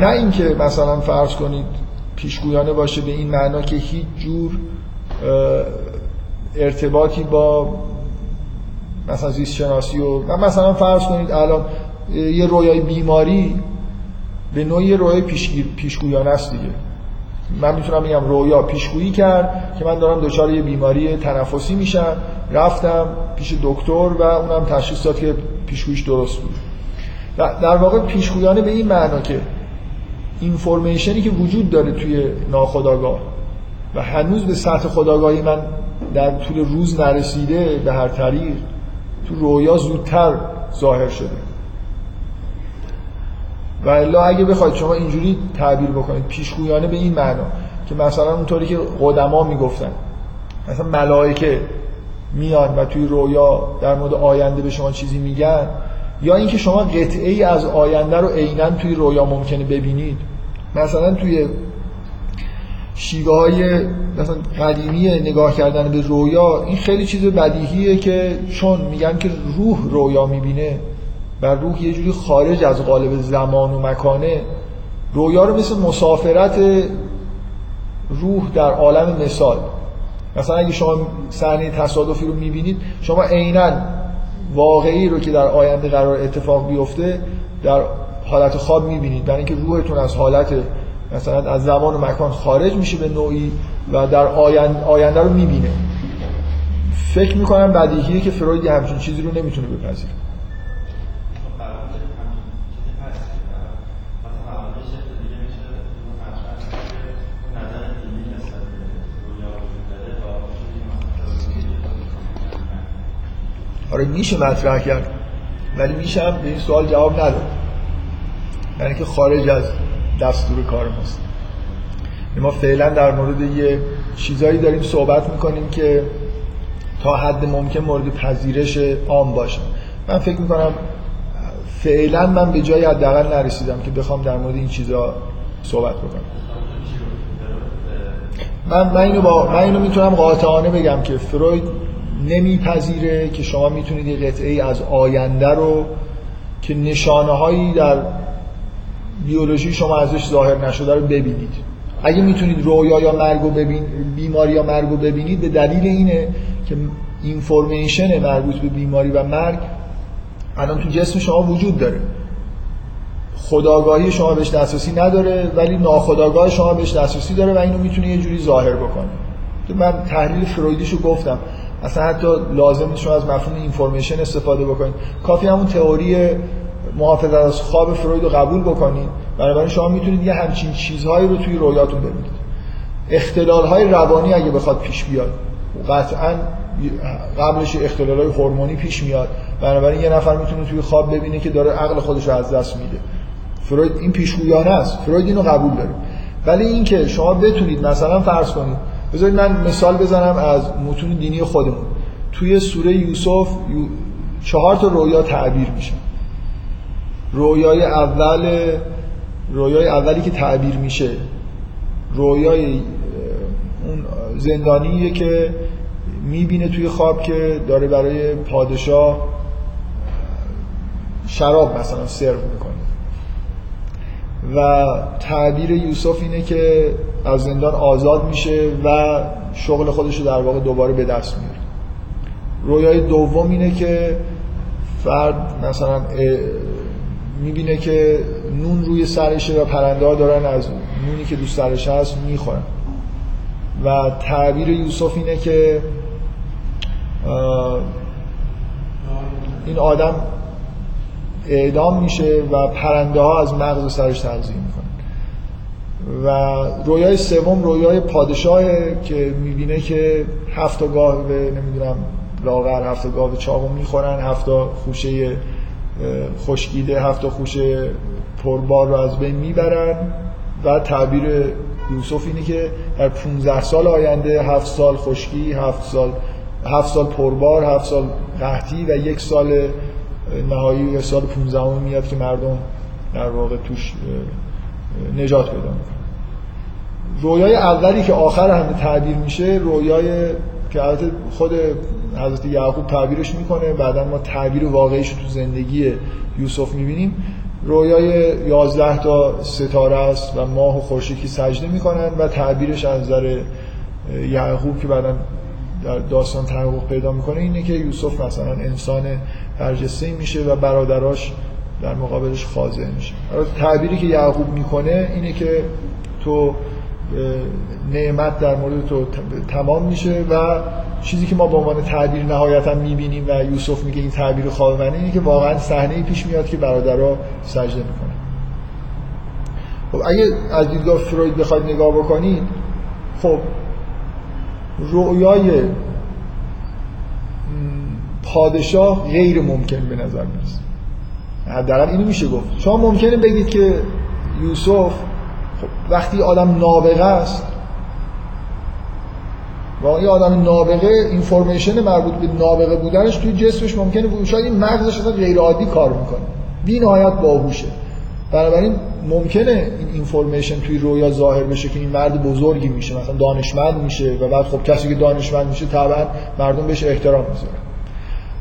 نه اینکه مثلا فرض کنید پیشگویانه باشه به این معنا که هیچ جور ارتباطی با مثلا زیست شناسی و مثلا فرض کنید الان یه رویای بیماری به نوعی رویای پیشگویانه است دیگه. من می‌تونم بگم رویا پیشگویی کرد که من دارم دچار یه بیماری تنفسی میشم. رفتم پیش دکتر و اونم تشخیص داد که پیشگوییش درست بود. در واقع پیشگویانه به این معنا که اینفورمیشنی که وجود داره توی ناخودآگاه و هنوز به سطح خداگاهی من در طول روز نرسیده به هر طریق تو رویا زودتر ظاهر شده. و الا اگه بخواید شما اینجوری تعبیر بکنید پیشگویانه به این معنا که مثلا اونطوری که قدما می‌گفتن. مثلا ملائکه میان و توی رویا در مورد آینده به شما چیزی میگن یا اینکه شما قطعه ای از آینده رو عینا توی رویا ممکنه ببینید. مثلا توی شیوه های مثلا قدیمی نگاه کردن به رویا این خیلی چیز بدیهیه که چون میگن که روح رویا می‌بینه. و روح یه جوری خارج از قالب زمان و مکانه رویا رو مثل مسافرت روح در عالم مثال. مثلا اگه شما صحنه تصادفی رو می‌بینید شما عینا واقعی رو که در آینده قرار اتفاق بیفته در حالت خواب می‌بینید. برای اینکه روحتون از حالت مثلا از زمان و مکان خارج میشه به نوعی و در آینده, آینده رو می‌بینه. فکر می‌کنم بدیهیه که فروید همچین چیزی رو نمی‌تونه بپذیره. آره میشه مطرح کرد. ولی میشه هم به این سوال جواب نداد. یعنی که خارج از دستور کار ماست. ما فعلا در مورد یه چیزایی داریم صحبت می‌کنیم که تا حد ممکن مورد پذیرش عام باشه. من فکر می‌کنم فعلا من به جایی حداقل نرسیدم که بخوام در مورد این چیزا صحبت بکنم. من من اینو با من اینو می‌تونم قاطعانه بگم که فروید نمیپذیره که شما می‌تونید یه قطعه ای از آینده رو که نشانه هایی در بیولوژی شما ازش ظاهر نشده رو ببینید. اگه می‌تونید رویا یا مرگ و ببین بیماری یا مرگ رو ببینید به دلیل اینه که اینفورمیشن مربوط به بیماری و مرگ الان تو جسم شما وجود داره. خداگاهی شما بهش دسترسی نداره ولی ناخداگاه شما بهش دسترسی داره و اینو می‌تونه یه جوری ظاهر بکنه. من تحلیل فرویدیشو گفتم. اصلا حتی لازم نیست شما از مفهوم اینفورمیشن استفاده بکنید. کافی همون تئوری محافظت از خواب فروید رو قبول بکنید. بنابراین شما می‌تونید یه همچین چیزهایی رو توی رویاتون ببینید. اختلال های روانی اگه بخواد پیش بیاد قطعا قبلش اختلال های هورمونی پیش میاد. بنابراین یه نفر می‌تونه توی خواب ببینه که داره عقل خودش رو از دست میده. فروید این پیشگویانه است. فروید اینو قبول داره. ولی اینکه شما بتونید مثلا فرض کنید بذارید من مثال بزنم از متون دینی خودمون. توی سوره یوسف چهار تا رویا تعبیر میشه. رویای اول رویای اولی که تعبیر میشه رویای اون زندانیه که می‌بینه توی خواب که داره برای پادشاه شراب مثلا سرو می‌کنه. و تعبیر یوسف اینه که از زندان آزاد میشه و شغل خودش رو در واقع دوباره به دست میاره. رویای دوم اینه که فرد مثلا می‌بینه که نون روی سرشه و پرنده ها دارن از نونی که دوست سرش هست می‌خورن. و تعبیر یوسف اینه که این آدم اعدام میشه و پرنده ها از مغز سرش تغذیه می‌کنن. و رویای سوم رویای پادشاهه که می‌بینه که هفت گاه به نمی‌دونم لاغر هفت گاه چاقو می‌خورن هفت خوشه خشکیده هفت خوشه پربار رو از بین می‌برن. و تعبیر یوسف اینه که در 15 سال آینده هفت سال خشکی هفت سال هفت سال پربار هفت سال قحطی و یک سال نهایی سال 15 میاد که مردم در واقع توش نجات پیدا رویای اولی که آخر همه تعبیر میشه رویای که البته خود حضرت یعقوب تعبیرش می‌کنه بعدا ما تعبیر واقعیش تو زندگی یوسف می‌بینیم. رویای 11 تا ستاره است و ماه و خورشید که سجده می‌کنن و تعبیرش از نظر یعقوب که بعدا در داستان تحقق پیدا می‌کنه اینه که یوسف مثلا انسان برجسته میشه و برادراش در مقابلش خاضع میشه. تعبیری که یعقوب می‌کنه اینه که تو نعمت در مورد تو تمام میشه و چیزی که ما به عنوان تعبیر نهایتا می‌بینیم و یوسف میگه این تعبیر خواب منه اینه که واقعا صحنه پیش میاد که برادرها سجده می‌کنه خب اگه از دیدگاه فروید بخواید نگاه بکنید خب رؤیای پادشاه غیر ممکن به نظر می‌رسه. حداقل اینو میشه گفت. شما ممکنه بگید که یوسف خب وقتی آدم نابغه است و این آدم نابغه اینفورمیشن مربوط به نابغه بودنش توی جسمش ممکنه بود. شاید این مغزش اصلا غیر عادی کار می‌کنه. بی نهایت باهوشه. بنابراین ممکنه این اینفورمیشن توی رویا ظاهر بشه که این مرد بزرگی میشه مثلا دانشمند میشه و بعد خب کسی که دانشمند میشه طبعا مردم بهش احترام می‌ذارن.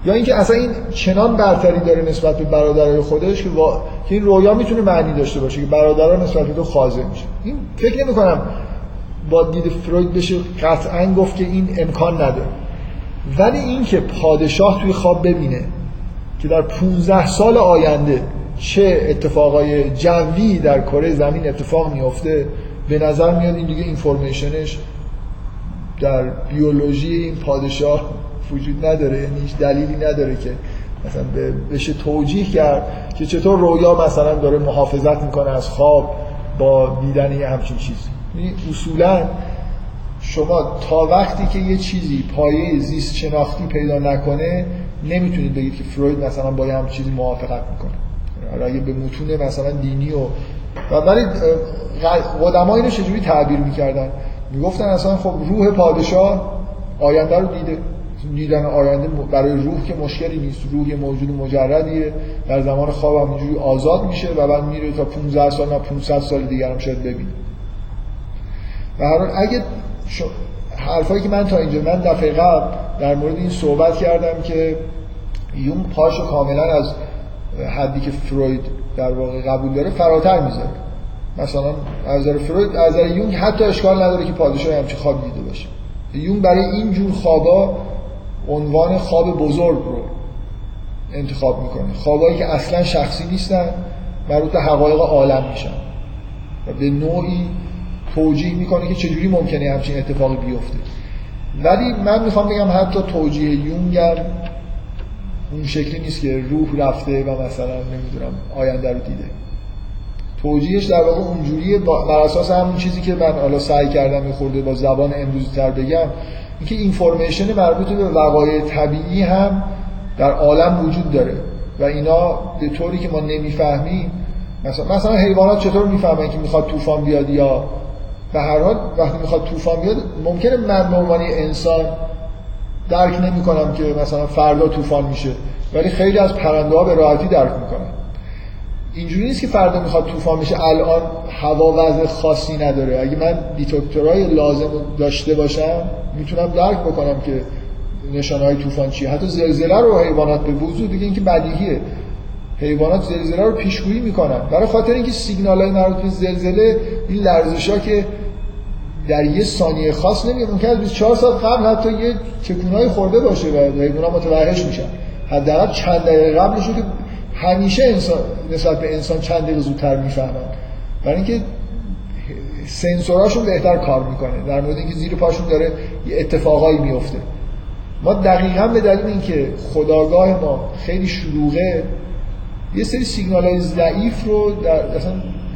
یا اینکه اصلا این چنان برتری داره نسبت به برادرای خودش که, وا... که این رویا می‌تونه معنی داشته باشه که برادرها نسبت به تو خاضع میشه. این فکر نمی کنم با دید فروید بشه قطعا گفت که این امکان نداره. ولی اینکه پادشاه توی خواب ببینه که در 15 سال آینده چه اتفاقای جوی در کره زمین اتفاق میفته به نظر میاد این دیگه اینفورمیشنش در بیولوژی این پادشاه وجود نداره یعنی هیچ دلیلی نداره که مثلا بشه توجیه کرد که چطور رویا مثلا داره محافظت می‌کنه از خواب با دیدن یه همچین چیزی یعنی اصولا شما تا وقتی که یه چیزی پایه زیست شناختی پیدا نکنه نمی‌تونید بگید که فروید مثلا با یه همچین چیزی موافقت می‌کنه. اگه به متون مثلا دینی و و ولی قدما اینو چجوری تعبیر می‌کردن؟ می‌گفتن اصلا خب روح پادشاه آینده رو دیده. دیدن آینده برای روح که مشکلی نیست. روح موجود مجردیه. در زمان خواب اینجوری آزاد میشه و بعد میره تا 15 سال نه 500 سال دیگر هم شاید ببینه. و هر اگه حرفایی که من تا اینجا من دفعه قبل در مورد این صحبت کردم که یون پاشو کاملا از حدی که فروید در واقع قبول داره فراتر می‌ذاره. مثلا از نظر فروید از نظر یونگ حتی اشکال نداره که پادشاه همچین خواب دیده باشه. یون برای این جور خوابا عنوان خواب بزرگ رو انتخاب می‌کنه خوابایی که اصلا شخصی نیستن مربوط به حقایق عالم میشن. و به نوعی توجیه می‌کنه که چجوری ممکنه همچین اتفاقی بیفته. ولی من می‌خوام بگم حتی توجیه یونگ اون شکلی نیست که روح رفته و مثلا نمی‌دونم آینده رو دیده. توجیهش در واقع اونجوریه بر اساس همون چیزی که من حالا سعی کردم خورده با زبان امروزی تر بگم اینکه اینفورمیشن مربوط به وقایع طبیعی هم در عالم وجود داره و اینا به طوری که ما نمی‌فهمیم مثلا مثلا حیوانات چطور می‌فهمن که می‌خواد طوفان بیاد یا به هر حال وقتی می‌خواد طوفان بیاد ممکنه من به عنوان انسان درک نمی‌کنم که مثلا فردا طوفان میشه ولی خیلی از پرنده ها به راحتی درک می‌کنن. اینجوری نیست که فردا می‌خواد طوفان بشه الان هوا وضع خاصی نداره. اگه من دیتکتورهای لازم داشته باشم می‌تونم درک بکنم که نشانه های طوفان چیه. حتی زلزله رو حیوانات به وضوح دیگه اینکه بدیهیه. حیوانات زلزله رو پیشگویی می‌کنن. برای خاطر اینکه سیگنال های مربوط به زلزله این لرزش ها که در یه ثانیه خاص نمیاد ممکن است 24 ساعت قبل حتی یه چکونای خورده باشه و حیوانات متوحش میشن. حداقل چند دقیقه قبلش که همیشه انسان نسبت به انسان چند دقیقه زودتر می‌فهمن. برای اینکه سنسوراشون بهتر کار می‌کنه. در مورد اینکه زیر پاشون داره یه اتفاقایی میفته ما دقیقا به دلیل اینکه خداگاه ما خیلی شلوغه یه سری سیگنال های ضعیف رو در اصلا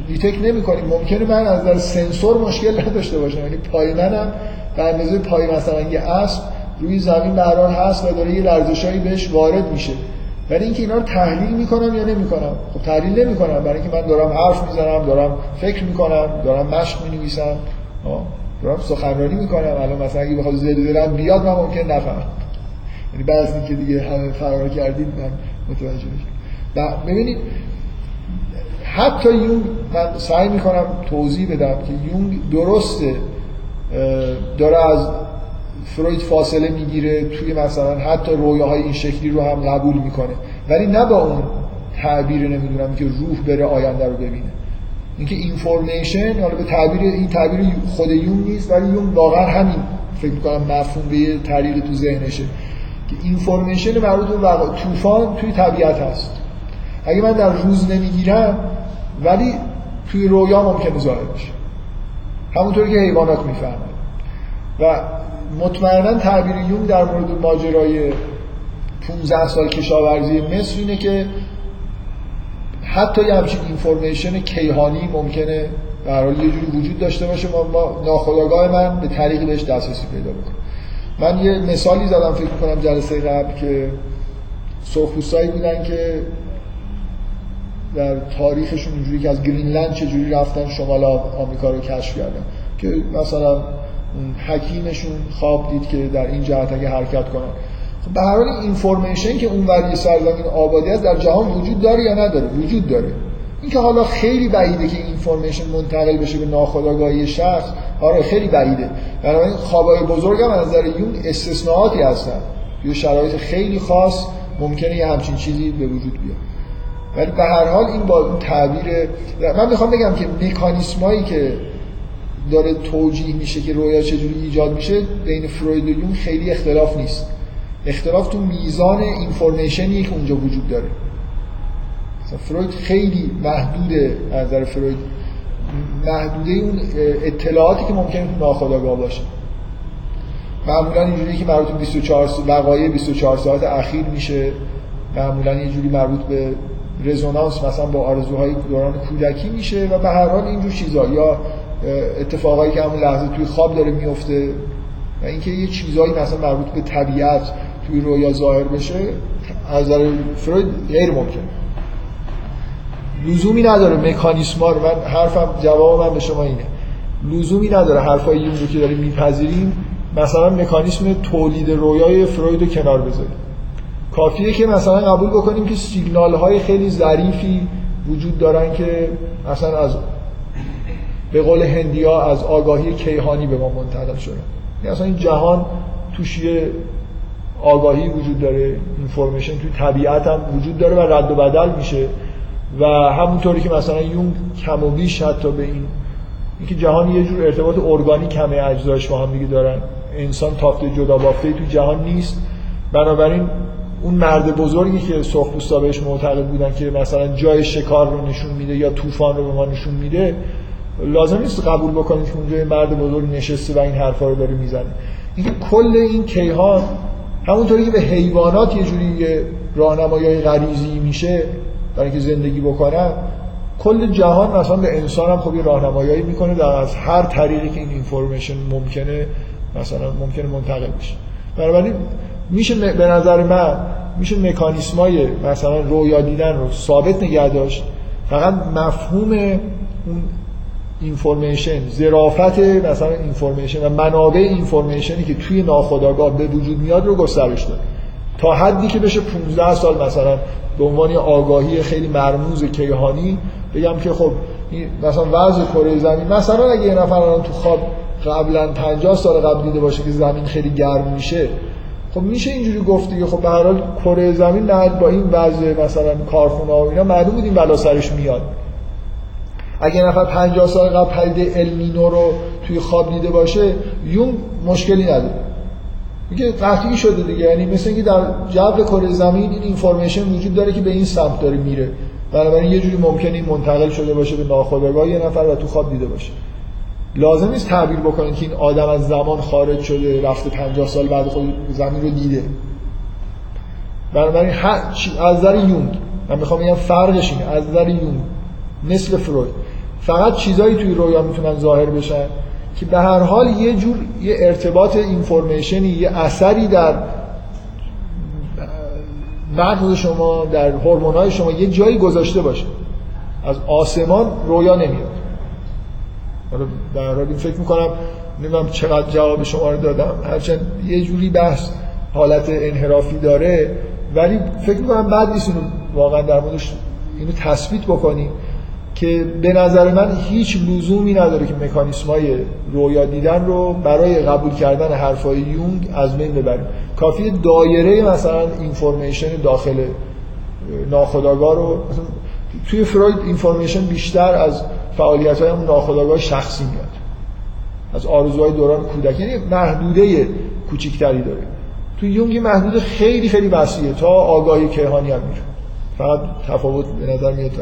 دیتک نمی کنیم ممکنه من از در سنسور مشکل نداشته باشم یعنی پای منم به اندازه پای مثلا یه اسب روی زمین به هست و داره یه لرزشایی بهش وارد میشه. ولی اینکه اینا رو تحلیل می‌کنم یا نمی‌کنم؟ خب تحلیل نمی‌کنم. برای اینکه من دارم حرف می‌زنم دارم فکر می‌کنم دارم مشق می‌نویسم دارم سخنرانی می‌کنم. الان مثلا اگه بخواد زلزله بیاد من ممکن نفهمم. یعنی بعد از اینکه دیگه همه فرار کردید من متوجه میشم. ببینید حتی یونگ من سعی می‌کنم توضیح بدم که یونگ درسته داره از فروید فاصله می‌گیره توی مثلا حتی رویاهای این شکلی رو هم قبول می‌کنه. ولی نه با اون تعبیر نمی‌دونم که روح بره آینده رو ببینه. اینکه اینفورمیشن حالا به تعبیر این تعبیر خود یون نیست ولی یون واقعا همین فکر می‌کنم مفهوم به یه تو ذهنشه. که اینفورمیشن مربوط به طوفان توی طبیعت هست. اگه من در روز نمی‌گیرم ولی توی رویا ممکنه ظاهر بشه. همونطوری که حیوانات می‌فهمن. و مطمئنا تعبیر یون در مورد ماجرای 15 سال کشاورزی مصر اینه که حتی یه همچین اینفورمیشن کیهانی ممکنه در حال یه جوری وجود داشته باشه. ما, ناخودآگاه من به طریقی بهش دسترسی پیدا بکنم. من یه مثالی زدم فکر کنم جلسه قبل که سرخپوستایی بودن که در تاریخشون اینجوری که از گرینلند چجوری رفتن شمال آمریکا رو کشف کردن. که مثلا حکیمشون خواب دید که در این جهت اگه حرکت کنن خب به هر حال اینفورمیشن که اون وری سرزمین آبادی است در جهان وجود داره یا نداره؟ وجود داره. اینکه حالا خیلی بعیده که اینفورمیشن منتقل بشه به ناخودآگاهی شخص آره خیلی بعیده. بنابراین خوابای بزرگ هم از نظر یون استثناءاتی هستن. یه شرایط خیلی خاص ممکنه یه همچین چیزی به وجود بیاد. ولی به هر حال این با تعبیر من می‌خوام بگم که مکانیسمایی که داره توجیه میشه که رویا چجوری ایجاد میشه بین فروید و یون خیلی اختلاف نیست. اختلاف تو میزان اینفورمیشنی که اونجا وجود داره. فروید خیلی محدوده از نظر فروید. محدوده اون اطلاعاتی که ممکنه تو ناخودآگاه باشه. معمولا اینجوری که مربوط به 24 وقایع 24 ساعت اخیر میشه. معمولا یه جوری مربوط به رزونانس مثلا با آرزوهای دوران کودکی میشه و به هر حال اینجور چیزا یا اتفاقایی که همون لحظه توی خواب داره میفته و اینکه یه چیزایی مثلا مربوط به طبیعت توی رویا ظاهر بشه از نظر فروید غیر ممکنه لزومی نداره مکانیسما رو من حرفم جواب من به شما اینه. لزومی نداره حرفای یون رو که داریم میپذیریم مثلا مکانیسم تولید رویای فروید رو کنار بذاریم. کافیه که مثلا قبول بکنیم که سیگنال های خیلی ظریفی وجود دارن که مثلا از به قول هندیا از آگاهی کیهانی به ما منتقل شده. یعنی اصلا این جهان توش یه آگاهی وجود داره اینفورمیشن توی طبیعت هم وجود داره و رد و بدل میشه. و همونطوری که مثلا یون کم و بیش حتی به این اینکه جهان یه جور ارتباط ارگانیک همه اجزاش با هم دیگه دارن. انسان تافته جدا بافته توی جهان نیست. بنابراین اون مرد بزرگی که سرخپوستا بهش معتقد بودن که مثلا جای شکار رو نشون میده یا طوفان رو به ما نشون میده لازم نیست قبول بکنید که اونجا مرد بزرگ نشسته و این حرفا رو داره می‌زنه اینکه کل این کیهان همونطوری که به حیوانات یه جوری راهنمایی غریزی میشه برای اینکه زندگی بکنن کل جهان مثلا به انسان هم خب یه راهنمایی می‌کنه در از هر طریقی که این اینفورمیشن ممکنه مثلا ممکنه منتقل بشه. بنابراین میشه به نظر من میشه مکانیسمای مثلا رویا دیدن رو ثابت نگه داشت. فقط مفهوم اون اینفورمیشن ظرافت مثلا اینفورمیشن و منابع اینفورمیشنی که توی ناخودآگاه به وجود میاد رو گسترش داد تا حدی که بشه 15 سال مثلا به عنوان آگاهی خیلی مرموز کیهانی بگم که خب مثلا وضع کره زمین مثلا اگه یه نفر الان تو خواب قبلا 50 سال قبل دیده باشه که زمین خیلی گرم میشه خب میشه اینجوری گفت دیگه. خب به هر حال کره زمین نه با این وضع مثلا کارخونه و اینا معلوم بود این بلا سرش میاد. اگه نفر 50 سال قبل پدیده المینو رو توی خواب دیده باشه یون مشکلی نداره. میگه قطعی شده دیگه. یعنی مثل اینکه در جو کره زمین این اینفورمیشن وجود داره که به این سمت داره میره. بنابراین یه جوری ممکنه این منتقل شده باشه به ناخودآگاه یه نفر و تو خواب دیده باشه. لازم نیست تعبیر بکنید که این آدم از زمان خارج شده رفته 50 سال بعد خود زمین رو دیده. بنابراین از نظر یونگ من می‌خوام بگم فرقش اینه از نظر یونگ مثل فروید. فقط چیزایی توی رویا می‌تونن ظاهر بشن که به هر حال یه جور یه ارتباط اینفورمیشنی یه اثری در مغز شما در هورمون‌های شما یه جایی گذاشته باشه. از آسمان رویا نمیاد. حالا در حال این فکر می‌کنم نمی‌دونم چقدر جواب شما رو دادم. هرچند یه جوری بحث حالت انحرافی داره ولی فکر می‌کنم بعد نیست واقعا در موردش اینو تثبیت بکنیم. که به نظر من هیچ لزومی نداره که مکانیسمای رویا دیدن رو برای قبول کردن حرفای یونگ از بین ببریم. کافی دایره مثلا اینفورمیشن داخل ناخودآگاه رو توی فروید اینفورمیشن بیشتر از فعالیت های همون ناخودآگاه شخصی میاد. از آرزوهای دوران کودکی یعنی محدوده کوچیکتری داره. توی یونگ محدود خیلی خیلی وسیعه تا آگاهی کیهانی هم میره فقط تفاوت به نظر میاد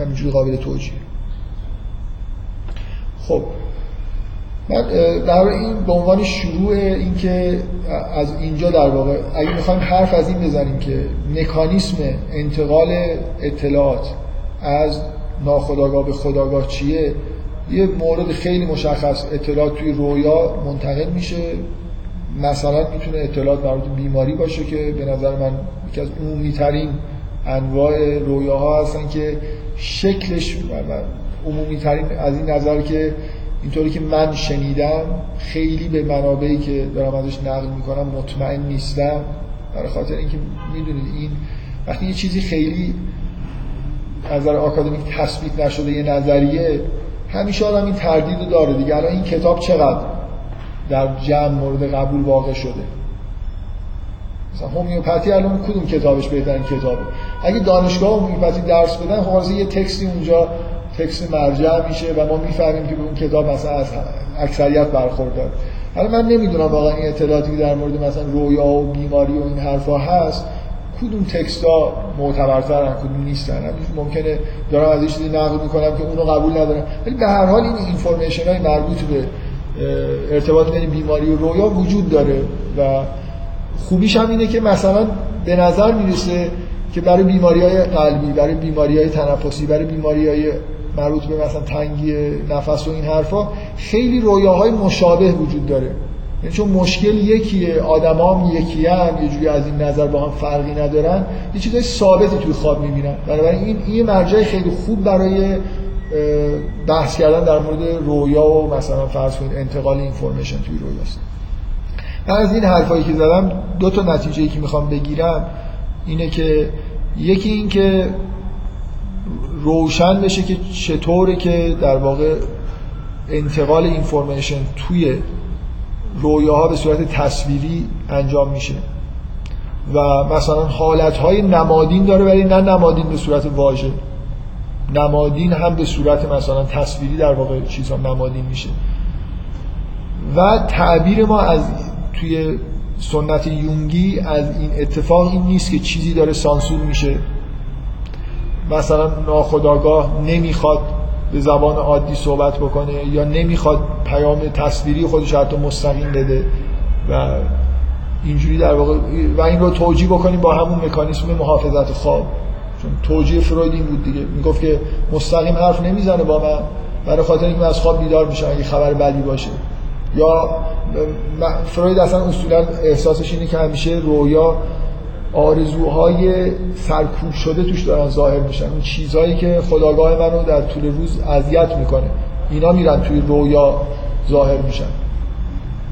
همینجوری قابل توجیه. خب. من در این به عنوان شروع اینکه از اینجا در واقع اگه می‌خوایم حرف از این بزنیم که مکانیسم انتقال اطلاعات از ناخودآگاه به خداگاه چیه یه مورد خیلی مشخص اطلاعات توی رویا منتقل میشه. مثلا می‌تونه اطلاعات مربوط بیماری باشه که به نظر من یکی از عمومی ترین انواع رویاها هستن که شکلش عمومی ترین از این نظر که اینطوری که من شنیدم خیلی به منابعی که دارم ازش نقل می‌کنم مطمئن نیستم. برای خاطر اینکه می‌دونید این وقتی یه چیزی خیلی از نظر آکادمیک تثبیت نشده یه نظریه همیشه آدم این تردید رو داره دیگه. الان این کتاب چقدر در جمع مورد قبول واقع شده؟ مثلا هومیوپاتی الان کدوم کتابش بهترین کتابه؟ اگه دانشگاه هومیوپاتی درس بدن خب یه تکستی اونجا تکست مرجع میشه و ما می‌فهمیم که به اون کتاب مثلا از اکثریت برخوردار. حالا من نمی‌دونم واقعا این اطلاعاتی در مورد مثلا رویا و بیماری و این حرفا هست. کدوم تکست ها معتبرترن کدوم نیستن؟ ممکنه دارم از چیزی نقل می‌کنم که اونو قبول ندارم. ولی به هر حال این اینفورمیشن های مربوط به ارتباط بین بیماری و رویا وجود داره و خوبیش هم اینه که مثلا به نظر می‌رسه که برای بیماری های قلبی برای بیماری های تنفسی برای بیماری های مربوط به مثلا تنگی نفس و این حرفا خیلی رویاهای مشابه وجود داره. یعنی چون مشکل یکیه آدما هم یکی هم یه جوری از این نظر با هم فرقی ندارن یه چیزای ثابتی توی خواب می‌بینن. بنابراین این این مرجع خیلی خوب برای بحث کردن در مورد رویا و مثلا فرض کنید انتقال اینفورمیشن توی رویاست. من از این حرفایی که زدم دو تا نتیجه که می‌خوام بگیرم اینه که یکی این که روشن بشه که چطوره که در واقع انتقال اینفورمیشن توی رویاها به صورت تصویری انجام میشه. و مثلا حالتهای نمادین داره ولی نه نمادین به صورت واژه. نمادین هم به صورت مثلا تصویری در واقع چیزها نمادین میشه. و تعبیر ما از توی سنت یونگی از این اتفاق این نیست که چیزی داره سانسور میشه. مثلا ناخداگاه نمی‌خواد به زبان عادی صحبت بکنه یا نمی‌خواد پیام تصویری خودش حتی مستقیم بده و اینجوری در واقع و این رو توجیه بکنیم با همون مکانیسم محافظت خواب. چون توجیه فروید این بود دیگه. می‌گفت که مستقیم حرف نمی‌زنه با من. برای خاطر اینکه از خواب بیدار میشم اگه خبر بدی باشه. یا فروید اصلا اصولا احساسش اینه که همیشه رویا آرزوهای سرکوب شده توش دارن ظاهر میشن. اون چیزهایی که خداگاه منو در طول روز اذیت می‌کنه. اینا میرن توی رویا ظاهر میشن.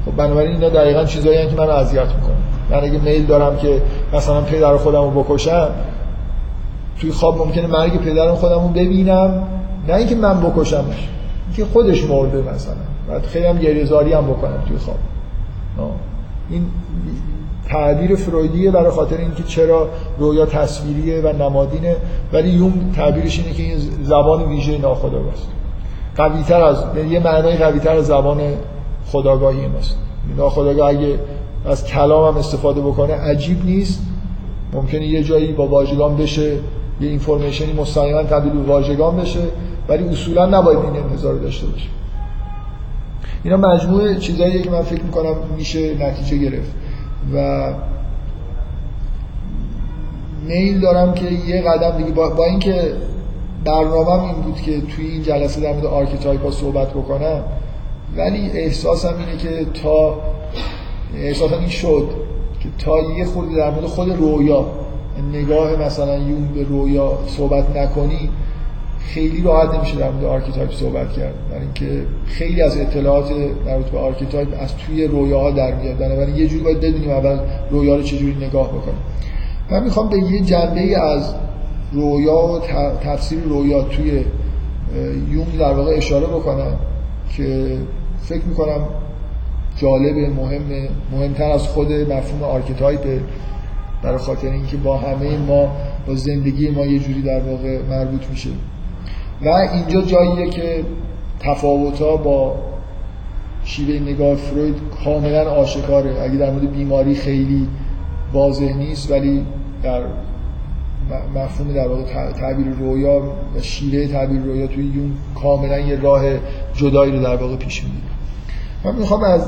خب بنابراین اینا دقیقا چیزهایی که منو اذیت می‌کنه من اگه میل دارم که مثلا پدر خودم رو بکشم توی خواب ممکنه مرگ پدرم خودم رو ببینم. نه اینکه من بکشمش که خودش مرده مثلا. بعد خیلی هم گریزاری هم بکنم توی خواب. این تعبیر فرویدیه برای خاطر اینکه چرا رویا تصویریه و نمادینه ولی یون تعبیرش اینه که این زبان ویژه ناخودآگاست قویتر از یه معنای قویتر از زبان خداگاهی ماست. ناخودآگاه اگه از کلام هم استفاده بکنه عجیب نیست. ممکنه یه جایی با واژگان بشه یه information ی مستقیما تبدیل به واژگان بشه ولی اصولا نباید این انتظار داشته باشه. اینا مجموعه چیزاییه که من فکر می‌کنم میشه نتیجه گرفت. و میل دارم که یه قدم دیگه با, با اینکه برنامه این بود که توی این جلسه در مورد archetype ها صحبت بکنم ولی احساسم اینه که تا احساسم این شد که تا یه خورده در مورد خود رویا نگاه مثلا یونگ به رویا صحبت نکنی خیلی راحت نمیشه در مورد archetype صحبت کرد. برای اینکه خیلی از اطلاعات مربوط به archetype از توی رویاها در میاد. بنابراین یه جوری باید بدونیم اول رویا رو چجوری نگاه بکنیم. من می‌خوام به یه جنبه از رویا و تفسیر رویا توی یونگ در واقع اشاره بکنم که فکر می‌کنم جالب مهم مهمتر از خود مفهوم archetype برای خاطر اینکه با همه ما با زندگی ما یه جوری در واقع مربوط میشه. و اینجا جاییه که تفاوت با شیوه نگاه فروید کاملا آشکاره. اگه در مورد بیماری خیلی واضح نیست ولی در مفهوم در واقع تعبیر رویا و شیوه تعبیر رویا توی یون کاملا یه راه جدایی رو در واقع پیش می‌گیره من می‌خوام از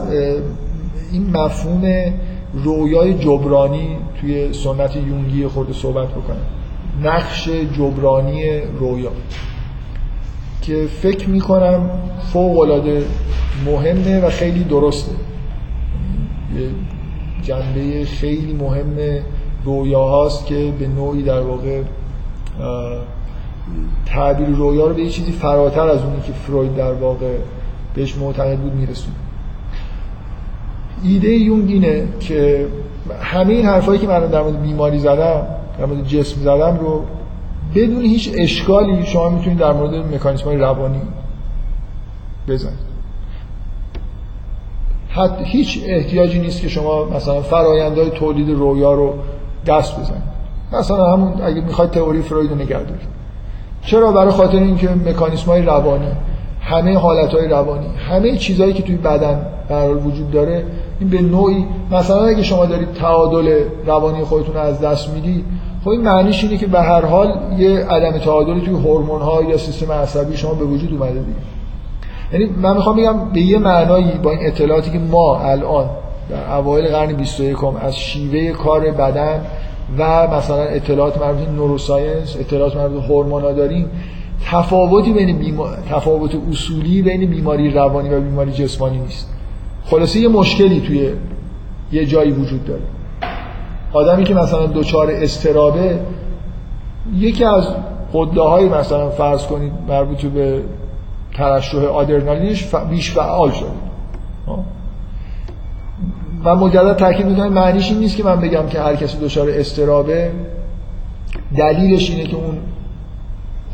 این مفهوم رویای جبرانی توی سنت یونگی خورده صحبت بکنم. نقش جبرانی رویا. که فکر می‌کنم فوق العاده مهمه و خیلی درسته. یه جنبه خیلی مهم رویا هاست که به نوعی در واقع تعبیر رویا رو به یه چیزی فراتر از اونی که فروید در واقع بهش معتقد بود میرسونه. ایده یونگ اینه که همه این حرفایی که من در مورد بیماری زدم در مورد جسم زدم رو بدون هیچ اشکالی شما می‌تونید در مورد مکانیسم های روانی بزنید. حتی هیچ احتیاجی نیست که شما مثلا فرایندهای تولید رویا رو دست بزنید. مثلا همون اگه می‌خواید تئوری فروید رو نگه چرا؟ برای خاطر اینکه مکانیسم های روانی همه حالت های روانی همه چیزهایی که توی بدن قرار وجود داره این به نوعی مثلا اگه شما دارید تعادل روانی خودتون رو از دست می‌دید خب این معنیش اینه که به هر حال یه عدم تعادلی توی هورمون ها یا سیستم عصبی شما به وجود اومده دیگه. یعنی من می‌خوام بگم به یه معنایی با این اطلاعاتی که ما الان در اوایل قرن 21 از شیوه کار بدن و مثلا اطلاعات مربوط به نوروساینس اطلاعات مربوط به هورمونا داریم تفاوتی بین بیمار... تفاوت اصولی بین بیماری روانی و بیماری جسمانی نیست. خلاصه یه مشکلی توی یه جایی وجود داره. آدمی که مثلا دچار استرابه یکی از قده های مثلا فرض کنید مربوط به ترشح آدرنالینش بیش فعال شده. و مجدد تاکید می‌کنم معنیش این نیست که من بگم که هر کسی دچار استرابه دلیلش اینه که اون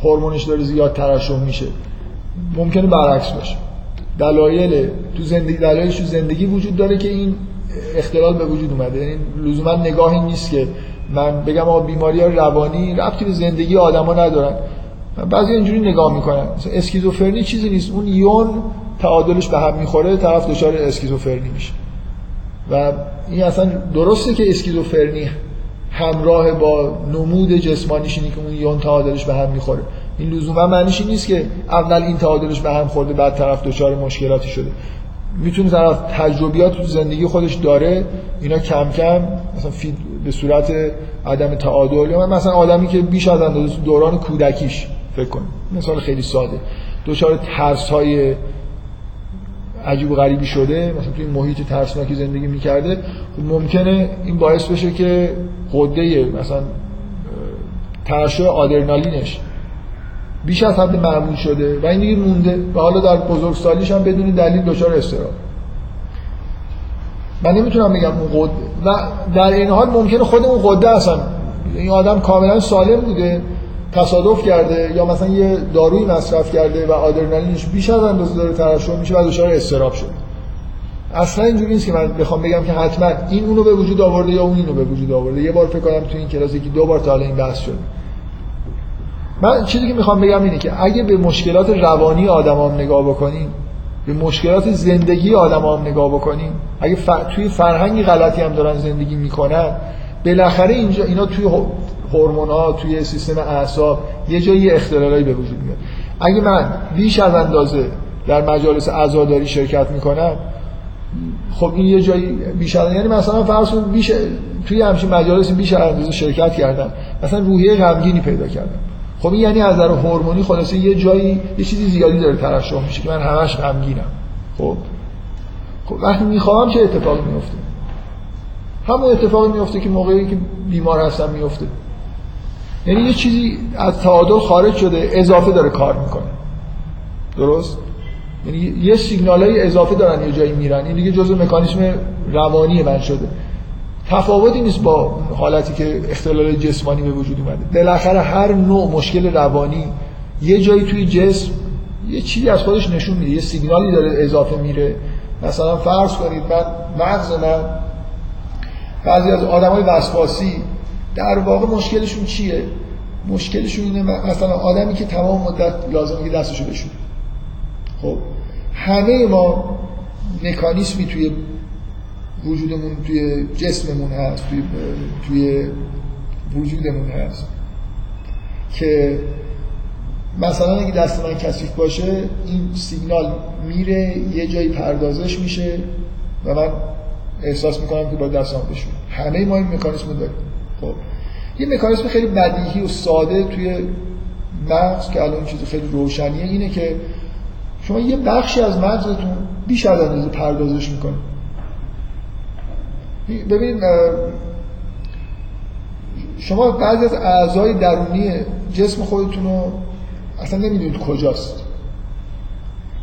هورمونش داره زیاد ترشح میشه. ممکنه برعکس باشه. دلایل تو زندگی دلایلش تو زندگی وجود داره که این اختلال به وجود اومده. یعنی لزوما نگاهی نیست که من بگم آقا بیماری روانی ربطی به زندگی آدما ندارن. بعضی اینجوری نگاه می‌کنن. مثلا اسکیزوفرنی چیزی نیست. اون یون تعادلش به هم می‌خوره طرف دچار اسکیزوفرنی میشه. و این اصلا درسته که اسکیزوفرنی همراه با نمود جسمانیش اینه که اون یون تعادلش به هم می‌خوره. این لزوما معنیش نیست که اول این تعادلش به هم خورده بعد طرف دچار مشکلاتی شده. می‌تونه طرف تجربیات تو زندگی خودش داره اینا کم کم مثلا به صورت عدم تعادل یا مثلا آدمی که بیش از اندازه دوران کودکیش فکر کن مثال خیلی ساده. دچار ترس های عجیب و غریبی شده مثلا توی محیط ترسناکی زندگی می‌کرده. ممکنه این باعث بشه که قده مثلا ترشح آدرنالینش بیش از حد معمول شده و این دیگه مونده و حالا در بزرگسالیش هم بدون دلیل دچار استراب من نمی‌تونم بگم اون قد و در این حال ممکنه خود اون قده اصلا این آدم کاملا سالم بوده تصادف کرده یا مثلا یه دارویی مصرف کرده و آدرنالینش بیش از اندازه داره ترشح میشه و دچار استراب شده. اصلا اینجوری نیست که من بخوام بگم که حتما این اونو به وجود آورده یا اون اینو به وجود آورده. یه بار فکر کنم تو این کلاس که دو بار تا این بحث شده. من چیزی که می‌خوام بگم اینه که اگه به مشکلات روانی آدمام نگاه بکنیم به مشکلات زندگی آدمام نگاه بکنیم اگه توی فرهنگی غلطی هم دارن زندگی می‌کنن بالاخره اینجا اینا توی هورمون ها توی سیستم اعصاب یه جایی اختلالایی به وجود میاد. اگه من بیش از اندازه در مجالس عزاداری شرکت می‌کنم خب این یه جایی بیش از یعنی مثلا فرض بیش توی همچین مجالس بیش از اندازه شرکت کردم. مثلا روحیه غمگینی پیدا کردم. خب این یعنی از نظر هورمونی خلاصه یه جایی یه چیزی زیادی داره ترشح میشه که من همش غمگینم. خب. خب وقتی می‌خوام چه اتفاقی میفته همون اتفاقی میفته که موقعی که بیمار هستم میفته یعنی یه چیزی از تعادل خارج شده اضافه داره کار می‌کنه. درست؟ یعنی یه سیگنال های اضافه دارن یه جایی میرن. این دیگه جزء مکانیسم روانی من شده. تفاوتی نیست با حالتی که اختلال جسمانی به وجود اومده. بالاخره هر نوع مشکل روانی یه جایی توی جسم یه چیزی از خودش نشون میده یه سیگنالی داره اضافه میره. مثلا فرض کنید من مغز من بعضی از آدمای وسواسی در واقع مشکلشون چیه؟ مشکلشون اینه مثلا آدمی که تمام مدت لازمه که دستشو بشونه خب همه ما مکانیسمی توی وجودمون توی جسممون هست توی, توی وجودمون هست. که مثلا اگه دست من کثیف باشه این سیگنال میره یه جایی پردازش میشه و من احساس می‌کنم که با دستم بشون. همه ما این مکانیسم داریم. خب. یه مکانیسم خیلی بدیهی و ساده توی مغز که الان چیز خیلی روشنیه اینه که شما یه بخشی از مغزتون بیش از اندازه پردازش می‌کنه ببین شما بعضی از اعضای درونی جسم خودتون رو اصلا نمی‌دونید کجاست.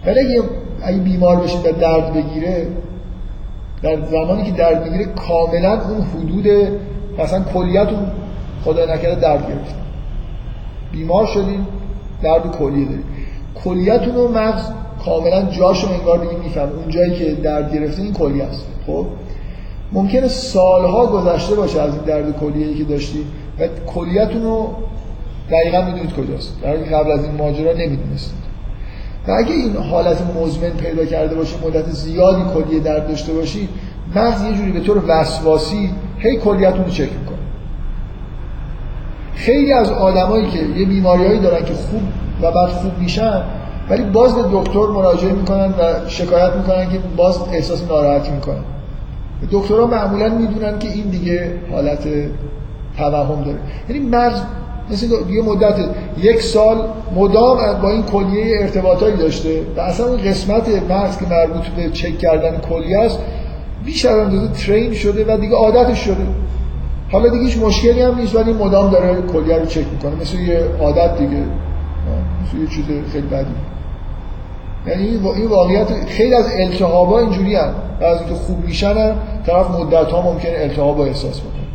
ولی اگه اگه بیمار بشید و درد بگیره در زمانی که درد می‌گیره کاملا اون حدود مثلا کلیتون خدا نکرده درد گرفت بیمار شدین درد کلیه دارید کلیتون رو مغز کاملا جاشو انگار دیگه میفهم اون جایی که درد گرفته این کلیه است. خب؟ ممکنه سالها گذشته باشه از این درد کلیه‌ای که داشتی و کلیتون رو دقیقا می‌دونید کجاست. در قبل از این ماجرا نمی‌دونستید. و اگه این حالت مزمن پیدا کرده باشی مدت زیادی کلیه درد داشته باشی مغز یه جوری به طور وسواسی هی کلیتون رو چک می‌کنه. خیلی از آدمایی که یه بیماریایی دارن که خوب و بعد خوب میشن ولی باز به دکتر مراجعه می‌کنن و شکایت می‌کنن که باز احساس ناراحتی می‌کنن. دکترها معمولا می‌دونن که این دیگه حالت توهم داره. یعنی مغز مثل یه مدت یک سال مدام با این کلیه ارتباطایی داشته و اصلا اون قسمت مغز که مربوط به چک کردن کلیه است بیش از اندازه ترین شده و دیگه عادتش شده. حالا دیگه هیچ مشکلی هم نیست ولی مدام داره کلیه رو چک می‌کنه. مثل یه عادت دیگه. مثل یه چیز خیلی بدی. یعنی این واقعیت خیلی از التهابا اینجوری هم بعضی که خوب میشن هم طرف مدت ها ممکنه التهاب احساس بکنه.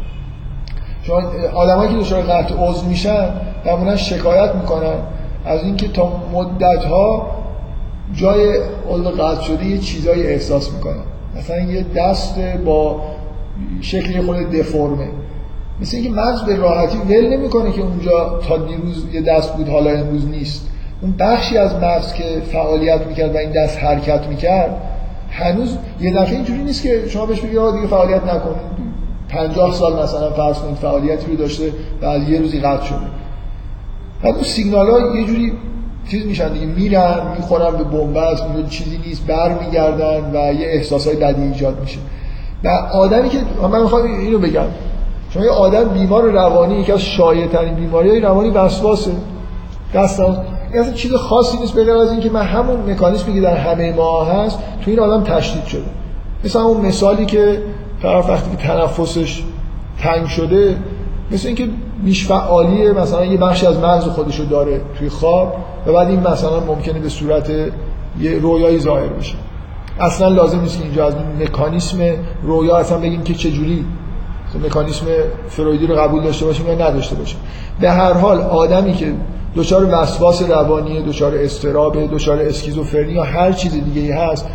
شما آدمایی که دچار قطع عضو میشن معمولا شکایت می‌کنن. از اینکه تا مدت ها جای عضو قطع شده یه چیزایی احساس می‌کنن. مثلا یه دست با شکلی خود دفرمه. مثل اینکه مغز به راحتی ول نمی‌کنه که اونجا تا دیروز یه دست بود حالا امروز نیست. اون بخشی از مغز که فعالیت می‌کرد و این دست حرکت می‌کرد هنوز یه دفعه اینجوری نیست که شما بهش بگید دیگه فعالیت نکنید 50 سال مثلا فرض کنید فعالیتی رو داشته از یه روزی قطع شده. بعد اون سیگنال ها یه جوری چیز میشن دیگه میرن می‌خورن به بنبست میگن چیزی نیست برمیگردن و یه احساس های بدی ایجاد میشه. و آدمی که من می‌خوام اینو بگم شما یه آدم بیمار روانی یکی از شایع ترین بیماری های روانی وسواسه. این اصلا چیز خاصی نیست بغیر از اینکه من همون مکانیزمی که در همه ما هست تو این آدم تشدید شده. مثلا اون مثالی که طرف وقتی که تنفسش تنگ شده مثل اینکه بیش فعالیه مثلا یه بخشی از مغز خودشو داره توی خواب و بعد این مثلا ممکنه به صورت یه رویایی ظاهر بشه. اصلا لازم نیست که اینجا از مکانیسم رویا اصلا بگیم که چه جوری مکانیسم فرویدی رو قبول داشته باشیم یا نداشته باشیم. به هر حال آدمی که دچار وسواس روانی دچار استراب دچار اسکیزوفرنی یا هر چیز دیگه ای هست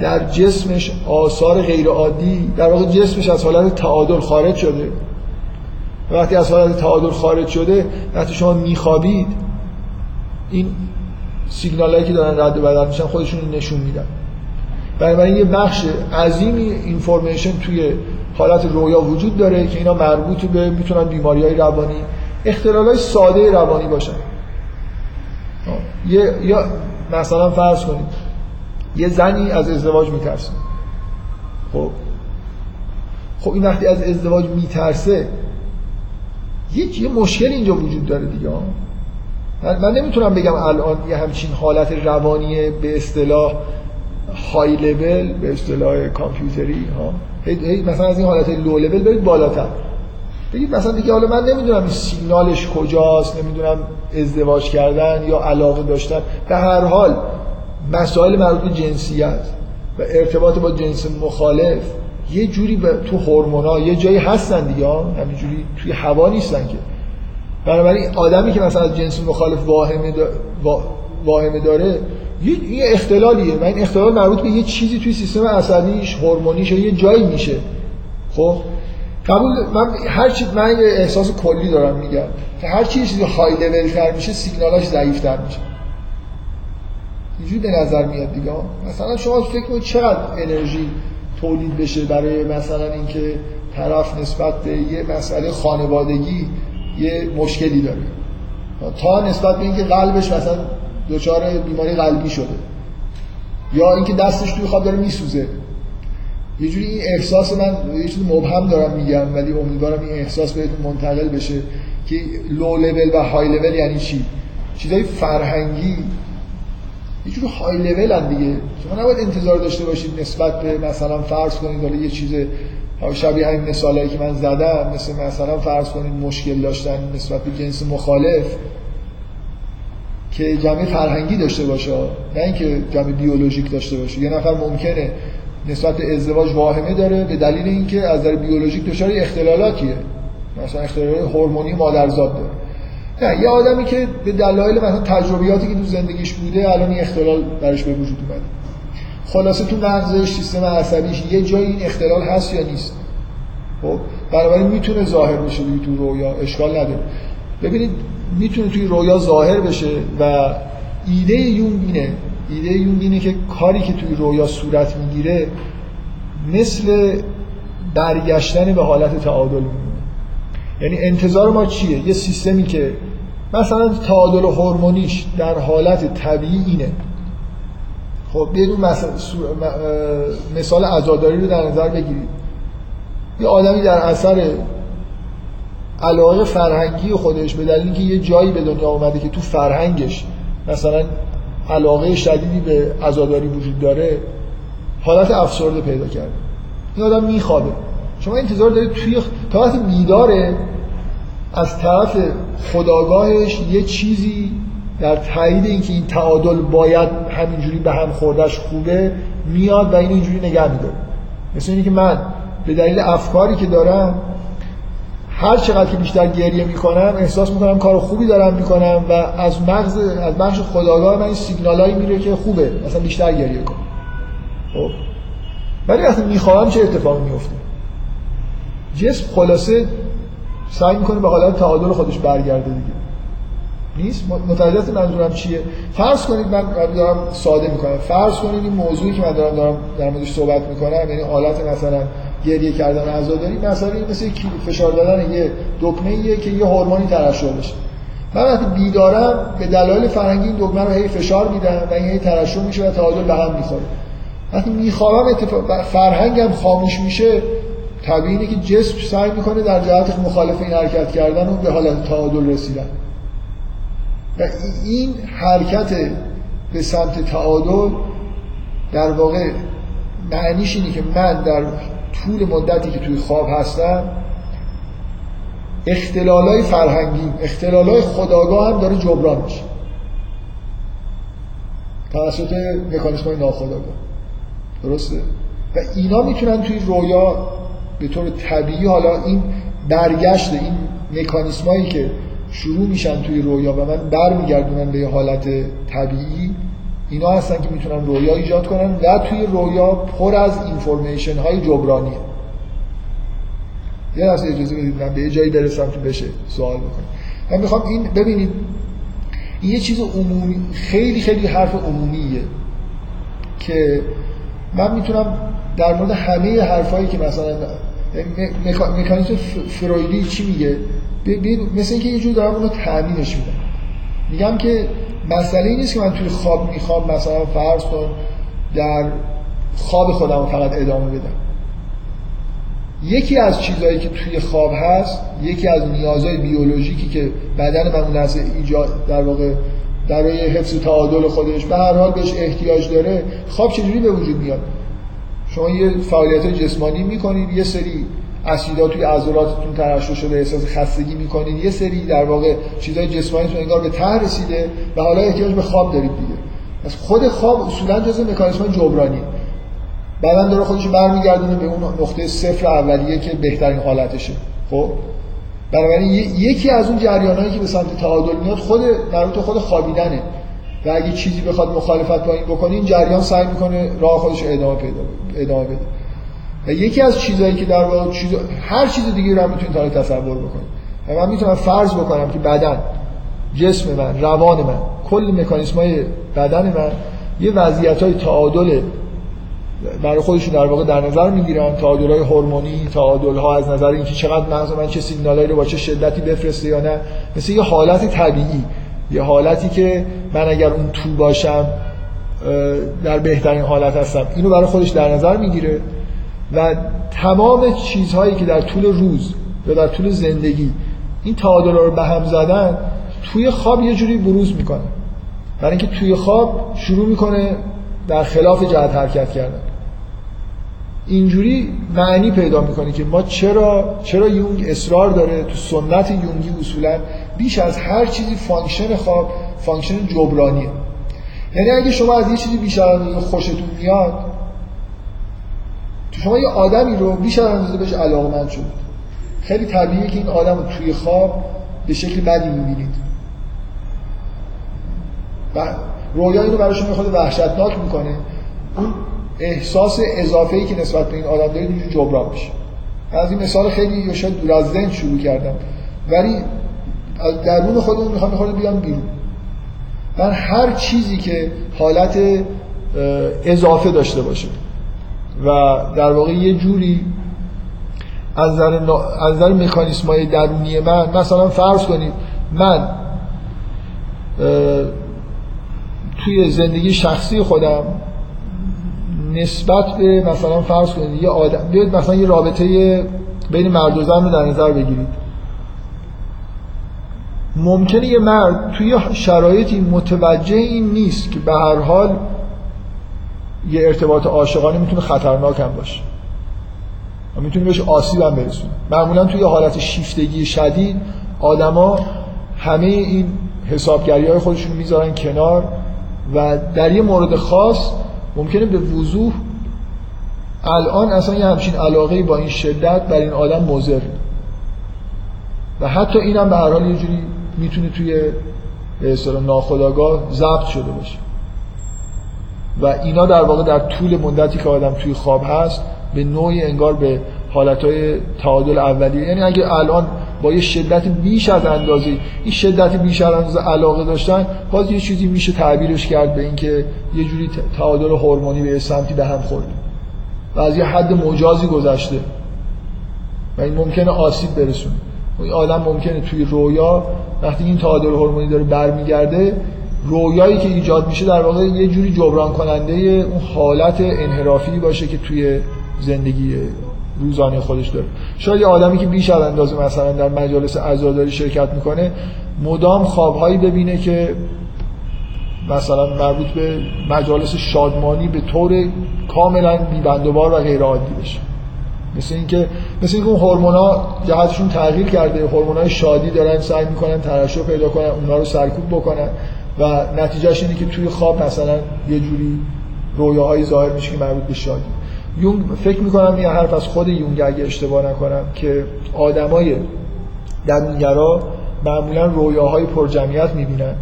در جسمش آثار غیر عادی در واقع جسمش از حالت تعادل خارج شده. وقتی از حالت تعادل خارج شده وقتی شما میخوابید این سیگنال هایی که دارن رد و بدل میشن خودشون نشون میدن. بنابراین یه بخش عظیمی اینفورمیشن توی حالت رویا وجود داره که اینا مربوط به می‌تونن بیماری های روانی اختلال های ساده روانی باشن. یه یا مثلا فرض کنید یه زنی از ازدواج میترسه. خب؟ خب این وقتی از ازدواج میترسه یه یه مشکل اینجا وجود داره دیگه من, من نمی‌تونم بگم الان یه همچین حالت روانی به اصطلاح های لول به اصطلاح کامپیوتری ها مثلا از این حالت لو لول برید بالاتر. بگید مثلا دیگه حالا من نمی‌دونم این سیگنالش کجاست نمی‌دونم ازدواج کردن یا علاقه داشتن. به هر حال مسائل مربوط به جنسیت و ارتباط با جنس مخالف یه جوری تو هورمونا یه جایی هستن دیگه همینجوری توی هوا نیستن که. بنابراین آدمی که مثلا جنس مخالف واهمه, واهمه داره یه اختلالیه و این اختلال مربوط به یه چیزی توی سیستم عصبیش هورمونیش یه جایی میشه. خب؟ قبول من هر چی من یه احساس کلی دارم میگم. که هر چی چیزی های لول تر میشه سیگنالاش ضعیفتر میشه. اینجوری به نظر میاد دیگه. مثلا شما فکر کنید چقدر انرژی تولید بشه برای مثلا اینکه طرف نسبت به یه مسئله خانوادگی یه مشکلی داره. تا نسبت به اینکه قلبش مثلا دچار بیماری قلبی شده. یا اینکه دستش توی خواب داره میسوزه. یه جوری این احساس من یه چیز مبهم دارم میگم ولی امیدوارم این احساس بهتون منتقل بشه که لو لول و های لول یعنی چی؟ چیزای فرهنگی یه جور های لول هم دیگه. شما نباید انتظار داشته باشید نسبت به مثلا فرض کنید حالا یه چیز شبیه همین مثالایی که من زدم مثل مثلا فرض کنید مشکل داشتن نسبت به جنس مخالف که جنبه فرهنگی داشته باشه نه اینکه جنبه بیولوژیک داشته باشه. یه نفر ممکنه نسبت به ازدواج واهمه داره به دلیل اینکه از نظر بیولوژیک دچار اختلالاتیه. مثلا اختلال هورمونی مادرزاد داره. نه یه آدمی که به دلایل مثلا تجربیاتی که تو زندگیش بوده الان این اختلال برش به وجود اومده. خلاصه تو مغزش سیستم عصبیش یه جایی این اختلال هست یا نیست؟ خب بنابراین می‌تونه ظاهر بشه تو رویا اشکال نداره. ببینید می‌تونه توی رویا ظاهر بشه و ایده یونگ اینه ایده یونگ اینه که کاری که توی رویا صورت می‌گیره مثل برگشتن به حالت تعادل میمونه. یعنی انتظار ما چیه؟ یه سیستمی که مثلا تعادل هورمونیش در حالت طبیعی اینه. خب بدون مثال عزاداری رو در نظر بگیرید. یه آدمی در اثر علاقه فرهنگی خودش به دلیل اینکه یه جایی به دنیا اومده که تو فرهنگش مثلا علاقه شدیدی به عزاداری وجود داره حالت افسرده پیدا کرده. این آدم میخوابه. شما انتظار دارید توی تا وقتی میداره از طرف خداگاهش یه چیزی در تایید اینکه این تعادل باید همینجوری به هم خوردش خوبه میاد و این اینجوری نگه میداره. مثل اینکه من به دلیل افکاری که دارم هر چقدر که بیشتر گریه می‌کنم احساس می‌کنم کار خوبی دارم می‌کنم و از مغز از بخش خداگاه من این سیگنالایی میره که خوبه مثلا بیشتر گریه کن خب؟ ولی وقتی می‌خوام چه اتفاقی میفته جسم خلاصه سعی می‌کنه به حالت تعادل خودش برگرده دیگه. نیست؟ متوجه منظورم چیه؟ فرض کنید من دارم ساده می‌کنم. فرض کنید این موضوعی که من دارم دارم در موردش صحبت می‌کنم یعنی حالت مثلا گریه کردن عزاداری مثلا مثل فشار دادن یه دکمه که یه هورمونی ترشح بشه من وقتی بیدارم به دلایل فرهنگی این دکمه رو هی فشار میدم و این هی ترشح میشه و تعادل به هم می‌خوره. وقتی میخوابم اتفاق فرهنگم خاموش میشه طبیعیه که جسم سعی می‌کنه در جهت مخالف این حرکت کردن و به حالت تعادل رسیدن. و این حرکت به سمت تعادل در واقع معنیش اینه که من در طول مدتی که توی خواب هستم اختلالای فرهنگی اختلالای خداگاه هم داره جبران میشه توسط مکانیسم های ناخداگاه درسته؟ و اینا می‌تونن توی رویا به طور طبیعی حالا این برگشت این مکانیسمایی که شروع میشن توی رویا و من برمیگردونن به یه حالت طبیعی اینا هستن که می‌تونن رویا ایجاد کنن و توی رویا پر از اینفورمیشن های جبرانی. یه لحظه اجازه بدید من به یه جایی برسم که بشه سوال بکنم. من می‌خوام این ببینید این یه چیز عمومی خیلی خیلی حرف عمومیه که من می‌تونم در مورد همه حرفایی که مثلا مکانیزم فرویدی چی میگه؟ مثل اینکه یه جور دارم اونو تعمیمش میدم میگم که مسئله نیست که من توی خواب می‌خوام مثلا فرض کن در خواب خودم فقط ادامه بدم. یکی از چیزهایی که توی خواب هست یکی از نیازهای بیولوژیکی که بدن من اون ایجاد در واقع برای حفظ تعادل خودش به هر حال بهش احتیاج داره خواب چجوری به وجود میاد؟ شما یه فعالیت جسمانی می‌کنید یه سری اسیدا توی عضلاتتون ترشح شده احساس خستگی می‌کنید یه سری در واقع چیزای جسمانیتون انگار به ته رسیده و حالا احتیاج به خواب دارید دیگه. از خود خواب اصولا جزء مکانیزم جبرانی. بعدا داره خودش برمیگردونه به اون نقطه صفر اولیه که بهترین حالتشه. خب؟ بنابراین یکی از اون جریانایی که به سمت تعادل میاد خود مربوط خود خوابیدنه. و اگه چیزی بخواد مخالفت با این بکنه این جریان سعی می‌کنه راه خودش ادامه پیدا ادامه بده. و یکی از چیزهایی که در واقع چیز هر چیز دیگه رو هم می‌تونید تصور بکنید و من می‌تونم فرض بکنم که بدن جسم من روان من کل مکانیسم های بدن من یه وضعیت های تعادل برای خودشون در واقع در نظر می‌گیرن. تعادل های هورمونی تعادل ها از نظر اینکه چقدر مغز من چه سیگنالایی رو با چه شدتی بفرسته یا نه مثل یه حالت طبیعی. یه حالتی که من اگر اون تو باشم در بهترین حالت هستم. اینو برای خودش در نظر می‌گیره. و تمام چیزهایی که در طول روز یا در طول زندگی این تعادل رو به هم زدن توی خواب یه جوری بروز می‌کنه. برای اینکه توی خواب شروع می‌کنه در خلاف جهت حرکت کردن. اینجوری معنی پیدا می‌کنه که ما چرا چرا یونگ اصرار داره تو سنت یونگی اصولا بیش از هر چیزی function خواب function جبرانیه. یعنی اگه شما از یه چیزی بیشتر خوشتون میاد شما آدمی رو بیش از اندازه بهش علاقمند شدید خیلی طبیعیه که این آدم رو توی خواب به شکل بدی می‌بینید. و رویا اینو براشون خود وحشتناک می‌کنه. اون احساس اضافه ای که نسبت به این آدم دارید اینجور جبران میشه. از این مثال خیلی شاید دور از ذهن شروع کردم. ولی از درون خودمون می‌خوام می‌خوام بیام بیرون. من هر چیزی که حالت اضافه داشته باشه و در واقع یه جوری از نظر, از نظر مکانیسم های درونی من مثلا فرض کنید من توی زندگی شخصی خودم نسبت به مثلا فرض کنید یه آدم بیاید مثلا یه رابطه بین مرد و زن رو در نظر بگیرید. ممکنه یه مرد توی شرایطی متوجه این نیست که به هر حال یه ارتباط عاشقانه می‌تونه خطرناک هم باشه. و می‌تونه بهش آسیب هم برسونه معمولا توی حالت شیفتگی شدید آدما همه این حسابگری های خودشون می‌ذارن کنار و در یه مورد خاص ممکنه به وضوح الان اصلا یه همچین علاقه با این شدت بر این آدم مضر. و حتی اینم به هر حال یه جوری می‌تونه توی به ناخودآگاه ضبط شده باشه و اینا در واقع در طول مدتی که آدم توی خواب هست به نوعی انگار به حالتهای تعادل اولیه. یعنی اگه الان با یه شدت بیش از اندازه این شدت بیش از اندازه علاقه داشتن باز یه چیزی میشه تعبیرش کرد به اینکه یه جوری تعادل هورمونی به سمتی به هم خورده. و از یه حد مجازی گذشته. و این ممکنه آسیب برسونه. این آدم ممکنه توی رویا وقتی این تعادل هورمونی داره برمیگرده رویایی که ایجاد میشه در واقع یه جوری جبران کننده اون حالت انحرافی باشه که توی زندگی روزانه خودش داره. شاید یه آدمی که بیش از اندازه مثلا در مجالس عزاداری شرکت می‌کنه مدام خوابهایی ببینه که مثلا مربوط به مجالس شادمانی به طور کاملا بیبندوبار و غیر عادی بشه. مثل اینکه مثل اینکه اون هورمونا جهتشون تغییر کرده هورمونای شادی دارن سعی می‌کنن ترشح پیدا کنن اونها رو سرکوب بکنن. و نتیجهش اینه که توی خواب مثلا یه جوری رویاهایی ظاهر میشه که مربوط به شادی. یونگ فکر می‌کنم یه حرف از خود یونگ اگه اشتباه نکنم که آدمای درونگرا معمولا رویاهای پرجمعیت می‌بینن.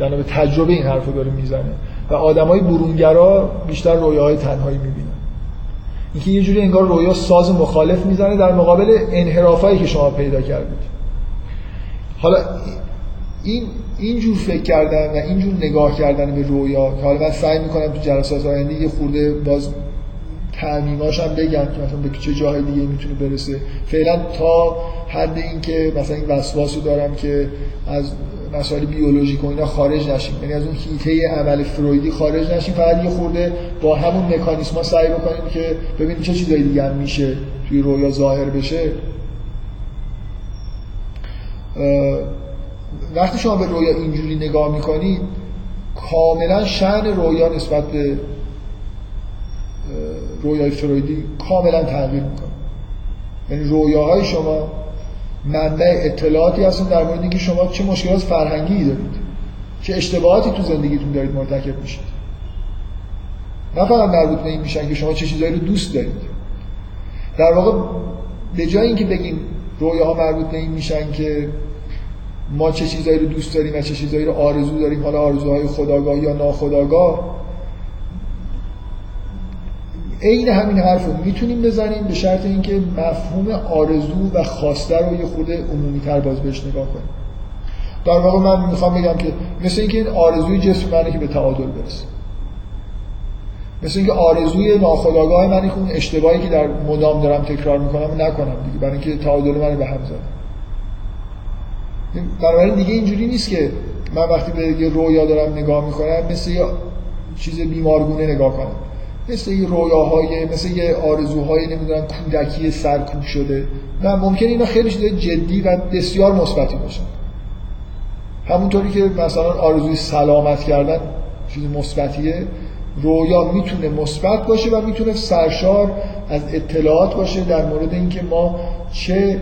یعنی به تجربه این حرف رو داره می‌زنه. و آدمای برونگرا بیشتر رویاهای تنهایی می‌بینن. اینکه یه جوری انگار رویا ساز مخالف می‌زنه در مقابل انحرافایی که شما پیدا کردید. حالا این اینجور فکر کردن و اینجور نگاه کردن به رویا که حالا من سعی می‌کنم تو جلسات آینده یه خورده باز تعمیماش هم بگم که مثلا به چه جاهای دیگه می‌تونه برسه. فعلا تا حد این که مثلا این وسواس دارم که از مسائل بیولوژیک و اینا خارج نشیم. یعنی از اون هیته عمل فرویدی خارج نشیم. فقط یه خورده با همون مکانیسم سعی بکنیم که ببینیم چه چیزایی دیگه هم میشه توی رویا ظاهر بشه. وقتی شما به رویا اینجوری نگاه می‌کنید کاملا شعن رویا نسبت به رویای فرویدی کاملا تغییر می‌کنه. یعنی رویاهای شما منبع اطلاعاتی هستن در مورد اینکه شما چه مشکلات فرهنگی دارید چه اشتباهاتی تو زندگیتون دارید مرتکب میشید. نه فقط مربوط به این میشن که شما چه چیزایی رو دوست دارید. در واقع به جای اینکه بگیم رویاها مربوط به این میشن که ما چه چیزایی رو دوست داریم و چه چیزایی رو آرزو داریم حالا آرزوهای خداگاه یا ناخداگاه. عین همین حرف رو می‌تونیم بزنیم به شرط اینکه مفهوم آرزو و خواسته رو یه خورده عمومی تر باز بهش نگاه کنیم. در واقع من می‌خوام بگم که مثل اینکه این آرزوی جسم منه که به تعادل برسه. مثل اینکه آرزوی ناخودآگاه که اون اشتباهی که در مدام دارم تکرار می‌کنم نکنم دیگه. برای اینکه تعادل من به هم زده. بنابراین دیگه اینجوری نیست که من وقتی به یه رویا دارم نگاه می‌کنم مثل یه چیز بیمارگونه نگاه کنم. مثل یه رویاهای مثل یه آرزوهای نمی‌دونم کودکی سرکوب شده. نه ممکن اینا خیلی چیز جدی و بسیار مثبتی باشن همونطوری که مثلا آرزوی سلامت کردن چیز مثبتیه. رویا می‌تونه مثبت باشه و می‌تونه سرشار از اطلاعات باشه در مورد اینکه ما چه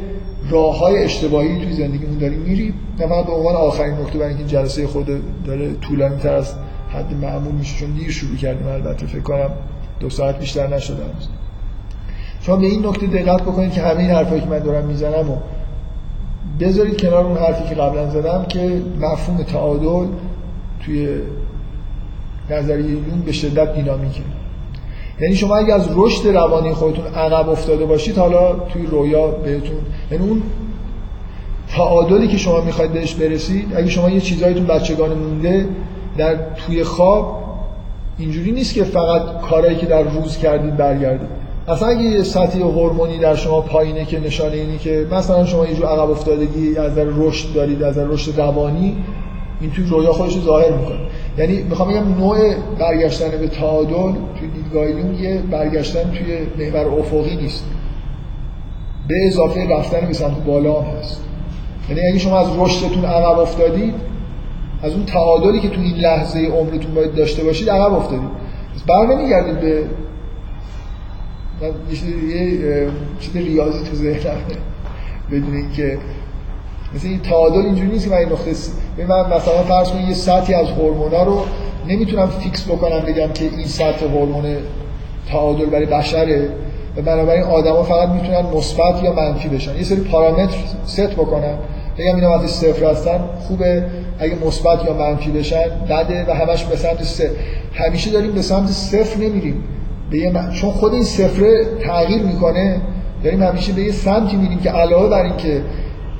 راه های اشتباهی توی زندگیمون داریم میریم نه فقط به عنوان آخرین نکته برای اینکه جلسه خود داره طولانی تر از حد معمول میشه چون دیر شروع کردیم البته فکر کنم دو ساعت بیشتر نشده هنوز. شما به این نکته دقت بکنید که همه این حرفایی که من دارم می‌زنم و بذارید کنار اون حرفی که قبلا زدم که مفهوم تعادل توی نظریه یون به شدت دینامیکه. یعنی شما اگه از رشد روانی خودتون عقب افتاده باشید حالا توی رویا بهتون یعنی اون تعادلی که شما می‌خواید بهش برسید اگه شما یه چیزایی بچگانه مونده در توی خواب اینجوری نیست که فقط کارهایی که در روز کردید برگردید. اصلا اگه یه سطحی هورمونی در شما پایینه که نشانه اینی که مثلا شما یه جور عقب افتادگی از در رشد دارید از در رشد روانی این توی رویا خودش ظاهر می‌کنه. یعنی می‌خوام بگم نوع برگشتن به تعادل توی دیدگاه یه برگشتن توی محور افقی نیست. به اضافه رفتن به سمت بالا هم هست. یعنی اگه شما از رشدتون عقب افتادید از اون تعادلی که تو این لحظه عمرتون باید داشته باشید عقب افتادید. بر نمیگردید به یه چیز ریاضی تو ذهنم بدون اینکه مثل این تعادل اینجوری نیست که من این نقطه من مثلا فرض کنید یه سطحی از هورمونا رو نمی‌تونم fix بکنم بگم که این سطح هورمون تعادل برای بشره و بنابراین آدما فقط می‌تونن مثبت یا منفی بشن. یه سری پارامتر ست بکنم. بگم اینا وقتی صفر هستن خوبه. اگه مثبت یا منفی بشن بده و همش به سمت صفر. همیشه داریم به سمت صفر نمیریم. به یه چون خود این صفر تغییر می‌کنه. داریم همیشه به یه سمتی میریم که علاوه بر اینکه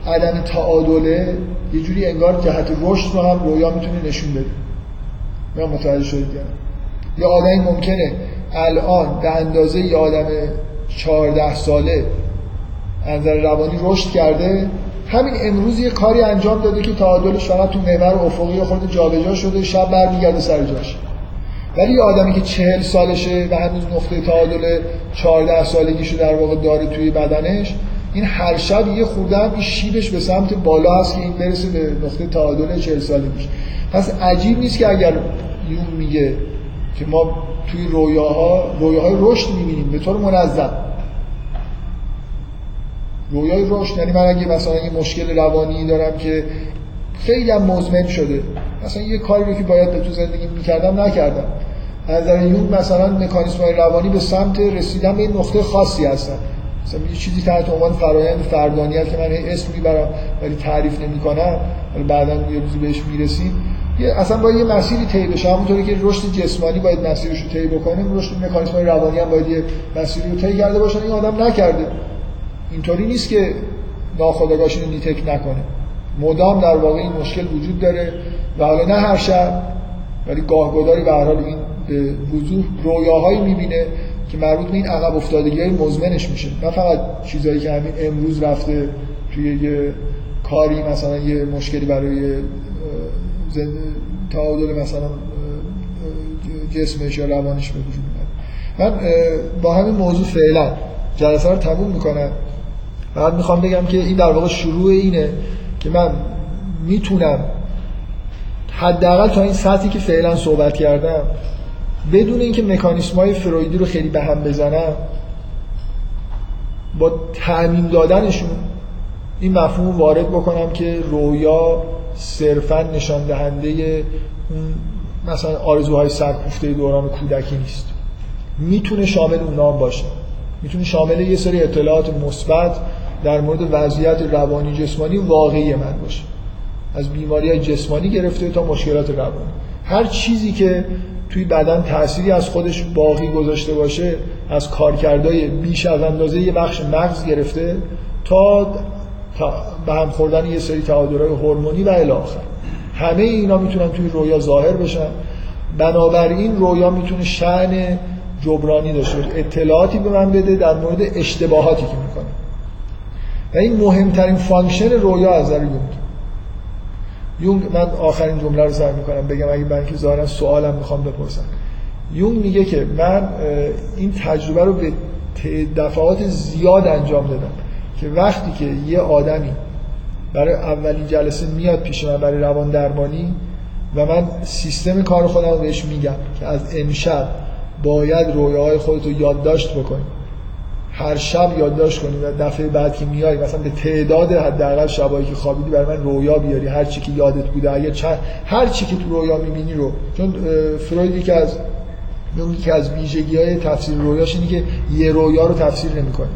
عدم تعادله یه جوری انگار جهت رشد رو هم رویا می‌تونه نشون بده. من متوجه شدید یه آدمی ممکنه الان به اندازه یه آدم 14 ساله نظر روانی رشد کرده. همین امروز یه کاری انجام داده که تعادلش فقط تو محور افقی خود جابجا شده شب برمیگرده سر جاش. ولی یه آدمی که چهل سالشه و هنوز نقطه تعادل 14 سالگیشو در واقع داره توی بدنش این هر شب یه خورده این شیبش به سمت بالا هست که این برسه به نقطه تعادل 40 سالگیش پس عجیب نیست که اگر یون میگه که ما توی رویاها رویاهای رشد می‌بینیم به طور منظم. رویای رشد یعنی من اگه مثلا یه مشکل روانی دارم که خیلی هم مزمن شده مثلا یه کاری رو که باید تو زندگی می‌کردم نکردم. از نظر یون مثلا مکانیسم روانی به سمت رسیدن به این نقطه خاصی هستن. مثلا یه چیزی تحت عنوان فرایند فردانیت که من اسم می‌برم ولی تعریف نمی‌کنم. ولی بعدا یه روزی بهش می‌رسیم. یه اصلا باید یه مسیری طی بشه. همونطوری که رشد جسمانی باید مسیرش رو طی بکنه رشد مکانیسم روانی هم باید یه مسیری رو طی کرده باشه. این آدم نکرده. اینطوری نیست که ناخودآگاهش رو نیتک نکنه. مدام در واقع این مشکل وجود داره و حالا نه هر شب ولی گاهگداری به هر حال این به وضوح رویاهایی می‌بینه. که مربوط به این عقب افتادگی های مزمنش میشه. نه فقط چیزایی که همین امروز رفته توی یه کاری مثلا یه مشکلی برای تعادل مثلا جسمش یا روانش به وجود من با همین موضوع فعلا جلسه رو تموم می‌کنم. بعد می‌خوام بگم که این در واقع شروع اینه که من می‌تونم حداقل تا این سطحی که فعلا صحبت کردم بدون اینکه مکانیسم های فرویدی رو خیلی به هم بزنم با تعمیم دادنشون این مفهوم وارد بکنم که رویا صرفا نشان دهنده اون مثلا آرزوهای سرکوفته دوران کودکی نیست. می‌تونه شامل اونا باشه. می‌تونه شامل یه سری اطلاعات مثبت در مورد وضعیت روانی جسمانی واقعی من باشه. از بیماری جسمانی گرفته تا مشکلات روانی. هر چیزی که توی بدن تأثیری از خودش باقی گذاشته باشه از کارکردهای بیش از اندازه یه بخش مغز گرفته تا, به هم خوردن یه سری تعادلهای هورمونی و الی همه اینا می‌تونن توی رویا ظاهر بشن. بنابراین رویا می‌تونه شأن جبرانی داشته باشه. اطلاعاتی به من بده در مورد اشتباهاتی که می‌کنه. و این مهمترین function رویا از نظر یونگ من آخرین جمله رو سعی می‌کنم بگم اگه من که ظاهرا سوالم می‌خوام بپرسم. یونگ میگه که من این تجربه رو به دفعات زیاد انجام دادم که وقتی که یه آدمی برای اولین جلسه میاد پیش من برای روان درمانی و من سیستم کار خودم رو بهش میگم که از امشب باید رویاهای خودت رو یادداشت بکنی. هر شب یادداشت کنی و دفعه بعد که میای مثلا به تعداد حداقل شبایی که خوابیدی برای من رویا بیاری. هر چی که یادت بوده اگه چند هر چی که تو رویا می‌بینی رو. چون فروید یکی از یکی از ویژگی تفسیر رویاش اینه که یه رویا رو تفسیر نمی‌کنه.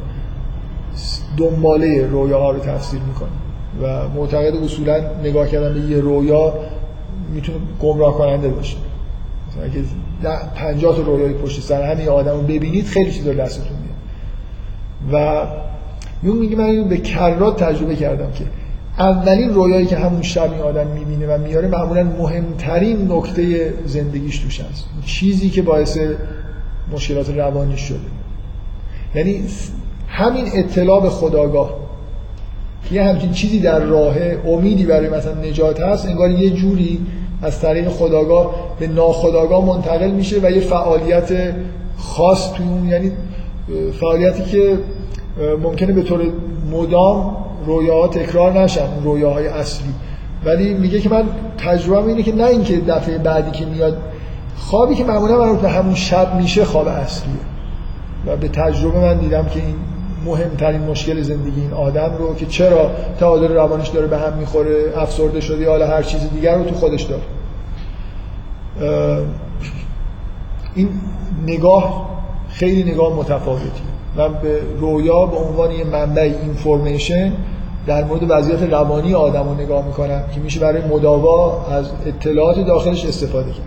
دنباله رویاها رو تفسیر می‌کنه. و معتقد اصولا نگاه کردن به یه رویا می‌تونه گمراه کننده باشه. مثلا اگه 50 تا رویای پشت سر همین آدم رو ببینید خیلی چیزا دستتون و یون میگه من اینو به کرات تجربه کردم که اولین رویایی که همون شب این آدم می‌بینه و میاره معمولا مهمترین نکته زندگیش توش هست. چیزی که باعث مشکلات روانی شده. یعنی همین اطلاع به خداگاه یه همچین چیزی در راه امیدی برای مثلا نجات هست انگار یه جوری از طریق خداگاه به ناخداگاه منتقل میشه و یه فعالیت خاص توی اون یعنی فعالیتی که ممکنه به طور مدام رویاها تکرار نشن رویاهای اصلی. ولی میگه که من تجربه اینه که نه اینکه دفعه بعدی که میاد خوابی که معمولا مربوط به همون شب میشه خواب اصلیه. و به تجربه من دیدم که این مهمترین مشکل زندگی این آدم رو که چرا تعادل روانش داره به هم می‌خوره افسرده شده یا حالا هر چیز دیگر رو تو خودش داره. این نگاه خیلی نگاه متفاوتی من به رویا به عنوان یه منبع اینفورمیشن در مورد وضعیت روانی آدم رو نگاه می‌کنم که میشه برای مداوا از اطلاعات داخلش استفاده کرد.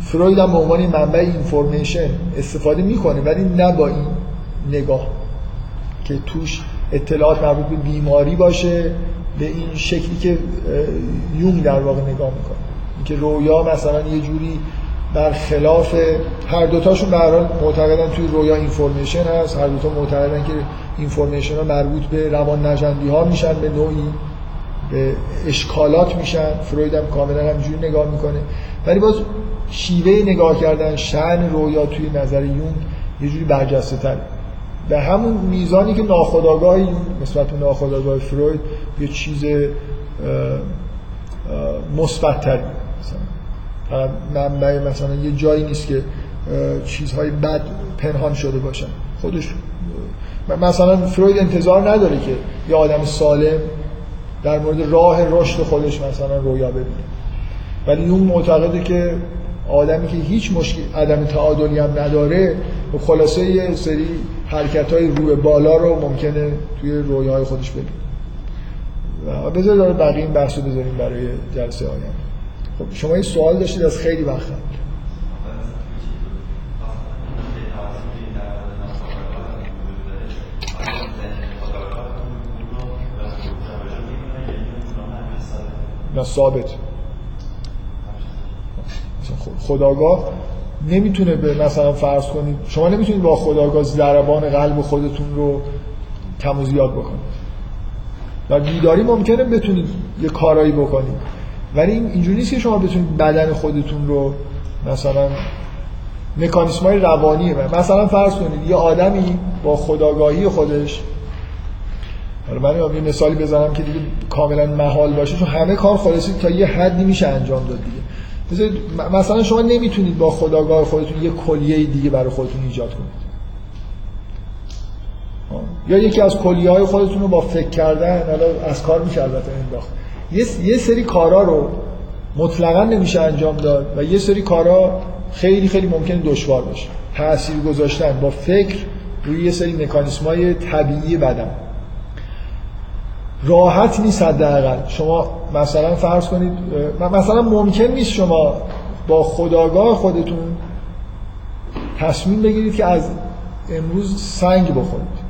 فروید هم به عنوان منبع اینفورمیشن استفاده می‌کنه ولی نه با این نگاه که توش اطلاعات مربوط به بیماری باشه به این شکلی که یونگ در واقع نگاه می‌کنه. که رویا مثلا یه جوری برخلاف هر دوتاشون به هر معتقدن توی رویا اینفورمیشن هست. هر دوتا معتقدن که اینفورمیشن ها مربوط به روان نجندی ها میشن به نوعی به اشکالات میشن. فروید هم کاملا همجوری نگاه می‌کنه. ولی باز شیوه نگاه کردن شعن رویا توی نظر یون یه جوری برجسته تر به همون میزانی که ناخداگاه یون نسبت به ناخداگاه فروید یه چیز مثبت تر منبع مثلا یه جایی نیست که چیزهای بد پنهان شده باشن. خودش مثلا فروید انتظار نداره که یه آدم سالم در مورد راه رشد خودش مثلا رویا ببینه. ولی اون معتقده که آدمی که هیچ مشکل عدم تعادلی هم نداره و خلاصه یه سری حرکت های روی بالا رو ممکنه توی رویاهای خودش ببینه. و بذار داره بقیه این بحث رو بذاریم برای جلسه آینده. خب شما یه سوال داشتید از خیلی وقت نه ثابت. خداگاه نمی‌تونه به مثلا فرض کنید شما نمی‌تونید با خداگاه ضربان قلب خودتون رو زیاد بکنید. و بیداری ممکنه بتونید یه کارایی بکنید. ولی اینجوری نیست که شما بتونید بدن خودتون رو مثلا مکانیسم های روانیه. مثلا فرض کنید یه آدمی با خداگاهی خودش حالا من یه مثالی بزنم که دیگه کاملا محال باشه چون همه کار خلاصی تا یه حدی میشه انجام داد دیگه. مثلا شما نمی‌تونید با خداگاه خودتون یه کلیه دیگه برای خودتون ایجاد کنید. یا یکی از کلیه های خودتون رو با فکر کردن حالا از کار میشه البته انداخت. یه،, سری کارا رو مطلقا نمیشه انجام داد و یه سری کارا خیلی خیلی ممکن دشوار باشه. تاثیر گذاشتن با فکر روی یه سری مکانیسم های طبیعی بدن. راحت نیست حداقل. شما مثلا فرض کنید مثلا ممکن نیست شما با خداگاه خودتون تصمیم بگیرید که از امروز سنگ بخورید.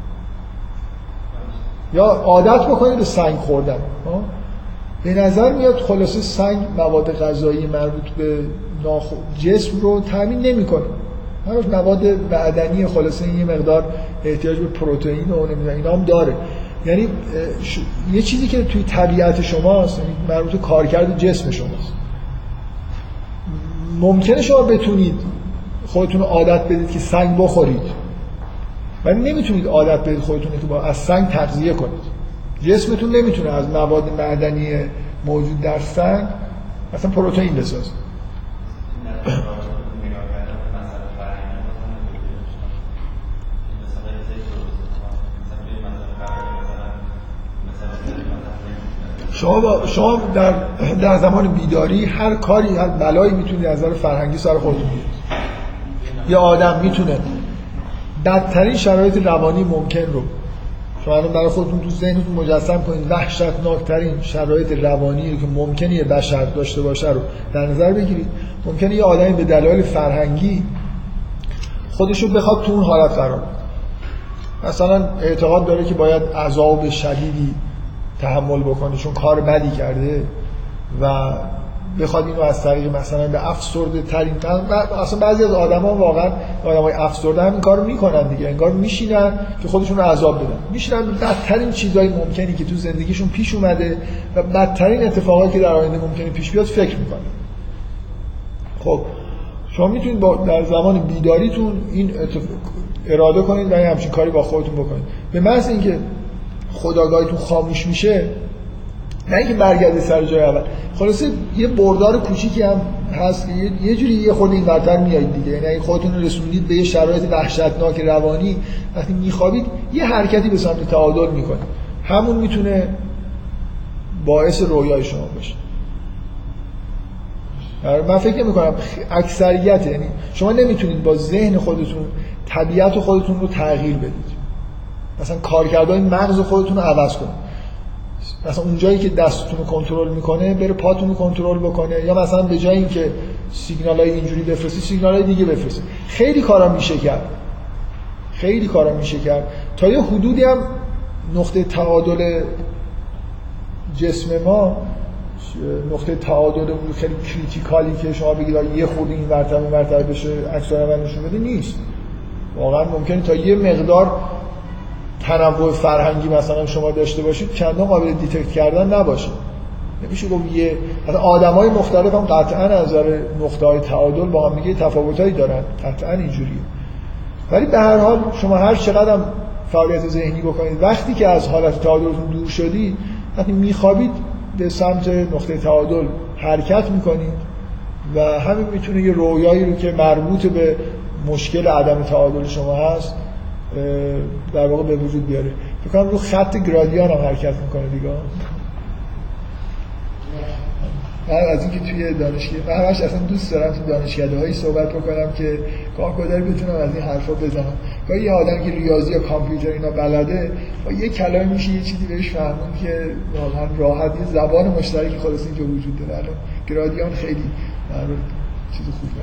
یا عادت بکنید به سنگ خوردن. به نظر میاد خلاصه سنگ مواد غذایی مربوط به جسم رو تامین نمی‌کنه. مواد معدنی خلاصه یه مقدار احتیاج به پروتئین و نمی‌دونم اینا هم داره. یعنی یه چیزی که توی طبیعت شماست یعنی مربوط کارکرد جسم شماست. ممکنه شما بتونید خودتون عادت بدید که سنگ بخورید. ولی نمی‌تونید عادت بدید خودتون که با از سنگ تغذیه کنید. جسمتون نمی‌تونه از مواد معدنی موجود در سنگ مثلا پروتئین بسازه. شما, شما در, در زمان بیداری هر کاری هر بلایی می‌تونید از نظر فرهنگی سر خودتون بیارید یه آدم می‌تونه بدترین شرایط روانی ممکن رو شما الان برای خودتون تو ذهنتون مجسم کنید وحشتناکترین شرایط روانی رو که ممکنه یه بشر داشته باشه رو در نظر بگیرید. ممکنه یه آدمی به دلایل فرهنگی خودش رو بخواد تو اون حالت قرار مثلا اعتقاد داره که باید عذاب شدیدی تحمل بکنه چون کار بدی کرده و بخواد اینو از طریق مثلا به افسرده ترین اصلا بعضی از آدما واقعا آدمای افسرده هم این کارو می‌کنن دیگه. انگار میشینن که خودشون رو عذاب بدن. میشینن بدترین چیزای ممکنی که تو زندگیشون پیش اومده و بدترین اتفاقایی که در آینده ممکنه پیش بیاد فکر می‌کنن. خب شما می‌تونید با در زمان بیداریتون این اراده کنید و همچین کاری با خودتون بکنید. به محض اینکه خداگاهیتون خاموش میشه نه اینکه برگرده سر جای اول. خلاصه یه بردار کوچیکی هم هست. یه جوری یه خورده این برتر میایید دیگه. یعنی اگه خودتون رو رسوندید به یه شرایط وحشتناک روانی وقتی میخوابید یه حرکتی به سمت تعادل می‌کنه همون می‌تونه باعث رویای شما باشه من فکر نمی کنم اکثریت یعنی شما نمی‌تونید با ذهن خودتون طبیعت خودتون رو تغییر بدید. مثلا کارکردهای مغز خودتون رو عوض کنید. مثلا اون جایی که دستتون رو کنترل می‌کنه بره پاتون رو کنترل بکنه. یا مثلا به جای اینکه سیگنال های اینجوری بفرستی سیگنال های دیگه بفرستی. خیلی کارا میشه کرد. خیلی کارا میشه کرد. تا یه حدودی هم نقطه تعادل جسم ما نقطه تعادل اون خیلی کریتیکالی که شما بگید یه خورده این ورتبه مرتبه بشه عکس نشون بده نیست. واقعا ممکنه تا یه مقدار تنوع فرهنگی مثلا شما داشته باشید چندان قابل دیتکت کردن نباشه. نمیشه گفت یه مثلا آدمای مختلف هم قطعا از نظر نقطه های تعادل با هم دیگه تفاوتایی دارن. قطعا اینجوریه. ولی به هر حال شما هر چقدر هم فعالیت ذهنی بکنید وقتی که از حالت تعادلتون دور شدید وقتی میخوابید به سمت نقطه تعادل حرکت می‌کنید و همین می‌تونه یه رویایی رو که مربوط به مشکل عدم تعادل شما هست در واقع به وجود بیاره. فکر کنم رو خط گرادیان هم حرکت می‌کنه دیگه. من از اینکه توی دانشگاه من همش اصلا دوست دارم تو دانشکده هایی صحبت بکنم که کار کدر بتونم از این حرفا بزنم. گاهی یه آدم که ریاضی یا کامپیوتر اینا بلده با یه کلام میشه یه چیزی بهش فهمون که واقعا راحت یه زبان مشترکی خلاص اینجا وجود داره. گرادیان خیلی چیز خوبه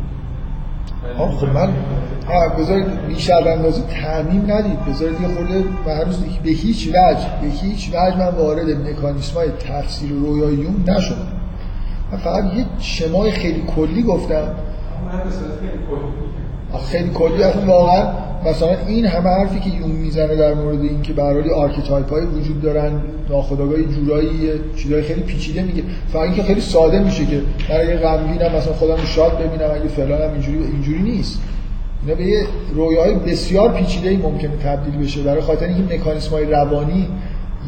خب من بذارید بیش از اندازه تعمیم ندید. بذارید یه خورده به هیچ وجه به هیچ وجه من وارد مکانیسم های تفسیر رویای یونگ نشدم. من فقط یه شمای خیلی کلی گفتم. خیلی کلی اصلا واقعا مثلا این همه حرفی که یونگ می‌زنه در مورد اینکه به هر archetype های وجود دارن ناخودآگاه جورایی چیزای خیلی پیچیده میگه. فقط اینکه خیلی ساده میشه که من اگه غمگینم مثلا خودم شاد ببینم اگه فلانم اینجوری اینجوری نیست. اینا به یه رویاهای بسیار پیچیده ای ممکنه تبدیل بشه. برای خاطر اینکه مکانیسم های روانی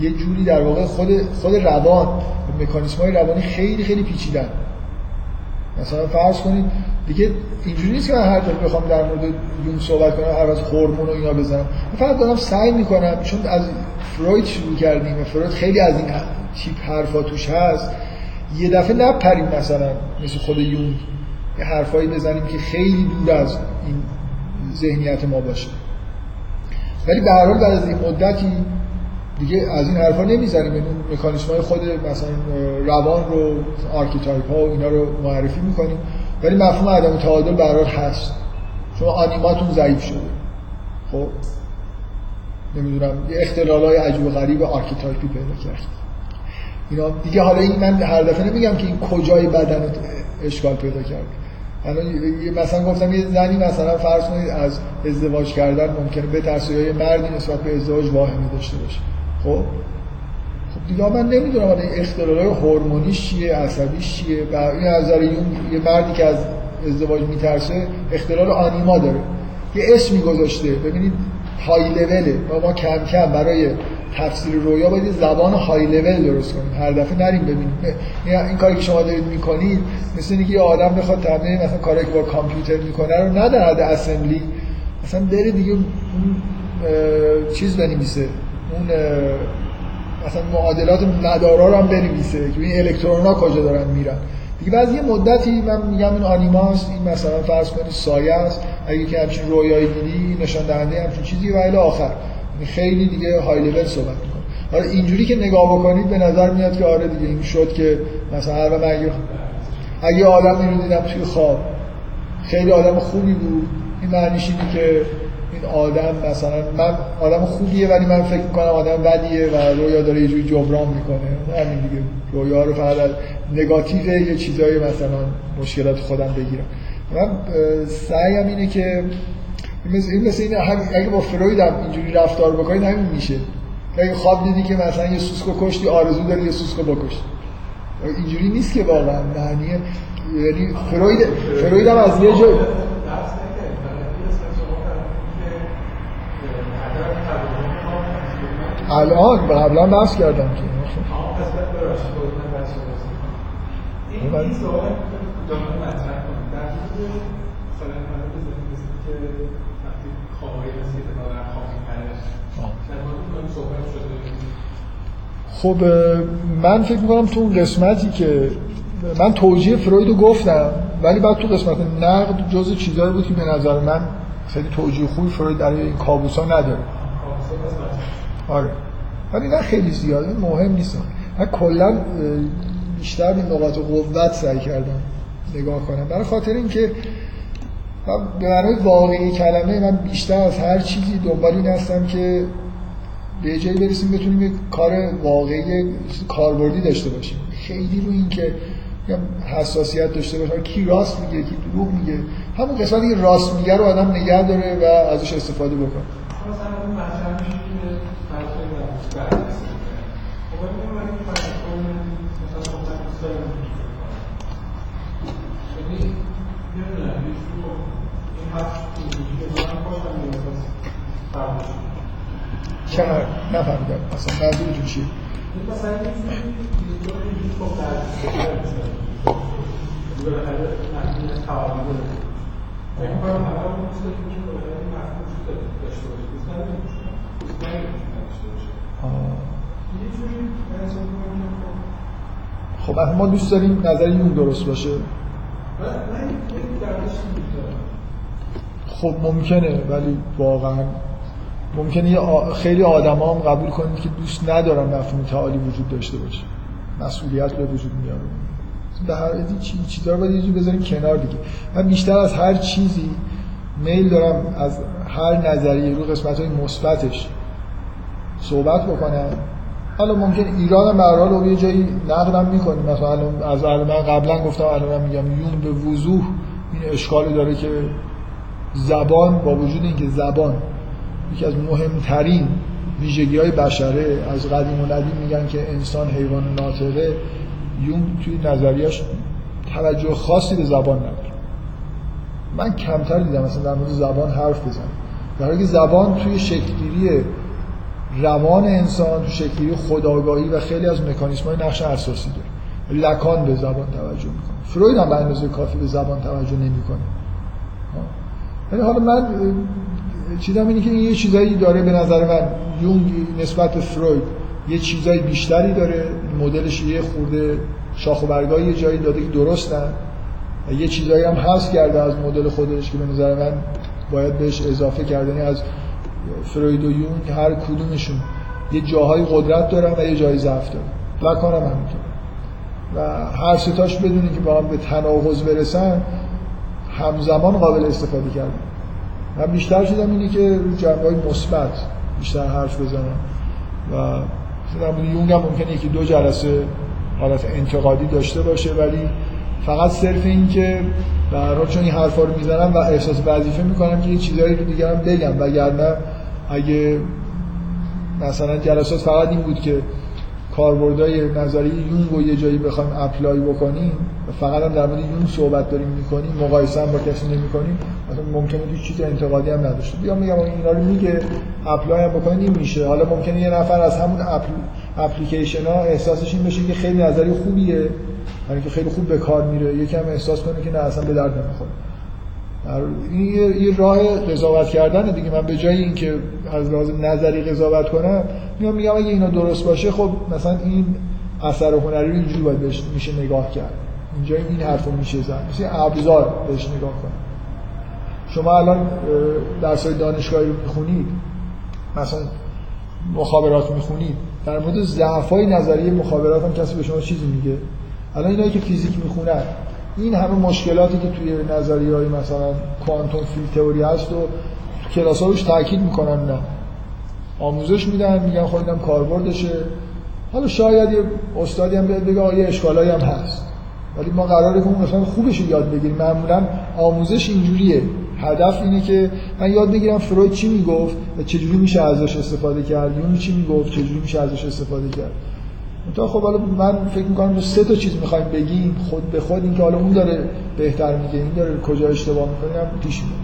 یه جوری در واقع خود خود روان مکانیسم های روانی خیلی خیلی پیچیدن. مثلا فرض کنید دیگه اینجوری نیست که من هر دفعه بخوام در مورد یون صحبت کنم هر از هورمون و اینا بزنم. فقط دارم سعی می‌کنم چون از فروید شروع کردیم و فروید خیلی از این تیپ حرفا توش هست یه دفعه نپریم مثلا مثل خود یونگ یه حرفایی بزنیم که خیلی دور از این ذهنیت ما باشه. ولی به هر حال بعد از این مدتی دیگه از این حرفا نمی‌زنیم. این مکانیسم های خود مثلا روان رو archetype ها و اینا رو معرفی می‌کنیم. ولی مفهوم عدم تعادل برات هست. شما آنیماتون ضعیف شده. خب؟ نمی‌دونم. یه اختلال های عجیب و غریب archetype ی پیدا کرد. اینا دیگه حالا این من هر دفعه نمیگم که این کجای بدن اشکال پیدا کرد. مثلا گفتم یه زنی مثلا فرض کنید از ازدواج کردن ممکنه به یا یه مردی نسبت به ازدواج واهمه داشته باشه. خب؟ خب دیگه من نمی‌دونم حالا اختلالای هورمونیش چیه عصبیش چیه و این از یه مردی که از ازدواج میترسه اختلال آنیما داره. یه اسمی گذاشته. ببینید های لوله ما کم کم برای تفسیر رویا باید زبان های لول درست کنیم. هر دفعه نریم ببینیم. این کاری که شما دارید می‌کنید مثل اینکه یه آدم بخواد تمرین مثلا کاری که با کامپیوتر می‌کنه رو نه در اسمبلی مثلا بره دیگه چیز بنویسه. اون مثلا معادلات مدارا رو هم بنویسه که این الکترون ها کجا دارن میرن. دیگه بعد یه مدتی من میگم این آنیماست این مثلا فرض کنید سایه است اگه که همچین رویایی دیدی نشان دهنده همچین چیزی و الی آخر. یعنی خیلی دیگه های لول صحبت می‌کنه. حالا اینجوری که نگاه بکنید به نظر میاد که آره دیگه این شد که مثلا هر اگه اگه آدمی رو دیدم توی خواب خیلی آدم خوبی بود این معنیش که آدم مثلا من آدم خوبیه ولی من فکر می‌کنم آدم بدیه و رویا داره یه جوری جبران می‌کنه. همین دیگه. رویا رو فقط نگاتیو یه چیزایی مثلا مشکلات خودم بگیرم. من سعیم اینه که این مثل این اگه با فروید هم اینجوری رفتار بکنید همین میشه. اگه خواب دیدی که مثلا یه سوسکو کشتی آرزو داری یه سوسکو بکشی. اینجوری نیست که واقعا. معنی یعنی فروید فروید هم از یه جای الان قبلا بحث کردم که. این سوال مطرح کنید در مورد مثلا که وقتی خوابایی هست که در خواب خب من فکر می‌کنم تو اون قسمتی که من توجیه فروید رو گفتم ولی بعد تو قسمت نقد جز چیزایی بود که به نظر من خیلی توجیه خوبی فروید در این کابوسا نداره. آره. ولی نه خیلی زیاده مهم نیست. من کلا بیشتر این نقاط قوت سعی کردم نگاه کنم. برای خاطر اینکه به معنای واقعی کلمه من بیشتر از هر چیزی دنبال این هستم که به جایی برسیم بتونیم یک کار واقعی کاربردی داشته باشیم. خیلی رو این که حساسیت داشته باشه کی راست میگه کی دروغ میگه. همون قسمتی که راست میگه رو آدم نگه داره و ازش استفاده بکنه. چقدر نفهمیدم. اصلا منظورتون چیه خب ما دوست داریم نظر یون درست باشه. خب ممکنه ولی واقعا ممکنه خیلی آدم هم قبول کنید که دوست ندارن مفهوم تعالی وجود داشته باشه. مسئولیت به وجود میاره. به هر چی چیزا رو باید یه بذاریم کنار دیگه. من بیشتر از هر چیزی میل دارم از هر نظریه رو قسمت های مثبتش صحبت بکنم. حالا ممکن ایران برحال رو یه جایی نقدم می‌کنیم. مثلا از من قبلا گفتم الان میگم یون به وضوح این اشکالی داره که زبان با وجود اینکه زبان یکی از مهمترین ویژگی های بشره از قدیم و ندیم میگن که انسان حیوان ناطقه یون توی نظریش توجه خاصی به زبان نداره. من کمتر دیدم مثلا در مورد زبان حرف بزنم. در حالی که زبان توی شکلگیری روان انسان تو شکلی خداگاهی و خیلی از مکانیسم های نقش اساسی داره. لکان به زبان توجه می‌کنه. فروید هم به اندازه کافی به زبان توجه نمی‌کنه. یعنی حالا من چیزم اینه که یه چیزایی داره به نظر من یونگ نسبت فروید یه چیزای بیشتری داره مدلش یه خورده شاخ و برگاه یه جایی داده که درستن. یه چیزایی هم هست کرده از مدل خودش که به نظر من باید بهش اضافه کردنی یعنی از فروید و یونگ هر کدومشون یه جاهای قدرت دارن و یه جایی ضعف دارن. لکان هم همینطور. و هر ستاش بدونی که با هم به تناقض برسن همزمان قابل استفاده کردن. من بیشتر شدم اینه که رو جنبه های مثبت بیشتر حرف بزنم. و مورد یونگ هم ممکنه یکی دو جلسه حالت انتقادی داشته باشه ولی فقط صرف این که در چون این حرفا رو می‌زنم و احساس وظیفه می‌کنم که یه چیزایی رو دیگرم بگم. وگرنه اگه مثلا جلسات فقط این بود که کاربردهای نظریه یونگ رو یه جایی بخوایم apply بکنیم و فقط هم در مورد یونگ صحبت داریم می‌کنیم مقایسه هم با کسی نمی‌کنیم مثلا ممکنه هیچ چیز انتقادی هم نداشته. بیام میگم اینا رو میگه apply هم بکنیم میشه. حالا ممکنه یه نفر از همون appl... اپلیکیشن ها احساسش این بشه که خیلی نظری خوبیه یعنی که خیلی خوب به کار میره. یکم احساس کنه که نه اصلا به درد نمی‌خوره. این یه راه قضاوت کردن دیگه. من به جای اینکه از لحاظ نظری قضاوت کنم میام میگم اگه اینا درست باشه خب مثلا این اثر هنری رو اینجوری باید بهش میشه نگاه کرد. اینجا این حرفو میشه زد. مثل ابزار بهش نگاه کنید شما الان درسای دانشگاهی رو می‌خونید. مثلا مخابرات می‌خونید. در مورد ضعف‌های نظریه مخابرات هم کسی به شما چیزی میگه؟ الان اینایی که فیزیک می‌خونن این همه مشکلاتی که توی نظریه های مثلا کوانتوم فیلد تئوری هست و کلاس ها روش تاکید می‌کنن نه. آموزش میدن میگن خب اینم کاربردشه. حالا شاید یه استادی هم بیاد بگه آیه اشکالایی هم هست. ولی ما قراره که اون مثلا خوبش یاد بگیریم. معمولا آموزش اینجوریه. هدف اینه که من یاد بگیرم فروید چی می‌گفت و چجوری میشه ازش استفاده کرد یون چی می‌گفت چجوری میشه ازش استفاده کرد. تا خب حالا من فکر می‌کنم سه تا چیز می‌خوایم بگیم خود به خود اینکه حالا اون داره بهتر میگه این داره کجا اشتباه می‌کنه هم پیش میاد.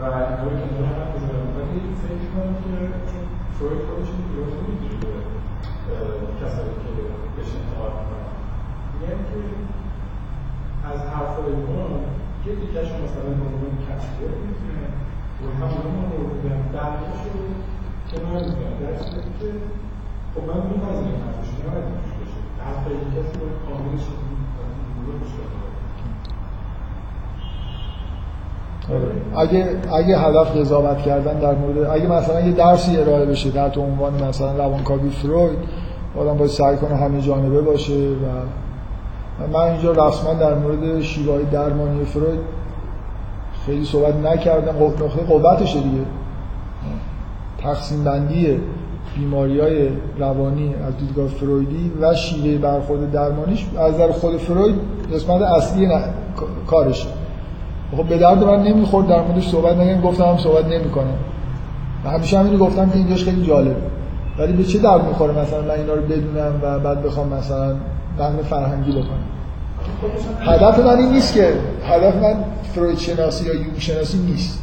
و کنم که خودش این کسایی که بهش انتقاد می‌کنن. میگن که از حرفای ما یه دیگه شما مثلا به عنوان می‌تونه و همون رو بگم درکش رو کنار میگن در صورتی که خب من میپذیرم حرفش نباید اینجوری باشه. حرفای کسی رو کاملش رو گوش اگه اگه هدف قضاوت کردن در مورد اگه مثلا یه درسی ارائه بشه تو عنوان مثلا روانکاوی فروید آدم باید سعی کنه همه جانبه باشه و من اینجا رسما در مورد شیوه های درمانی فروید خیلی صحبت نکردم. نقطه قوتشه دیگه. تقسیم بندی بیماری های روانی از دیدگاه فرویدی و شیوه برخورد درمانیش از در خود فروید قسمت اصلی کارشه. خب به درد من نمی‌خورد در موردش صحبت نگم گفتم هم صحبت نمی‌کنم. و همیشه همینو گفتم که اینجاش خیلی جالب. ولی به چه درد می‌خوره مثلا من اینا رو بدونم و بعد بخوام مثلا نقد فرهنگی بکنم؟ هدف من این نیست که هدف من فروید شناسی یا یونگ شناسی نیست.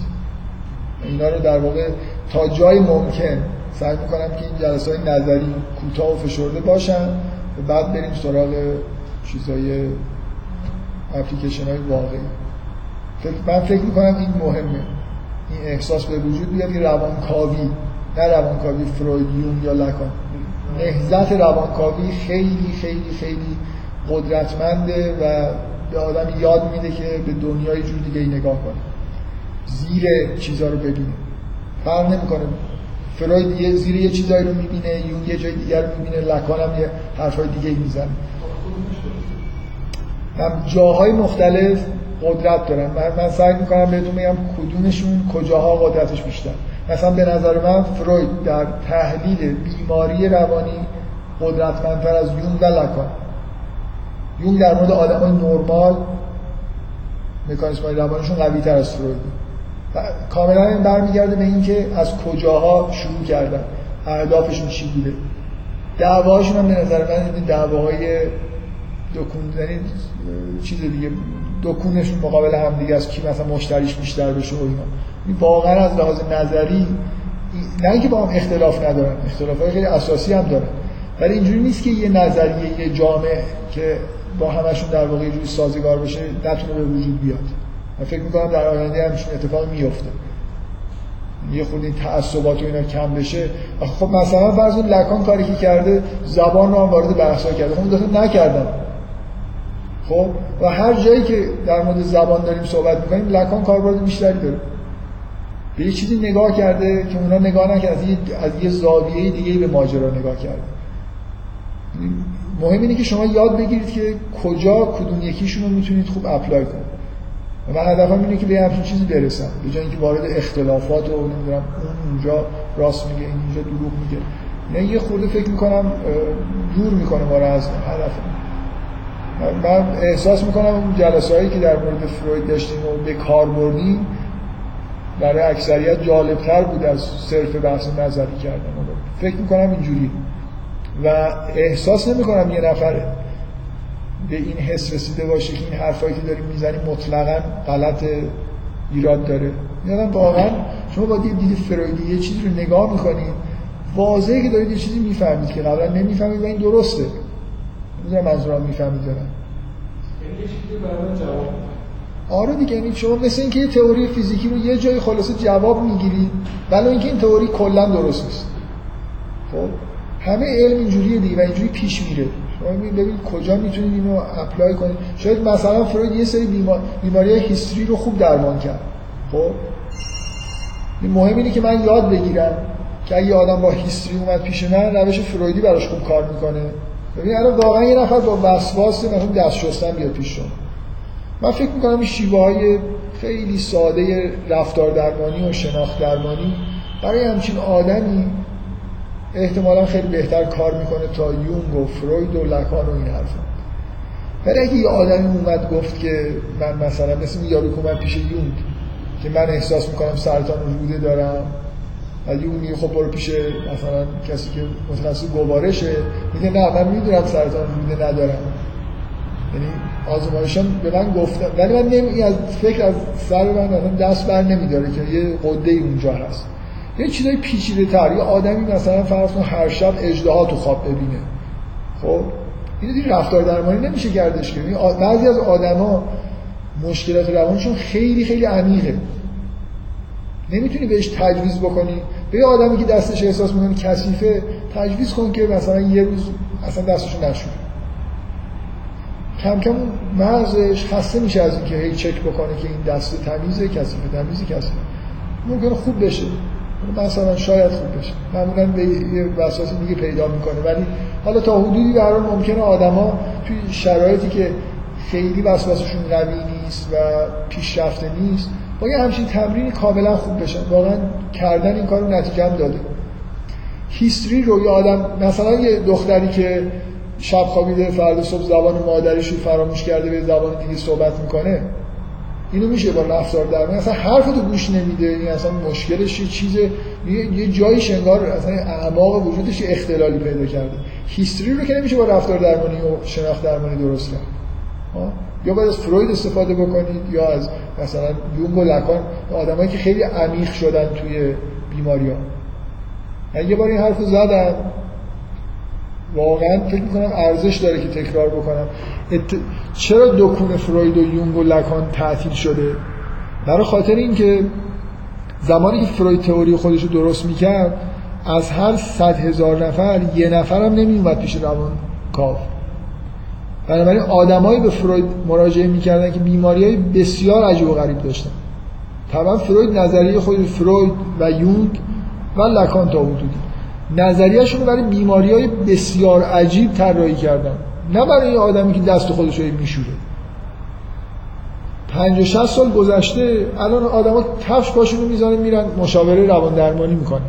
اینا رو در واقع تا جای ممکن سعی می‌کنم که این جلسه های نظری کوتاه و فشرده باشن و بعد بریم سراغ چیزای اپلیکیشن های واقعی من فکر می‌کنم این مهمه. این احساس به وجود بیاد که روانکاوی نه روانکاوی فروید یون یا لکان. نهزت روانکاوی خیلی خیلی خیلی قدرتمنده و به آدم یاد میده که به دنیای جور دیگه ای نگاه کنه. زیر چیزا رو ببینه. فرق نمی‌کنه. فروید یه زیر یه چیزایی رو می‌بینه یون یه جای دیگر رو می‌بینه لکان هم یه حرفای دیگه می‌زنه. هم جاهای مختلف قدرت دارن من, من سعی می‌کنم بهتون بگم کدومشون کجاها قدرتش بیشتر. مثلا به نظر من فروید در تحلیل بیماری روانی قدرتمندتر از یون و لکان. یون در مورد آدم های نرمال مکانیسم های روانیشون قوی تر از فروید. کاملا این برمیگرده به اینکه از کجاها شروع کردن. اهدافشون چی بوده. دعواهاشون هم به نظر من دعواهای دکون یعنی چیز دیگه دکونشون مقابل هم دیگه از کی مثلا مشتریش بیشتر بشه و اینا. واقعا از لحاظ نظری نه اینکه با هم اختلاف ندارن اختلاف های خیلی اساسی هم دارن. ولی اینجوری نیست که یه نظریه یه جامعه که با همشون در واقع جوری سازگار بشه نتونه به وجود بیاد. من فکر می‌کنم در آینده همشون اتفاق میفته یه خود این تعصبات و اینا کم بشه. خب مثلا فرض لکان کاری که کرده زبان رو هم وارد بحثا کرده. خب نکردن. خب؟ و هر جایی که در مورد زبان داریم صحبت می‌کنیم لکان کاربرد بیشتری داره. به یه چیزی نگاه کرده که اونا نگاه نکرد از یه, از یه زاویه دیگه به ماجرا نگاه کرده مهم اینه که شما یاد بگیرید که کجا کدوم یکیشون رو می‌تونید خوب اپلای کنید. من هدفم اینه که به همچین چیزی برسم به جای اینکه وارد اختلافات و نمی‌دونم اون اونجا راست میگه این اینجا دروغ میگه. نه یه خورده فکر می‌کنم دور می‌کنه ما از هدفم. من احساس می‌کنم اون جلسه هایی که در مورد فروید داشتیم و به کار بردیم برای اکثریت جالبتر بود از صرف بحث نظری کردن فکر می‌کنم اینجوری. و احساس نمی‌کنم یه نفر به این حس رسیده باشه که این حرفایی که داریم می‌زنیم مطلقا غلط ایراد داره. یادم واقعا شما با دید دید فرویدی یه چیزی رو نگاه می‌کنید واضحه که دارید یه چیزی می‌فهمید که قبلا نمی‌فهمید و این درسته. می‌دونم منظورم می‌فهمید دارم آره دیگه یعنی شما مثل اینکه یه تئوری فیزیکی رو یه جای خلاصه جواب می‌گیرید ولی اینکه این تئوری کلا درست نیست. خب؟ همه علم اینجوریه دیگه و اینجوری پیش میره. شما ببینید کجا می‌تونید اینو اپلای کنید. شاید مثلا فروید یه سری بیمار... بیماری هیستری رو خوب درمان کرد. خب؟ مهم اینه که من یاد بگیرم که اگه آدم با هیستری اومد پیش من روش فرویدی براش خوب کار می‌کنه. ببین الان واقعا یه نفر با وسواس مثلا دست شستن بیاد پیش شما. من فکر می‌کنم شیوه های خیلی ساده رفتار درمانی و شناخت درمانی برای همچین آدمی احتمالا خیلی بهتر کار می‌کنه تا یونگ و فروید و لکان و این حرفا. ولی اگه یه آدمی اومد گفت که من مثلا مثل یارو که اومد پیش یونگ که من احساس می‌کنم سرطان روده دارم و یونگ میگه خب برو پیش مثلا کسی که متخصص گوارشه میگه نه من می‌دونم سرطان روده ندارم. یعنی آزمایشان به من گفتن ولی من نمی از فکر از سر من دست بر نمیداره که یه قده اونجا هست. یه چیزای پیچیده تر یه آدمی مثلا فرض کن هر شب اجدها تو خواب ببینه. خب؟ این دیگه رفتار درمانی نمیشه کردش که بعضی از آدما مشکلات روانشون خیلی خیلی عمیقه. نمی‌تونی بهش تجویز بکنی. به آدمی که دستش احساس می‌کنه کثیفه تجویز کن که مثلا یه روز اصلا دستشو نشونه کم کم مغزش خسته میشه از اینکه هی چک بکنه که این دست تمیزه کثیفه تمیزه کثیفه ممکنه خوب بشه. مثلا شاید خوب بشه. معمولا به یه وسواسی دیگه پیدا می‌کنه. ولی حالا تا حدودی به هر ممکنه آدما توی شرایطی که خیلی وسواسشون قوی نیست و پیشرفته نیست با یه همچین تمرینی کاملا خوب بشن. واقعا کردن این کارو نتیجه هم داده. هیستری رو یه آدم مثلا یه دختری که شب خوابیده فردا صبح زبان مادریش رو فراموش کرده به زبان دیگه صحبت می‌کنه. اینو میشه با رفتار درمانی اصلا حرف تو گوش نمیده. این اصلا مشکلش یه چیز یه, جایی شنگار اصلا اعماق وجودش اختلالی پیدا کرده. هیستری رو که نمیشه با رفتار درمانی و شناخت درمانی درست کرد. یا باید از فروید استفاده بکنید یا از مثلا یونگ و لکان آدمایی که خیلی عمیق شدن توی بیماری ها یه بار این حرف زدم واقعا فکر می‌کنم ارزش داره که تکرار بکنم. ات... چرا دکون فروید و یونگ و لکان تعطیل شده؟ برای خاطر اینکه زمانی که فروید تئوری خودش رو درست می‌کرد از هر صد هزار نفر یه نفر هم نمیومد پیش روان کاف. بنابراین آدمایی به فروید مراجعه می‌کردن که بیماری های بسیار عجیب و غریب داشتن. طبعا فروید نظریه خود فروید و یونگ و لکان تا حدودی. نظریهشون برای بیماری های بسیار عجیب طراحی کردن. نه برای آدمی که دست خودش رو میشوره. پنج و شست سال گذشته الان آدما کفش پاشون رو می‌زنن میرن مشاوره روان درمانی می‌کنن.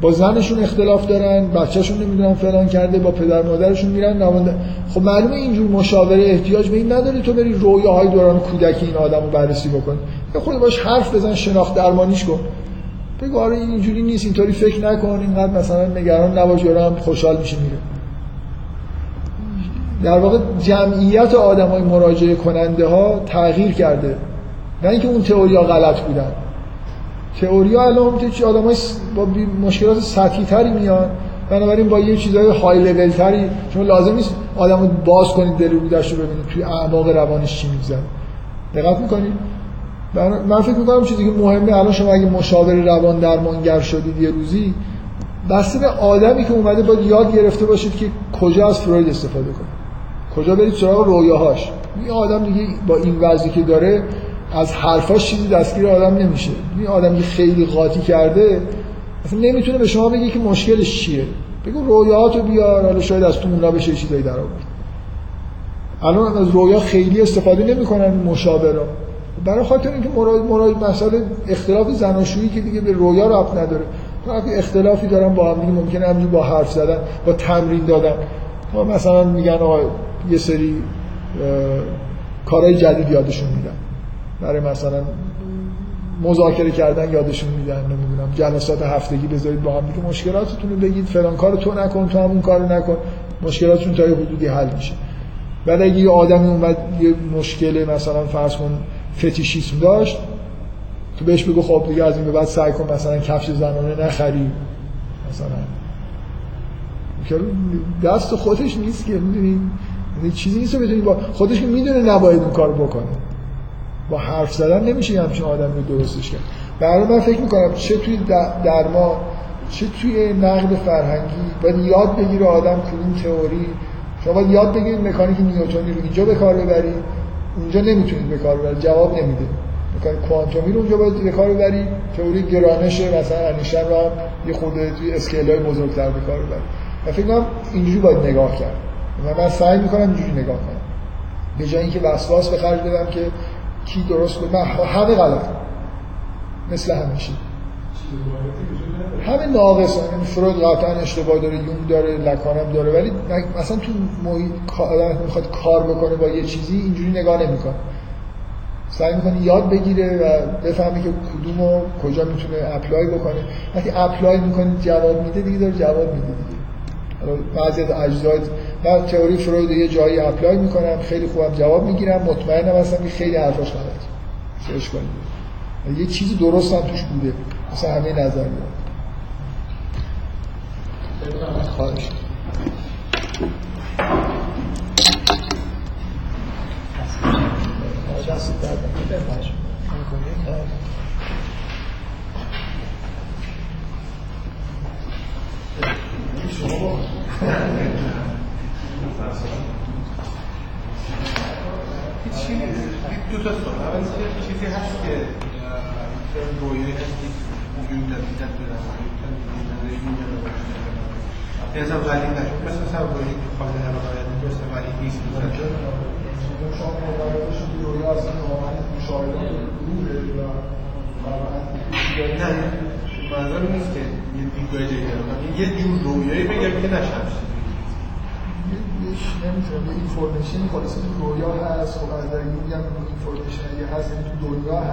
با زنشون اختلاف دارن بچهشون نمی‌دونن فلان کرده با پدر مادرشون میرن روان خب معلومه اینجور مشاوره احتیاج به این نداره تو بری رویاهای دوران کودکی این آدمو بررسی بکنی. خود باش حرف بزن شناخت درمانیش کن. بگو آره این اینجوری نیست اینطوری فکر نکن اینقدر مثلا نگران نباش هم خوشحال میشه میره. در واقع جمعیت آدم های مراجعه کننده ها تغییر کرده. نه اینکه اون تئوریا غلط بودن. تئوریا الان چه آدم های با مشکلات سطحی تری میان. بنابراین با یه چیزای های لول تری. شما لازم نیست آدمو باز کنید دل رو ببینید توی اعماق روانش چی میگذره. دقت می‌کنید؟ من فکر می‌کنم چیزی که مهمه الان شما اگه مشاور روان درمانگر شدید یه روزی بسته به آدمی که اومده باید یاد گرفته باشید که کجا از فروید استفاده کنید کجا برید سراغ رویاهاش. این آدم دیگه با این وضعی که داره از حرفاش چیزی دستگیر آدم نمیشه. این آدمی که خیلی قاطی کرده اصلا نمی‌تونه به شما بگه که مشکلش چیه. بگو رویاهاتو بیار حالا شاید از تو اونا بشه چیزایی در آورد. الان از رویا خیلی استفاده نمی‌کنن مشاورا برای خاطر اینکه مراد مراد مسئله اختلاف زناشویی که دیگه به رویا ربط نداره. وقتی اختلافی دارن با هم دیگه ممکنه همینجوری با حرف زدن با تمرین دادن. مثلا میگن آقا یه سری کارهای جدید یادشون میدن برای مثلا مذاکره کردن یادشون میدن نمی‌دونم جلسات هفتگی بذارید با هم دیگه. مشکلاتتون رو بگید فلان کارو تو نکن تو همون کارو نکن. مشکلاتتون تا یه حدودی حل میشه. بعد اگه یه آدمی اومد یه مشکل مثلا فرض کن فتیشیسم داشت تو بهش بگو خب دیگه از این به بعد سعی کن مثلا کفش زنانه نخری. مثلا. دست خودش نیست که می‌دونی؟ چیزی نیست بتونی با خودش که می‌دونه نباید اون کارو بکنه. با حرف زدن نمیشه همچین آدم رو درستش کرد. برای من فکر می‌کنم چه توی درما چه توی نقد فرهنگی باید یاد بگیره آدم کدوم تئوری. شما باید یاد بگیرید مکانیک نیوتنی رو اینجا به کار ببرید. اونجا نمی‌تونید به کار ببرید جواب نمیده. مکانیک کوانتومی رو اونجا باید به کار ببرید تئوری گرانش مثلا انیشتین رو هم یه خورده توی اسکیل های بزرگتر به کار ببرید من فکر کنم اینجوری باید نگاه کرد. و من سعی می‌کنم اینجوری نگاه کنم. به جای اینکه وسواس به خرج بدم که کی درست بود من همه غلط مثل همیشه. همه ناقص یعنی فروید قطعا اشتباه داره یونگ داره لکانم داره ولی مثلا تو محیط می‌خواد کار بکنه با یه چیزی اینجوری نگاه نمی‌کنه. سعی می‌کنه یاد بگیره و بفهمه که کدوم و کجا می‌تونه اپلای بکنه. وقتی اپلای می‌کنه جواب میده دیگه داره جواب میده دیگه. بعضی از اجزای من تئوری فروید یه جایی اپلای می‌کنم خیلی خوبم جواب می‌گیرم مطمئنم هستم که خیلی حرفاش غلط سرچ کنید یه چیزی درست هم توش بوده. مثلا همه نظریات خواهش دست درد شما دو تا سوال اول چیزی هست که رویایی هست که وجود جدیدت به نظر از ولی نشد. مثل سر رویایی که هم رایت می‌تونست ولی نیست شما مقابلش رویا اصلا واقعا مشاهدات روحه نه منظور نیست که یه دیدگاه جدید یه جور رویایی بگم که نشمش یه نمی‌تونم یه اینفورمیشن خلاصه تو رویا هست. خب از در یه اینفورمیشن اگه هست تو دنیا هست.